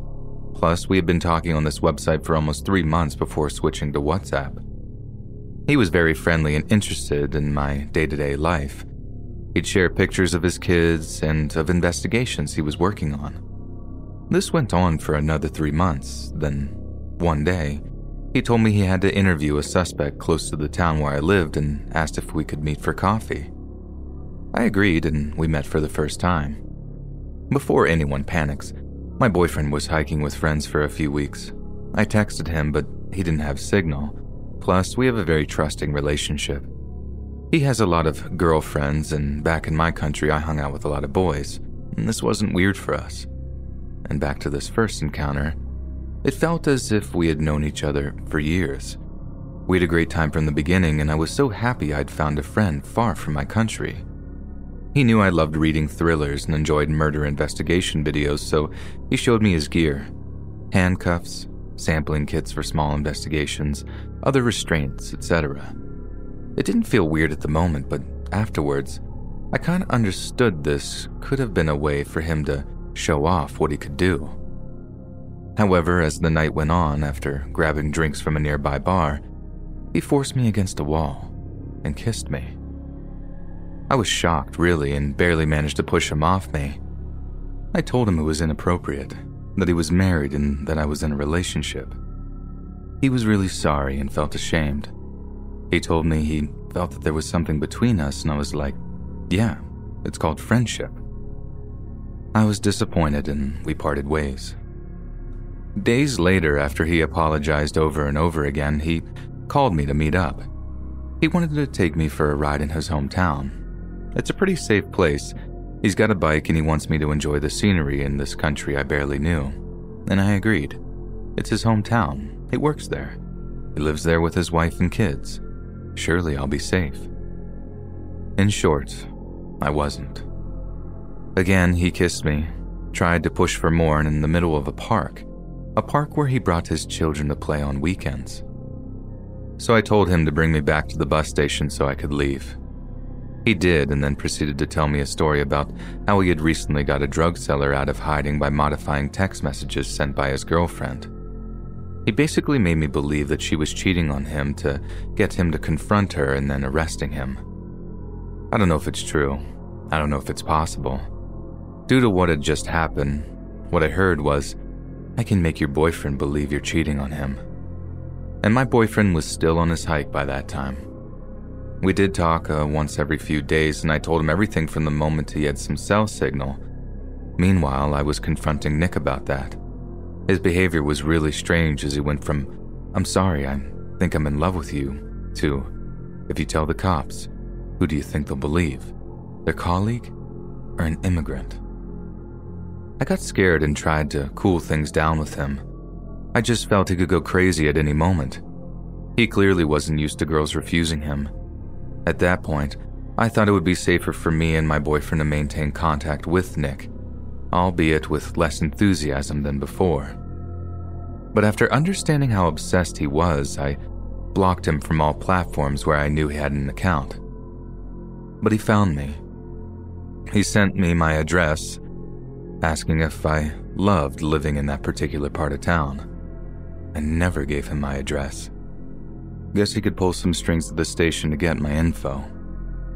Plus, we had been talking on this website for almost three months before switching to WhatsApp. He was very friendly and interested in my day to day life. He'd share pictures of his kids and of investigations he was working on. This went on for another three months, then, one day, he told me he had to interview a suspect close to the town where I lived and asked if we could meet for coffee. I agreed and we met for the first time. Before anyone panics, my boyfriend was hiking with friends for a few weeks. I texted him, but he didn't have signal. Plus, we have a very trusting relationship. He has a lot of girlfriends, and back in my country, I hung out with a lot of boys, and this wasn't weird for us. And back to this first encounter, it felt as if we had known each other for years. We had a great time from the beginning, and I was so happy I'd found a friend far from my country. He knew I loved reading thrillers and enjoyed murder investigation videos, so he showed me his gear handcuffs, sampling kits for small investigations, other restraints, etc. It didn't feel weird at the moment, but afterwards, I kind of understood this could have been a way for him to show off what he could do. However, as the night went on, after grabbing drinks from a nearby bar, he forced me against a wall and kissed me. I was shocked, really, and barely managed to push him off me. I told him it was inappropriate, that he was married, and that I was in a relationship. He was really sorry and felt ashamed. He told me he felt that there was something between us, and I was like, yeah, it's called friendship. I was disappointed, and we parted ways. Days later, after he apologized over and over again, he called me to meet up. He wanted to take me for a ride in his hometown. It's a pretty safe place. He's got a bike and he wants me to enjoy the scenery in this country I barely knew. And I agreed. It's his hometown. He works there. He lives there with his wife and kids. Surely I'll be safe. In short, I wasn't. Again, he kissed me, tried to push for more, and in the middle of a park, a park where he brought his children to play on weekends. So I told him to bring me back to the bus station so I could leave. He did, and then proceeded to tell me a story about how he had recently got a drug seller out of hiding by modifying text messages sent by his girlfriend. He basically made me believe that she was cheating on him to get him to confront her and then arresting him. I don't know if it's true. I don't know if it's possible. Due to what had just happened, what I heard was I can make your boyfriend believe you're cheating on him. And my boyfriend was still on his hike by that time. We did talk uh, once every few days, and I told him everything from the moment he had some cell signal. Meanwhile, I was confronting Nick about that. His behavior was really strange as he went from, I'm sorry, I think I'm in love with you, to, if you tell the cops, who do you think they'll believe? Their colleague or an immigrant? I got scared and tried to cool things down with him. I just felt he could go crazy at any moment. He clearly wasn't used to girls refusing him. At that point, I thought it would be safer for me and my boyfriend to maintain contact with Nick, albeit with less enthusiasm than before. But after understanding how obsessed he was, I blocked him from all platforms where I knew he had an account. But he found me. He sent me my address asking if I loved living in that particular part of town. I never gave him my address. Guess he could pull some strings at the station to get my info.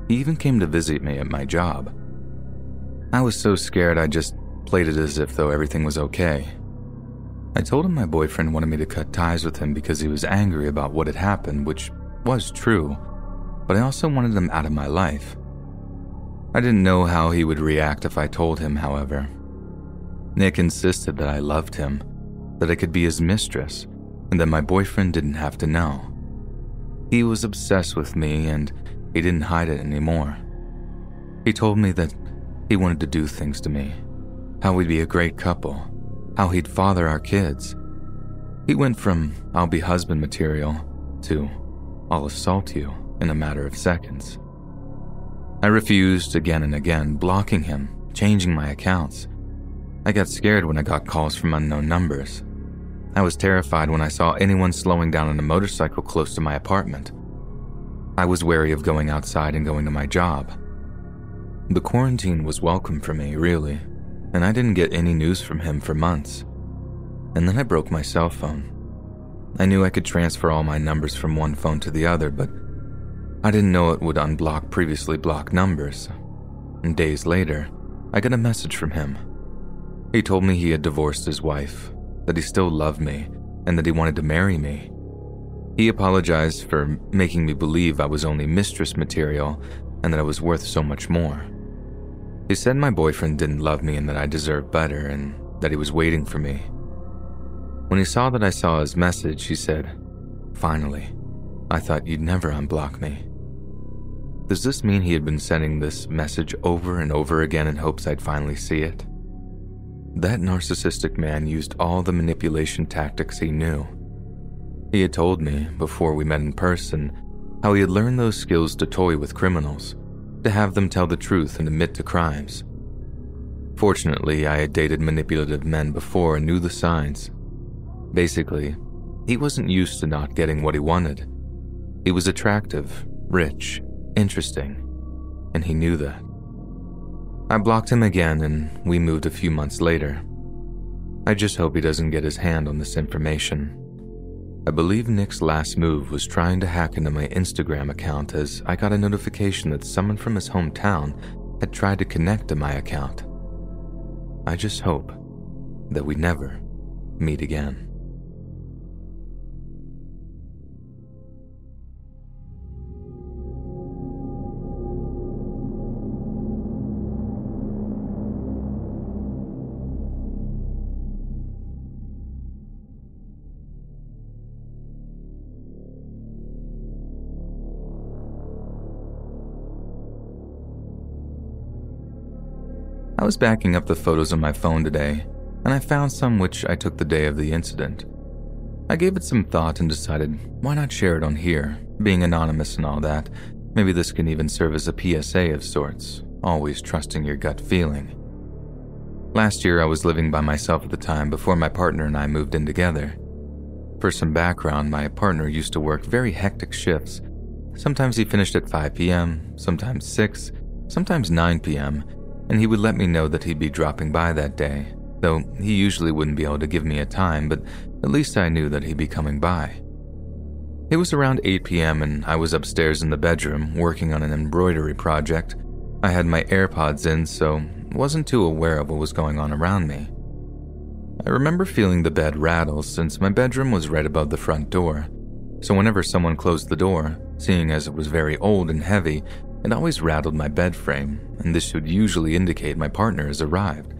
He even came to visit me at my job. I was so scared I just played it as if though everything was okay. I told him my boyfriend wanted me to cut ties with him because he was angry about what had happened, which was true, but I also wanted him out of my life. I didn't know how he would react if I told him, however. Nick insisted that I loved him, that I could be his mistress, and that my boyfriend didn't have to know. He was obsessed with me and he didn't hide it anymore. He told me that he wanted to do things to me, how we'd be a great couple, how he'd father our kids. He went from I'll be husband material to I'll assault you in a matter of seconds. I refused again and again, blocking him, changing my accounts. I got scared when I got calls from unknown numbers. I was terrified when I saw anyone slowing down on a motorcycle close to my apartment. I was wary of going outside and going to my job. The quarantine was welcome for me, really, and I didn't get any news from him for months. And then I broke my cell phone. I knew I could transfer all my numbers from one phone to the other, but I didn't know it would unblock previously blocked numbers. And days later, I got a message from him. He told me he had divorced his wife, that he still loved me, and that he wanted to marry me. He apologized for making me believe I was only mistress material and that I was worth so much more. He said my boyfriend didn't love me and that I deserved better and that he was waiting for me. When he saw that I saw his message, he said, Finally, I thought you'd never unblock me. Does this mean he had been sending this message over and over again in hopes I'd finally see it? That narcissistic man used all the manipulation tactics he knew he had told me, before we met in person, how he had learned those skills to toy with criminals, to have them tell the truth and admit to crimes. Fortunately, I had dated manipulative men before and knew the signs. Basically, he wasn't used to not getting what he wanted. He was attractive, rich, interesting, and he knew that. I blocked him again and we moved a few months later. I just hope he doesn't get his hand on this information. I believe Nick's last move was trying to hack into my Instagram account as I got a notification that someone from his hometown had tried to connect to my account. I just hope that we never meet again. I was backing up the photos on my phone today, and I found some which I took the day of the incident. I gave it some thought and decided, why not share it on here, being anonymous and all that. Maybe this can even serve as a PSA of sorts, always trusting your gut feeling. Last year, I was living by myself at the time before my partner and I moved in together. For some background, my partner used to work very hectic shifts. Sometimes he finished at 5 p.m., sometimes 6, sometimes 9 p.m., and he would let me know that he'd be dropping by that day, though he usually wouldn't be able to give me a time, but at least I knew that he'd be coming by. It was around 8 p.m., and I was upstairs in the bedroom working on an embroidery project. I had my AirPods in, so wasn't too aware of what was going on around me. I remember feeling the bed rattle since my bedroom was right above the front door, so whenever someone closed the door, seeing as it was very old and heavy, it always rattled my bed frame, and this should usually indicate my partner has arrived.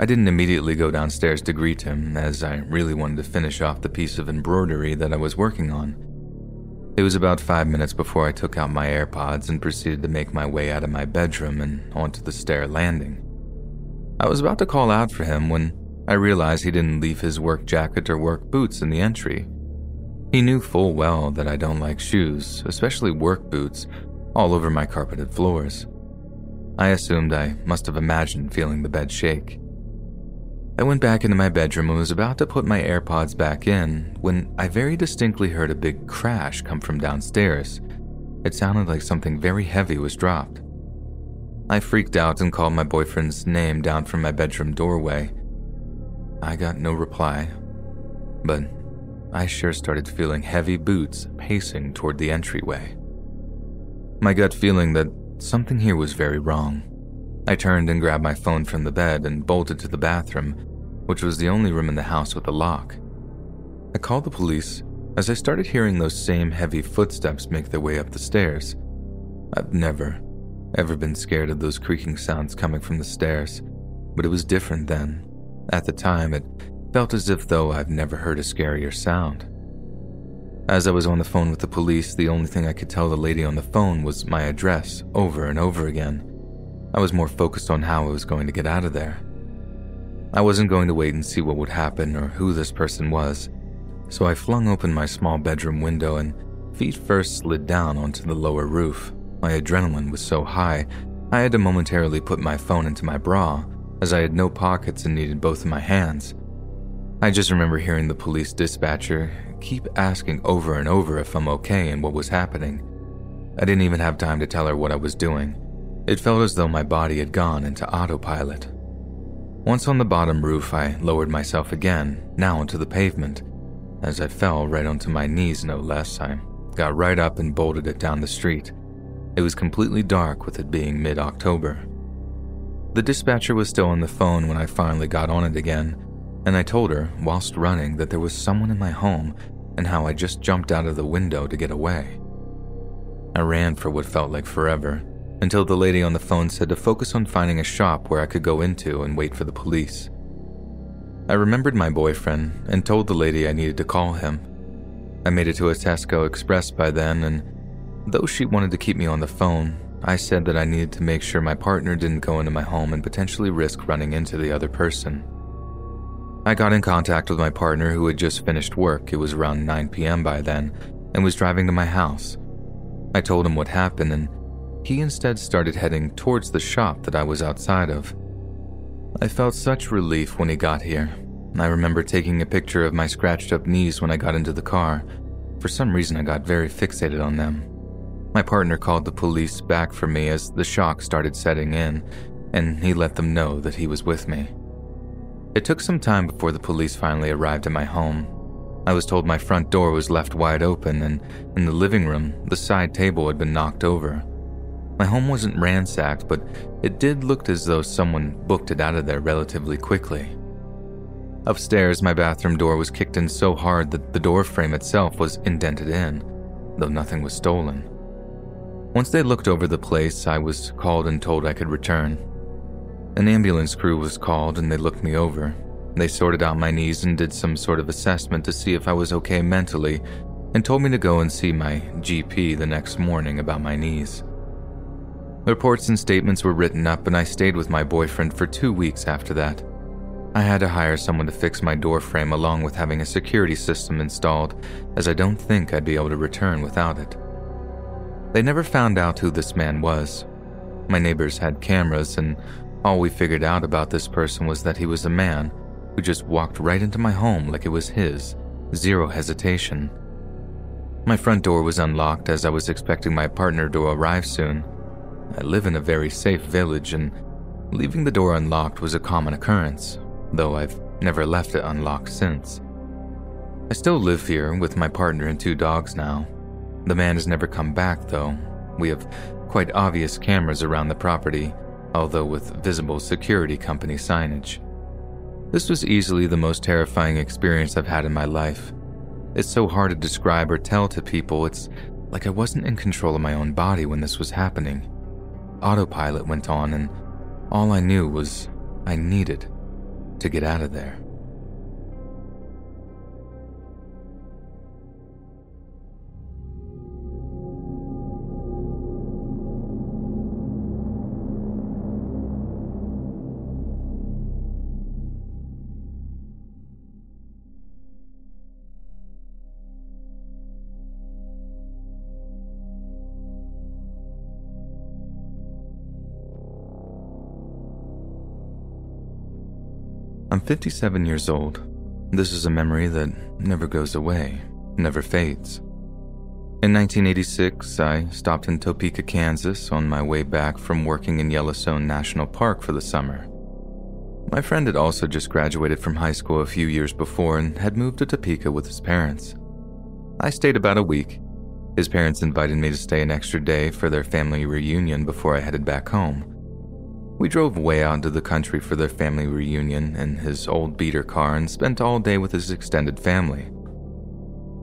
I didn't immediately go downstairs to greet him, as I really wanted to finish off the piece of embroidery that I was working on. It was about five minutes before I took out my AirPods and proceeded to make my way out of my bedroom and onto the stair landing. I was about to call out for him when I realized he didn't leave his work jacket or work boots in the entry. He knew full well that I don't like shoes, especially work boots, all over my carpeted floors. I assumed I must have imagined feeling the bed shake. I went back into my bedroom and was about to put my AirPods back in when I very distinctly heard a big crash come from downstairs. It sounded like something very heavy was dropped. I freaked out and called my boyfriend's name down from my bedroom doorway. I got no reply, but I sure started feeling heavy boots pacing toward the entryway my gut feeling that something here was very wrong. I turned and grabbed my phone from the bed and bolted to the bathroom, which was the only room in the house with a lock. I called the police as I started hearing those same heavy footsteps make their way up the stairs. I've never, ever been scared of those creaking sounds coming from the stairs, but it was different then. At the time, it felt as if though I've never heard a scarier sound. As I was on the phone with the police, the only thing I could tell the lady on the phone was my address over and over again. I was more focused on how I was going to get out of there. I wasn't going to wait and see what would happen or who this person was, so I flung open my small bedroom window and feet first slid down onto the lower roof. My adrenaline was so high, I had to momentarily put my phone into my bra, as I had no pockets and needed both of my hands. I just remember hearing the police dispatcher keep asking over and over if I'm okay and what was happening. I didn't even have time to tell her what I was doing. It felt as though my body had gone into autopilot. Once on the bottom roof, I lowered myself again, now onto the pavement. As I fell right onto my knees, no less, I got right up and bolted it down the street. It was completely dark with it being mid October. The dispatcher was still on the phone when I finally got on it again, and I told her, whilst running, that there was someone in my home and how I just jumped out of the window to get away. I ran for what felt like forever until the lady on the phone said to focus on finding a shop where I could go into and wait for the police. I remembered my boyfriend and told the lady I needed to call him. I made it to a Tesco Express by then, and though she wanted to keep me on the phone, I said that I needed to make sure my partner didn't go into my home and potentially risk running into the other person. I got in contact with my partner who had just finished work, it was around 9 p.m. by then, and was driving to my house. I told him what happened, and he instead started heading towards the shop that I was outside of. I felt such relief when he got here. I remember taking a picture of my scratched up knees when I got into the car. For some reason, I got very fixated on them. My partner called the police back for me as the shock started setting in, and he let them know that he was with me. It took some time before the police finally arrived at my home. I was told my front door was left wide open, and in the living room, the side table had been knocked over. My home wasn't ransacked, but it did look as though someone booked it out of there relatively quickly. Upstairs, my bathroom door was kicked in so hard that the door frame itself was indented in, though nothing was stolen. Once they looked over the place, I was called and told I could return. An ambulance crew was called and they looked me over. They sorted out my knees and did some sort of assessment to see if I was okay mentally and told me to go and see my GP the next morning about my knees. Reports and statements were written up, and I stayed with my boyfriend for two weeks after that. I had to hire someone to fix my door frame along with having a security system installed, as I don't think I'd be able to return without it. They never found out who this man was. My neighbors had cameras, and all we figured out about this person was that he was a man who just walked right into my home like it was his, zero hesitation. My front door was unlocked as I was expecting my partner to arrive soon. I live in a very safe village, and leaving the door unlocked was a common occurrence, though I've never left it unlocked since. I still live here with my partner and two dogs now. The man has never come back, though. We have quite obvious cameras around the property, although with visible security company signage. This was easily the most terrifying experience I've had in my life. It's so hard to describe or tell to people, it's like I wasn't in control of my own body when this was happening. Autopilot went on, and all I knew was I needed to get out of there. I'm 57 years old. This is a memory that never goes away, never fades. In 1986, I stopped in Topeka, Kansas on my way back from working in Yellowstone National Park for the summer. My friend had also just graduated from high school a few years before and had moved to Topeka with his parents. I stayed about a week. His parents invited me to stay an extra day for their family reunion before I headed back home. We drove way out into the country for their family reunion in his old beater car and spent all day with his extended family.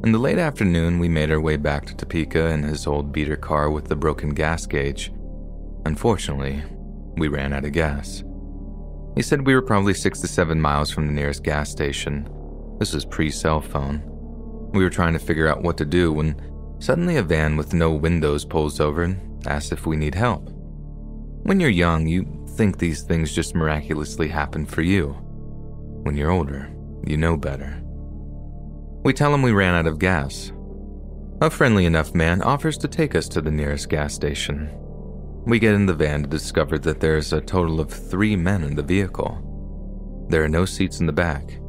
In the late afternoon, we made our way back to Topeka in his old beater car with the broken gas gauge. Unfortunately, we ran out of gas. He said we were probably six to seven miles from the nearest gas station. This was pre cell phone. We were trying to figure out what to do when suddenly a van with no windows pulls over and asks if we need help. When you're young, you think these things just miraculously happen for you. When you're older, you know better. We tell him we ran out of gas. A friendly enough man offers to take us to the nearest gas station. We get in the van to discover that there's a total of three men in the vehicle. There are no seats in the back.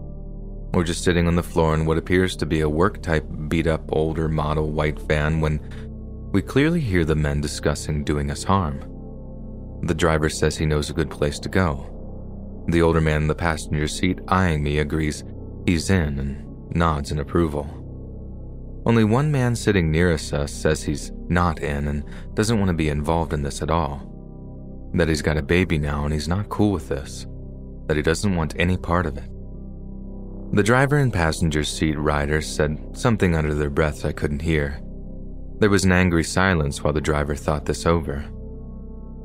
We're just sitting on the floor in what appears to be a work type beat up older model white van when we clearly hear the men discussing doing us harm. The driver says he knows a good place to go. The older man in the passenger seat, eyeing me, agrees he's in and nods in approval. Only one man sitting nearest us uh, says he's not in and doesn't want to be involved in this at all. That he's got a baby now and he's not cool with this. That he doesn't want any part of it. The driver and passenger seat riders said something under their breaths I couldn't hear. There was an angry silence while the driver thought this over.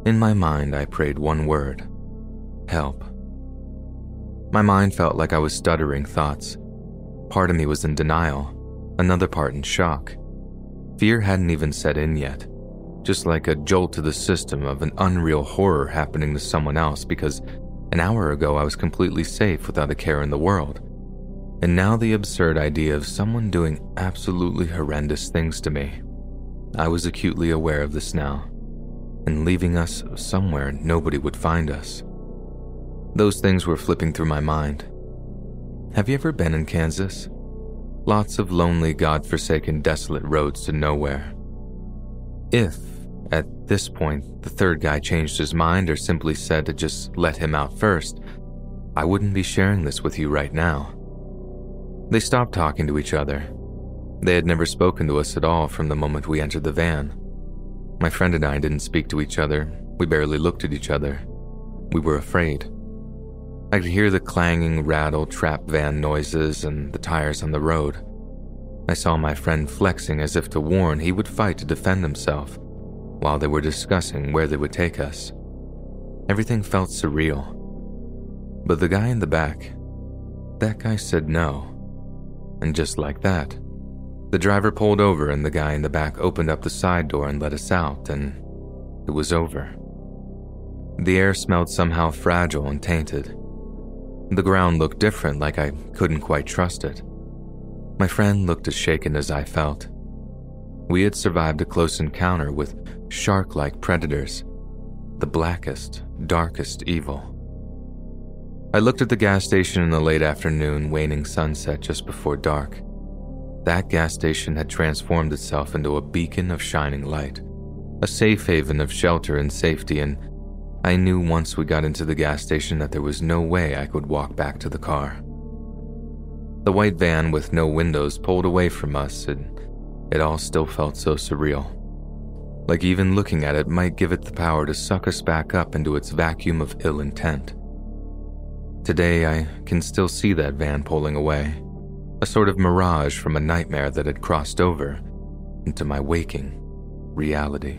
In my mind, I prayed one word help. My mind felt like I was stuttering thoughts. Part of me was in denial, another part in shock. Fear hadn't even set in yet, just like a jolt to the system of an unreal horror happening to someone else because an hour ago I was completely safe without a care in the world. And now the absurd idea of someone doing absolutely horrendous things to me. I was acutely aware of this now, and leaving us somewhere nobody would find us. Those things were flipping through my mind. Have you ever been in Kansas? Lots of lonely, god-forsaken, desolate roads to nowhere. If, at this point, the third guy changed his mind or simply said to just let him out first, I wouldn't be sharing this with you right now. They stopped talking to each other. They had never spoken to us at all from the moment we entered the van. My friend and I didn't speak to each other. We barely looked at each other. We were afraid. I could hear the clanging, rattle, trap van noises and the tires on the road. I saw my friend flexing as if to warn he would fight to defend himself while they were discussing where they would take us. Everything felt surreal. But the guy in the back, that guy said no. And just like that, the driver pulled over and the guy in the back opened up the side door and let us out, and it was over. The air smelled somehow fragile and tainted. The ground looked different, like I couldn't quite trust it. My friend looked as shaken as I felt. We had survived a close encounter with shark like predators, the blackest, darkest evil. I looked at the gas station in the late afternoon, waning sunset just before dark. That gas station had transformed itself into a beacon of shining light, a safe haven of shelter and safety, and I knew once we got into the gas station that there was no way I could walk back to the car. The white van with no windows pulled away from us, and it all still felt so surreal. Like even looking at it might give it the power to suck us back up into its vacuum of ill intent. Today, I can still see that van pulling away, a sort of mirage from a nightmare that had crossed over into my waking reality.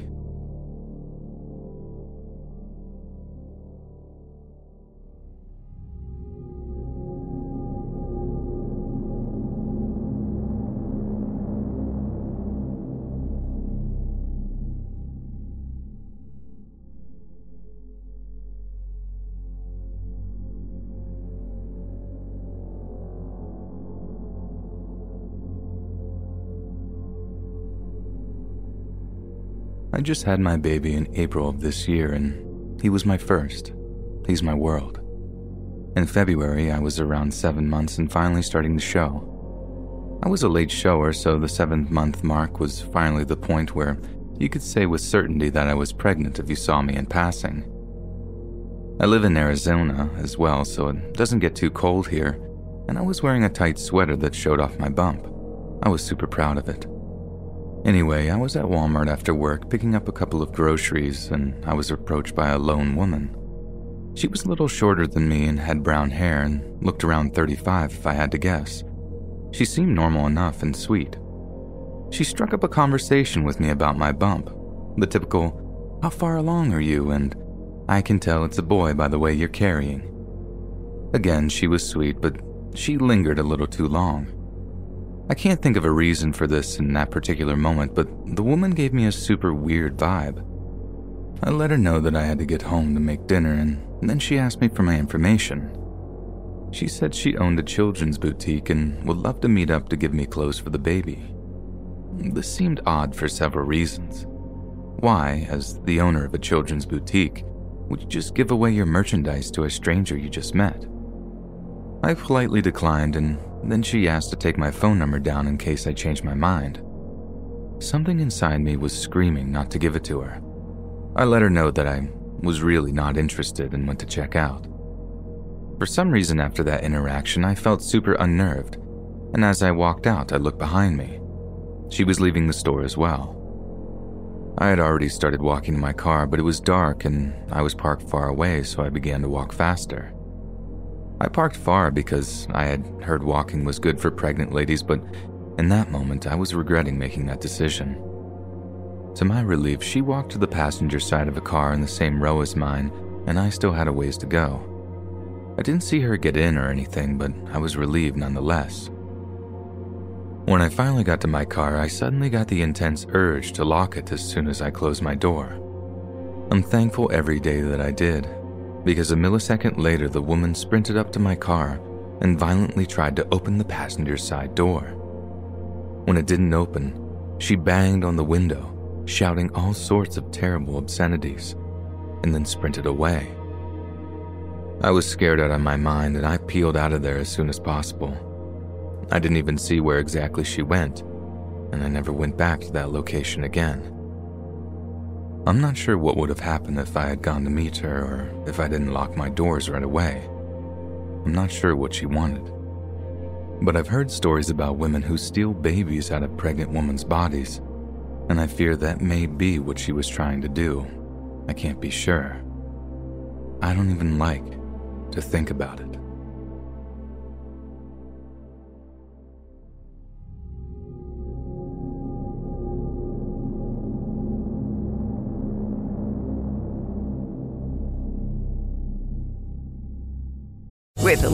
I just had my baby in April of this year, and he was my first. He's my world. In February, I was around seven months and finally starting the show. I was a late shower, so the seventh month mark was finally the point where you could say with certainty that I was pregnant if you saw me in passing. I live in Arizona as well, so it doesn't get too cold here, and I was wearing a tight sweater that showed off my bump. I was super proud of it. Anyway, I was at Walmart after work picking up a couple of groceries, and I was approached by a lone woman. She was a little shorter than me and had brown hair and looked around 35 if I had to guess. She seemed normal enough and sweet. She struck up a conversation with me about my bump. The typical, How far along are you? and I can tell it's a boy by the way you're carrying. Again, she was sweet, but she lingered a little too long. I can't think of a reason for this in that particular moment, but the woman gave me a super weird vibe. I let her know that I had to get home to make dinner, and then she asked me for my information. She said she owned a children's boutique and would love to meet up to give me clothes for the baby. This seemed odd for several reasons. Why, as the owner of a children's boutique, would you just give away your merchandise to a stranger you just met? I politely declined, and then she asked to take my phone number down in case I changed my mind. Something inside me was screaming not to give it to her. I let her know that I was really not interested and went to check out. For some reason, after that interaction, I felt super unnerved, and as I walked out, I looked behind me. She was leaving the store as well. I had already started walking to my car, but it was dark and I was parked far away, so I began to walk faster. I parked far because I had heard walking was good for pregnant ladies, but in that moment I was regretting making that decision. To my relief, she walked to the passenger side of a car in the same row as mine, and I still had a ways to go. I didn't see her get in or anything, but I was relieved nonetheless. When I finally got to my car, I suddenly got the intense urge to lock it as soon as I closed my door. I'm thankful every day that I did, because a millisecond later, the woman sprinted up to my car and violently tried to open the passenger side door. When it didn't open, she banged on the window, shouting all sorts of terrible obscenities, and then sprinted away. I was scared out of my mind and I peeled out of there as soon as possible. I didn't even see where exactly she went, and I never went back to that location again. I'm not sure what would have happened if I had gone to meet her or if I didn't lock my doors right away. I'm not sure what she wanted. But I've heard stories about women who steal babies out of pregnant women's bodies, and I fear that may be what she was trying to do. I can't be sure. I don't even like to think about it.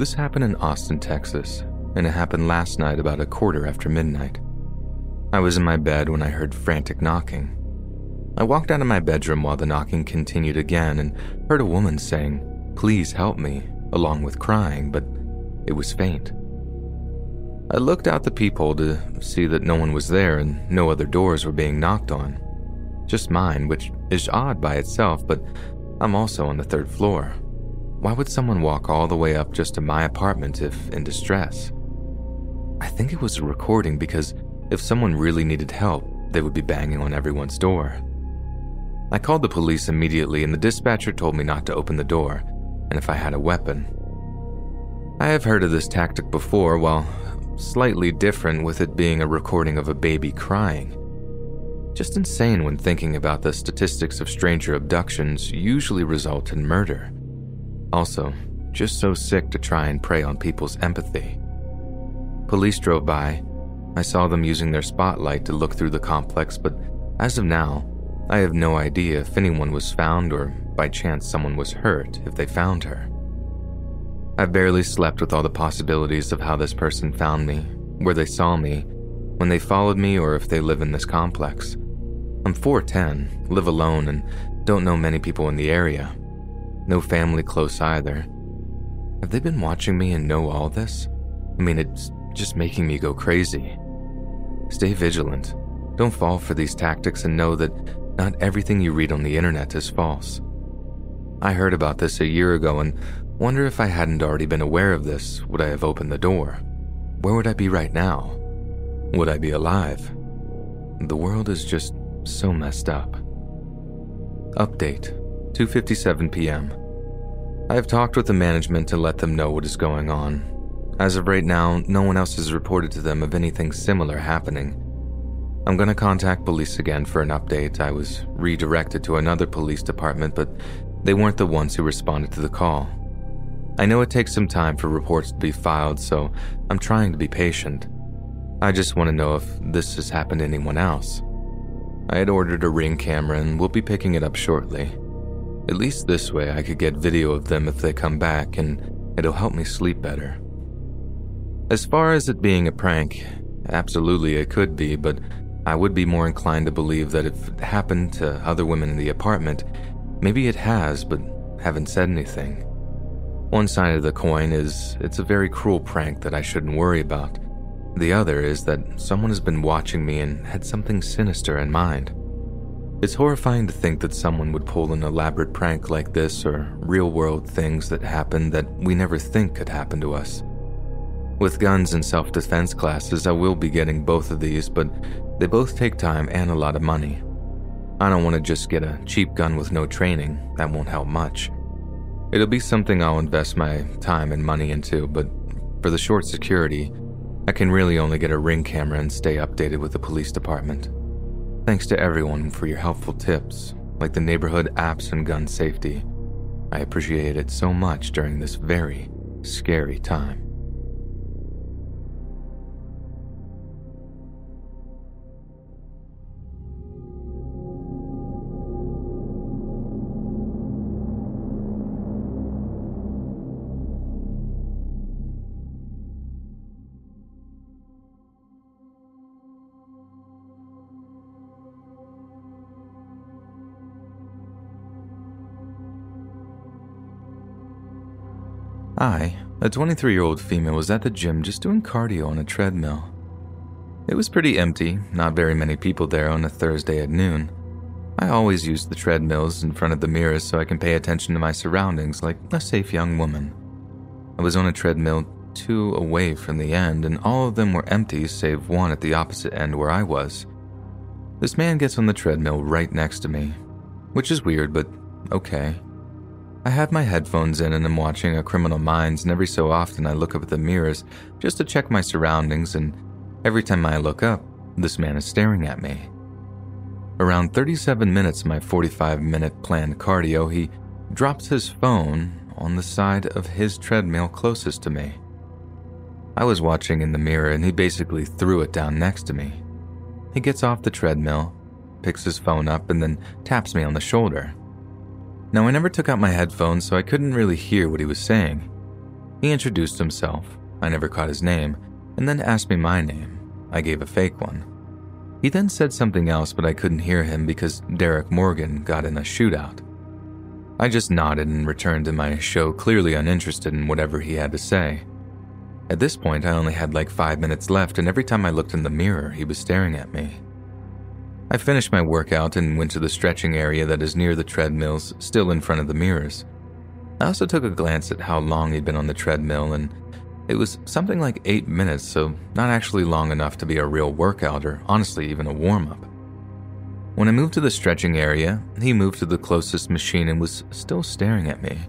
This happened in Austin, Texas, and it happened last night about a quarter after midnight. I was in my bed when I heard frantic knocking. I walked out of my bedroom while the knocking continued again and heard a woman saying, Please help me, along with crying, but it was faint. I looked out the peephole to see that no one was there and no other doors were being knocked on. Just mine, which is odd by itself, but I'm also on the third floor. Why would someone walk all the way up just to my apartment if in distress? I think it was a recording because if someone really needed help, they would be banging on everyone's door. I called the police immediately, and the dispatcher told me not to open the door, and if I had a weapon. I have heard of this tactic before, while slightly different with it being a recording of a baby crying. Just insane when thinking about the statistics of stranger abductions usually result in murder. Also, just so sick to try and prey on people's empathy. Police drove by. I saw them using their spotlight to look through the complex, but as of now, I have no idea if anyone was found or by chance someone was hurt if they found her. I barely slept with all the possibilities of how this person found me, where they saw me, when they followed me, or if they live in this complex. I'm 4'10, live alone, and don't know many people in the area. No family close either. Have they been watching me and know all this? I mean, it's just making me go crazy. Stay vigilant. Don't fall for these tactics and know that not everything you read on the internet is false. I heard about this a year ago and wonder if I hadn't already been aware of this, would I have opened the door? Where would I be right now? Would I be alive? The world is just so messed up. Update 2:57 p.m. I have talked with the management to let them know what is going on. As of right now, no one else has reported to them of anything similar happening. I'm going to contact police again for an update. I was redirected to another police department, but they weren't the ones who responded to the call. I know it takes some time for reports to be filed, so I'm trying to be patient. I just want to know if this has happened to anyone else. I had ordered a ring camera and we'll be picking it up shortly. At least this way I could get video of them if they come back and it'll help me sleep better. As far as it being a prank, absolutely it could be, but I would be more inclined to believe that if it happened to other women in the apartment, maybe it has, but haven't said anything. One side of the coin is it's a very cruel prank that I shouldn't worry about. The other is that someone has been watching me and had something sinister in mind. It's horrifying to think that someone would pull an elaborate prank like this or real world things that happen that we never think could happen to us. With guns and self defense classes, I will be getting both of these, but they both take time and a lot of money. I don't want to just get a cheap gun with no training, that won't help much. It'll be something I'll invest my time and money into, but for the short security, I can really only get a ring camera and stay updated with the police department. Thanks to everyone for your helpful tips, like the neighborhood apps and gun safety. I appreciate it so much during this very scary time. I, a 23 year old female, was at the gym just doing cardio on a treadmill. It was pretty empty, not very many people there on a Thursday at noon. I always use the treadmills in front of the mirrors so I can pay attention to my surroundings like a safe young woman. I was on a treadmill two away from the end, and all of them were empty save one at the opposite end where I was. This man gets on the treadmill right next to me, which is weird, but okay. I have my headphones in and am watching a Criminal Minds, and every so often I look up at the mirrors just to check my surroundings, and every time I look up, this man is staring at me. Around 37 minutes of my 45 minute planned cardio, he drops his phone on the side of his treadmill closest to me. I was watching in the mirror and he basically threw it down next to me. He gets off the treadmill, picks his phone up, and then taps me on the shoulder. Now, I never took out my headphones, so I couldn't really hear what he was saying. He introduced himself, I never caught his name, and then asked me my name. I gave a fake one. He then said something else, but I couldn't hear him because Derek Morgan got in a shootout. I just nodded and returned to my show, clearly uninterested in whatever he had to say. At this point, I only had like five minutes left, and every time I looked in the mirror, he was staring at me. I finished my workout and went to the stretching area that is near the treadmills, still in front of the mirrors. I also took a glance at how long he'd been on the treadmill, and it was something like eight minutes, so not actually long enough to be a real workout or honestly even a warm up. When I moved to the stretching area, he moved to the closest machine and was still staring at me.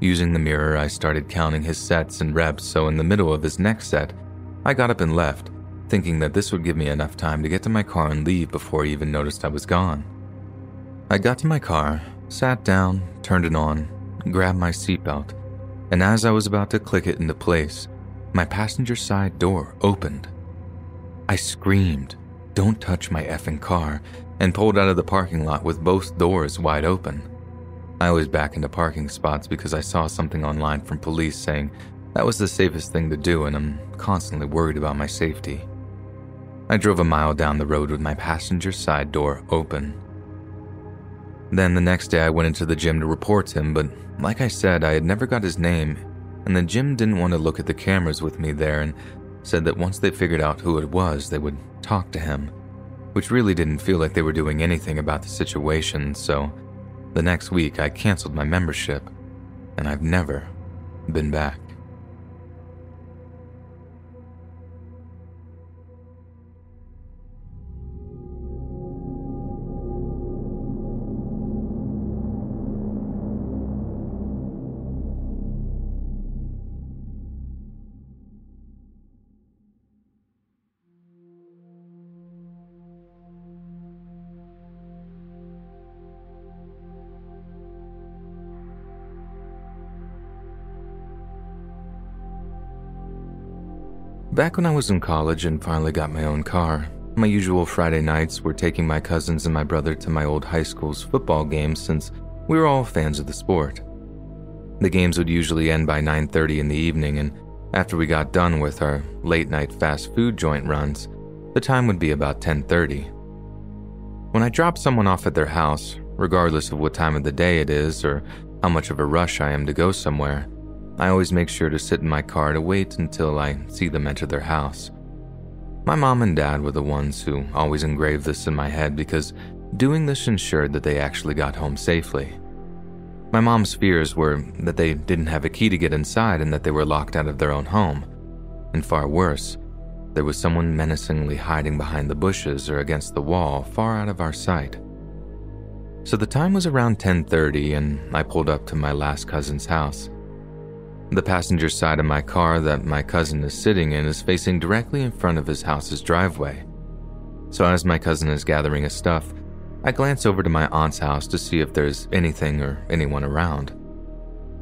Using the mirror, I started counting his sets and reps, so in the middle of his next set, I got up and left, thinking that this would give me enough time to get to my car and leave before he even noticed I was gone. I got to my car, sat down, turned it on, grabbed my seatbelt, and as I was about to click it into place, my passenger side door opened. I screamed, Don't touch my effing car, and pulled out of the parking lot with both doors wide open. I was back into parking spots because I saw something online from police saying that was the safest thing to do, and I'm constantly worried about my safety. I drove a mile down the road with my passenger side door open. Then the next day, I went into the gym to report him, but like I said, I had never got his name, and the gym didn't want to look at the cameras with me there and said that once they figured out who it was, they would talk to him, which really didn't feel like they were doing anything about the situation, so the next week I canceled my membership, and I've never been back. Back when I was in college and finally got my own car, my usual Friday nights were taking my cousins and my brother to my old high school's football games since we were all fans of the sport. The games would usually end by 9:30 in the evening and After we got done with our late night fast food joint runs, the time would be about 10:30. When I drop someone off at their house, regardless of what time of the day it is or how much of a rush I am to go somewhere, I always make sure to sit in my car to wait until I see them enter their house. My mom and dad were the ones who always engraved this in my head because doing this ensured that they actually got home safely. My mom's fears were that they didn't have a key to get inside and that they were locked out of their own home. And far worse, there was someone menacingly hiding behind the bushes or against the wall far out of our sight. So the time was around 10:30 and I pulled up to my last cousin's house. The passenger side of my car that my cousin is sitting in is facing directly in front of his house's driveway. So, as my cousin is gathering his stuff, I glance over to my aunt's house to see if there's anything or anyone around.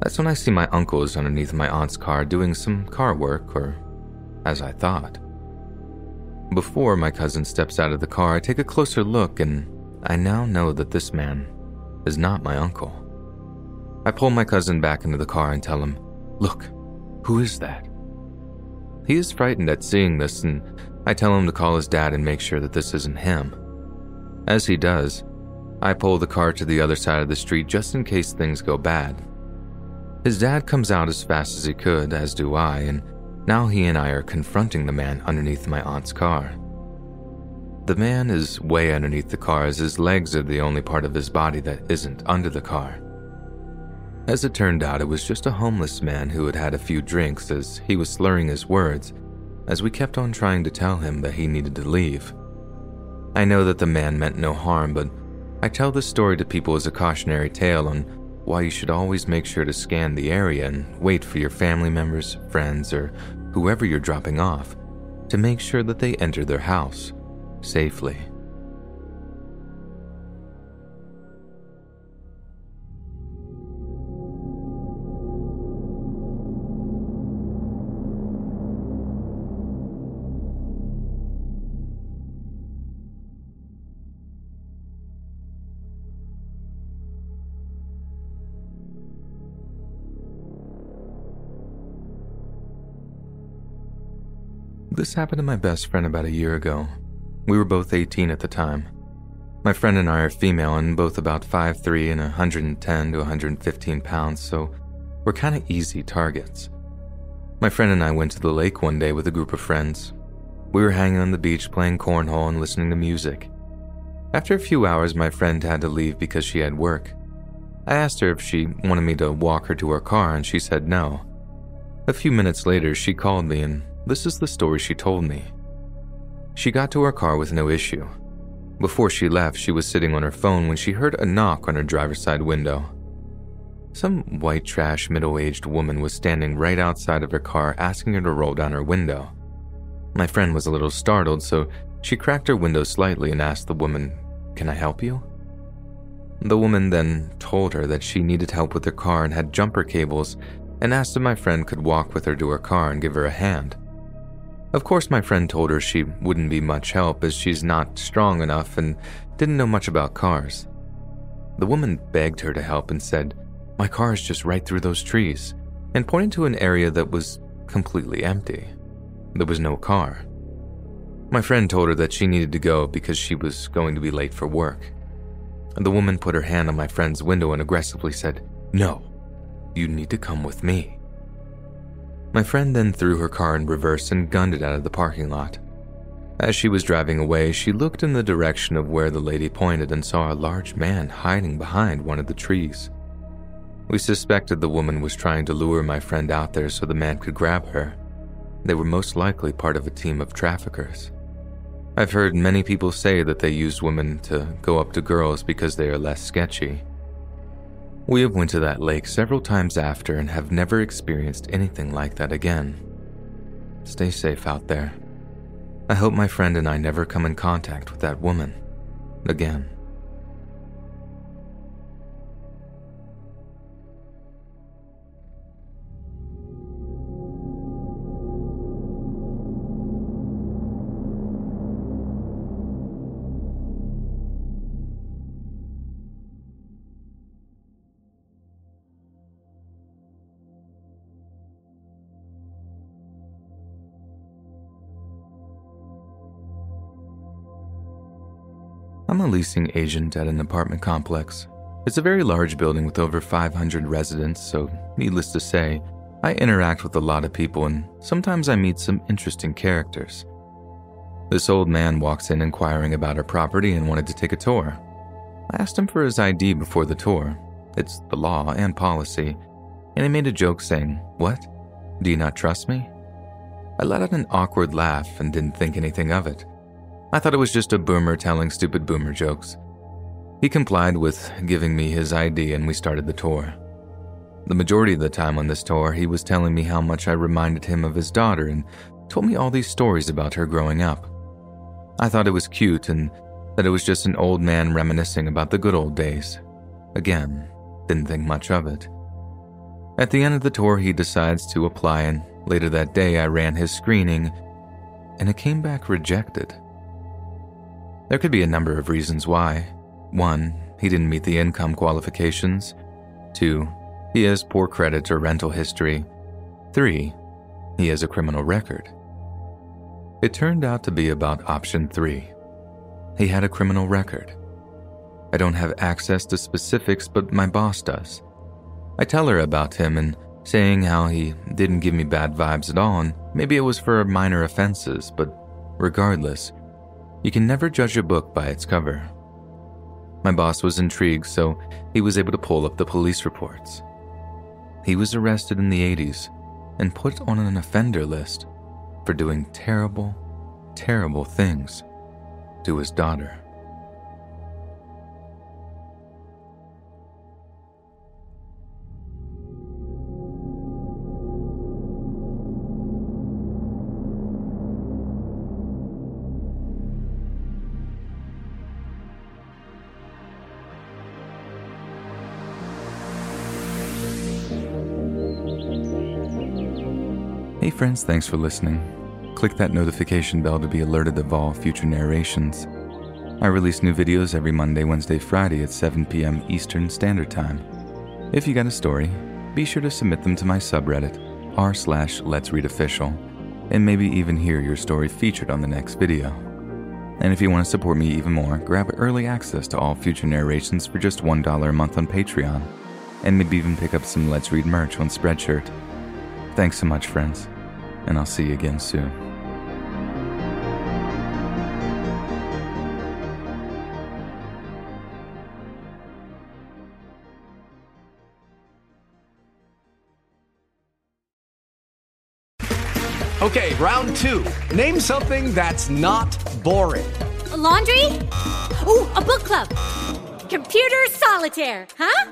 That's when I see my uncle is underneath my aunt's car doing some car work, or as I thought. Before my cousin steps out of the car, I take a closer look and I now know that this man is not my uncle. I pull my cousin back into the car and tell him, Look, who is that? He is frightened at seeing this, and I tell him to call his dad and make sure that this isn't him. As he does, I pull the car to the other side of the street just in case things go bad. His dad comes out as fast as he could, as do I, and now he and I are confronting the man underneath my aunt's car. The man is way underneath the car as his legs are the only part of his body that isn't under the car. As it turned out, it was just a homeless man who had had a few drinks as he was slurring his words, as we kept on trying to tell him that he needed to leave. I know that the man meant no harm, but I tell this story to people as a cautionary tale on why you should always make sure to scan the area and wait for your family members, friends, or whoever you're dropping off to make sure that they enter their house safely. This happened to my best friend about a year ago. We were both 18 at the time. My friend and I are female and both about 5'3 and 110 to 115 pounds, so we're kind of easy targets. My friend and I went to the lake one day with a group of friends. We were hanging on the beach playing cornhole and listening to music. After a few hours, my friend had to leave because she had work. I asked her if she wanted me to walk her to her car, and she said no. A few minutes later, she called me and this is the story she told me. She got to her car with no issue. Before she left, she was sitting on her phone when she heard a knock on her driver's side window. Some white trash middle aged woman was standing right outside of her car asking her to roll down her window. My friend was a little startled, so she cracked her window slightly and asked the woman, Can I help you? The woman then told her that she needed help with her car and had jumper cables and asked if my friend could walk with her to her car and give her a hand. Of course, my friend told her she wouldn't be much help as she's not strong enough and didn't know much about cars. The woman begged her to help and said, My car is just right through those trees, and pointed to an area that was completely empty. There was no car. My friend told her that she needed to go because she was going to be late for work. The woman put her hand on my friend's window and aggressively said, No, you need to come with me. My friend then threw her car in reverse and gunned it out of the parking lot. As she was driving away, she looked in the direction of where the lady pointed and saw a large man hiding behind one of the trees. We suspected the woman was trying to lure my friend out there so the man could grab her. They were most likely part of a team of traffickers. I've heard many people say that they use women to go up to girls because they are less sketchy. We have went to that lake several times after and have never experienced anything like that again. Stay safe out there. I hope my friend and I never come in contact with that woman again. I'm a leasing agent at an apartment complex. It's a very large building with over 500 residents, so needless to say, I interact with a lot of people and sometimes I meet some interesting characters. This old man walks in inquiring about our property and wanted to take a tour. I asked him for his ID before the tour. It's the law and policy. And he made a joke saying, What? Do you not trust me? I let out an awkward laugh and didn't think anything of it. I thought it was just a boomer telling stupid boomer jokes. He complied with giving me his ID and we started the tour. The majority of the time on this tour, he was telling me how much I reminded him of his daughter and told me all these stories about her growing up. I thought it was cute and that it was just an old man reminiscing about the good old days. Again, didn't think much of it. At the end of the tour, he decides to apply, and later that day, I ran his screening, and it came back rejected. There could be a number of reasons why. One, he didn't meet the income qualifications. Two, he has poor credit or rental history. Three, he has a criminal record. It turned out to be about option three. He had a criminal record. I don't have access to specifics, but my boss does. I tell her about him and saying how he didn't give me bad vibes at all, and maybe it was for minor offenses, but regardless, you can never judge a book by its cover. My boss was intrigued, so he was able to pull up the police reports. He was arrested in the 80s and put on an offender list for doing terrible, terrible things to his daughter. Friends, thanks for listening. Click that notification bell to be alerted of all future narrations. I release new videos every Monday, Wednesday, Friday at 7 p.m. Eastern Standard Time. If you got a story, be sure to submit them to my subreddit, r slash let's read official, and maybe even hear your story featured on the next video. And if you want to support me even more, grab early access to all future narrations for just $1 a month on Patreon, and maybe even pick up some Let's Read merch on Spreadshirt. Thanks so much, friends, and I'll see you again soon. Okay, round two. Name something that's not boring. A laundry? Ooh, a book club. Computer solitaire, huh?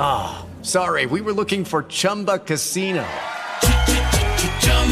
Ah, sorry, we were looking for Chumba Casino.